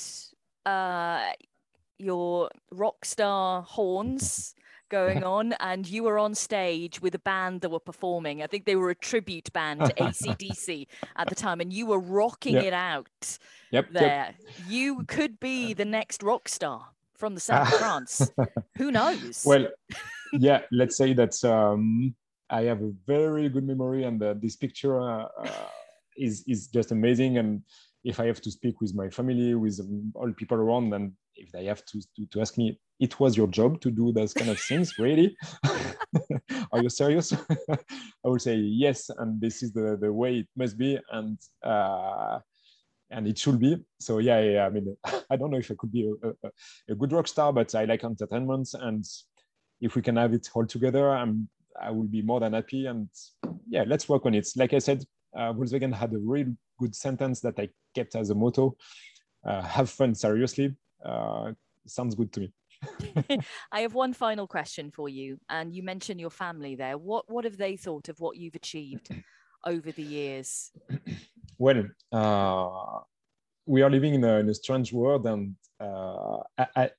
uh, your rock star horns going <laughs> on, and you were on stage with a band that were performing. I think they were a tribute band to ACDC <laughs> at the time, and you were rocking yep. it out yep, there. Yep. You could be the next rock star from the south of France. <laughs> Who knows? Well, yeah, let's say that um, I have a very good memory, and uh, this picture uh, uh, is is just amazing. And if I have to speak with my family, with um, all people around, and if they have to, to, to ask me, it was your job to do those kind of things, really? <laughs> Are you serious? <laughs> I will say yes, and this is the, the way it must be, and uh, and it should be. So yeah, yeah, I mean, <laughs> I don't know if I could be a, a, a, good rock star, but I like entertainment, and if we can have it all together, I'm I will be more than happy. And yeah, let's work on it. Like I said, uh, Volkswagen had a really good sentence that I kept as a motto: uh, "Have fun seriously." Uh, sounds good to me. <laughs> <laughs> I have one final question for you, and you mentioned your family there. What what have they thought of what you've achieved over the years? <clears throat> Well, uh, we are living in a, in a strange world, and uh, I, I,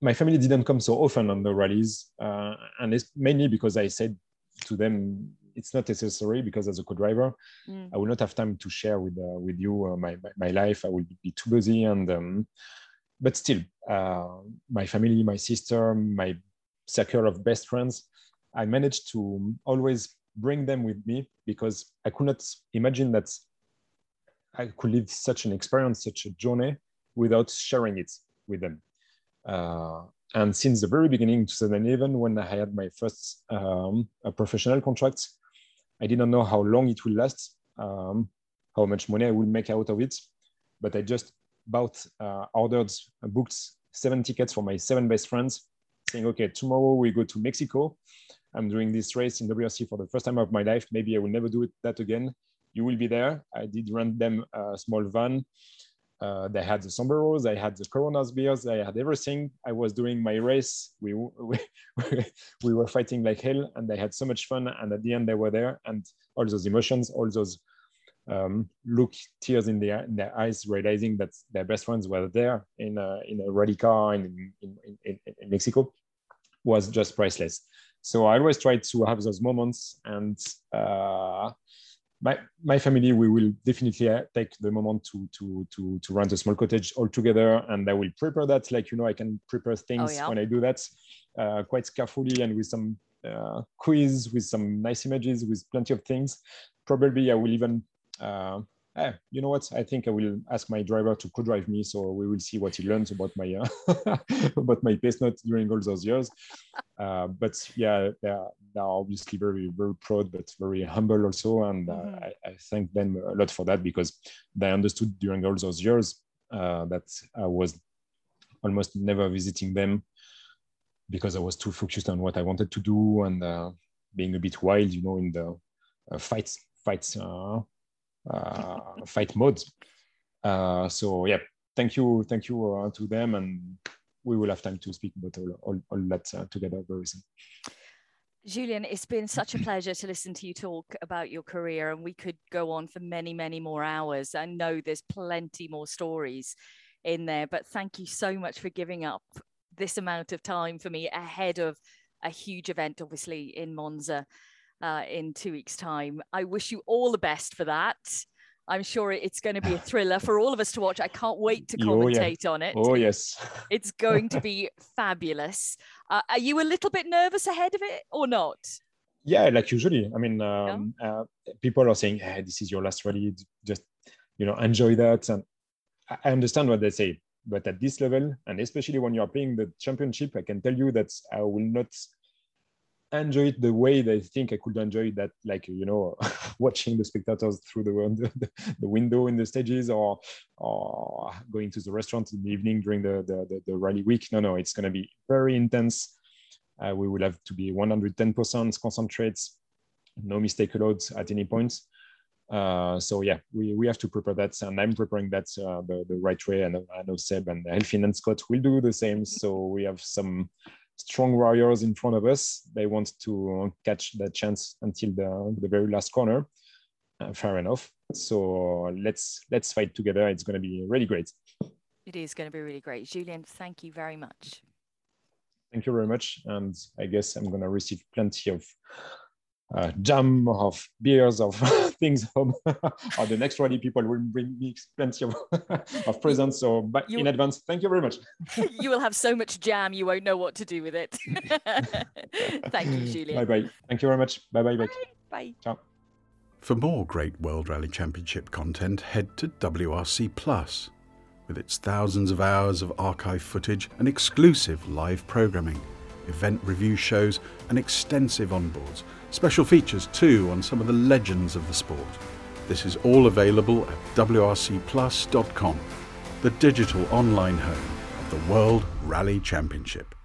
my family didn't come so often on the rallies, uh, and it's mainly because I said to them it's not necessary because as a co-driver, mm. I will not have time to share with uh, with you uh, my, my, my life. I will be too busy and. Um, but still, uh, my family, my sister, my circle of best friends, I managed to always bring them with me because I could not imagine that I could live such an experience, such a journey without sharing it with them. Uh, and since the very beginning, 2011, when I had my first um, professional contract, I didn't know how long it will last, um, how much money I will make out of it, but I just bought, uh, ordered, uh, booked seven tickets for my seven best friends, saying, okay, tomorrow we go to Mexico. I'm doing this race in WRC for the first time of my life. Maybe I will never do it, that again. You will be there. I did rent them a small van. Uh, they had the sombreros, I had the Coronas beers, I had everything. I was doing my race. We, <laughs> we, we were fighting like hell and they had so much fun. And at the end, they were there and all those emotions, all those um, look tears in their, in their eyes, realizing that their best friends were there in a, in a rally car in, in, in, in Mexico was just priceless. So I always try to have those moments and uh, my, my family, we will definitely uh, take the moment to, to, to, to rent a small cottage all together and I will prepare that. Like, you know, I can prepare things oh, yeah. when I do that uh, quite carefully and with some uh, quiz, with some nice images, with plenty of things. Probably I will even uh, eh, you know what? I think I will ask my driver to co-drive me, so we will see what he learns about my uh, <laughs> about my pace note during all those years. Uh, but yeah, they are, they are, obviously very very proud, but very humble also, and uh, mm-hmm. I, I, thank them a lot for that because they understood during all those years uh, that I was almost never visiting them because I was too focused on what I wanted to do and uh, being a bit wild, you know, in the uh, fights fights uh, fight modes. Uh, so yeah, thank you, thank you uh, to them, and we will have time to speak about all, all, all that together very soon. Julien, it's been such a pleasure to listen to you talk about your career, and we could go on for many, many more hours. I know there's plenty more stories in there, but thank you so much for giving up this amount of time for me ahead of a huge event, obviously, in Monza uh, in two weeks' time. I wish you all the best for that. I'm sure it's going to be a thriller for all of us to watch. I can't wait to commentate oh, yeah. on it. Oh, yes. <laughs> it's going to be fabulous. Uh, are you a little bit nervous ahead of it or not? Yeah, like usually. I mean, um, yeah. uh, people are saying, hey, this is your last rally. Just, you know, enjoy that. And I understand what they say. But at this level, and especially when you're playing the championship, I can tell you that I will not enjoy it the way they think I could enjoy that, like you know, <laughs> watching the spectators through the, <laughs> the, the window in the stages, or or going to the restaurant in the evening during the the, the, the rally week. No, no, it's going to be very intense. Uh, we will have to be 110% concentrates, no mistake allowed at any point. Uh, so yeah, we, we have to prepare that, and I'm preparing that uh, the, the right way. And I know Seb and Elfyn and Scott will do the same. So we have some strong warriors in front of us. They want to catch that chance until the, the very last corner. Uh, fair enough. So let's let's fight together. It's going to be really great. It is going to be really great. Julien, thank you very much. Thank you very much. And I guess I'm going to receive plenty of uh, jam of beers of <laughs> things home <laughs> or the next rally people will bring me plenty of, <laughs> of presents so but you, in advance. Thank you very much. You will have so much jam you won't know what to do with it. Thank you julien bye bye. Thank you very much. Bye bye bye, bye. ciao. For more great world rally championship content head to wrc plus. With its thousands of hours of archive footage and exclusive live programming event review shows and extensive onboards Special features too on some of the legends of the sport. This is all available at WRCplus.com, the digital online home of the World Rally Championship.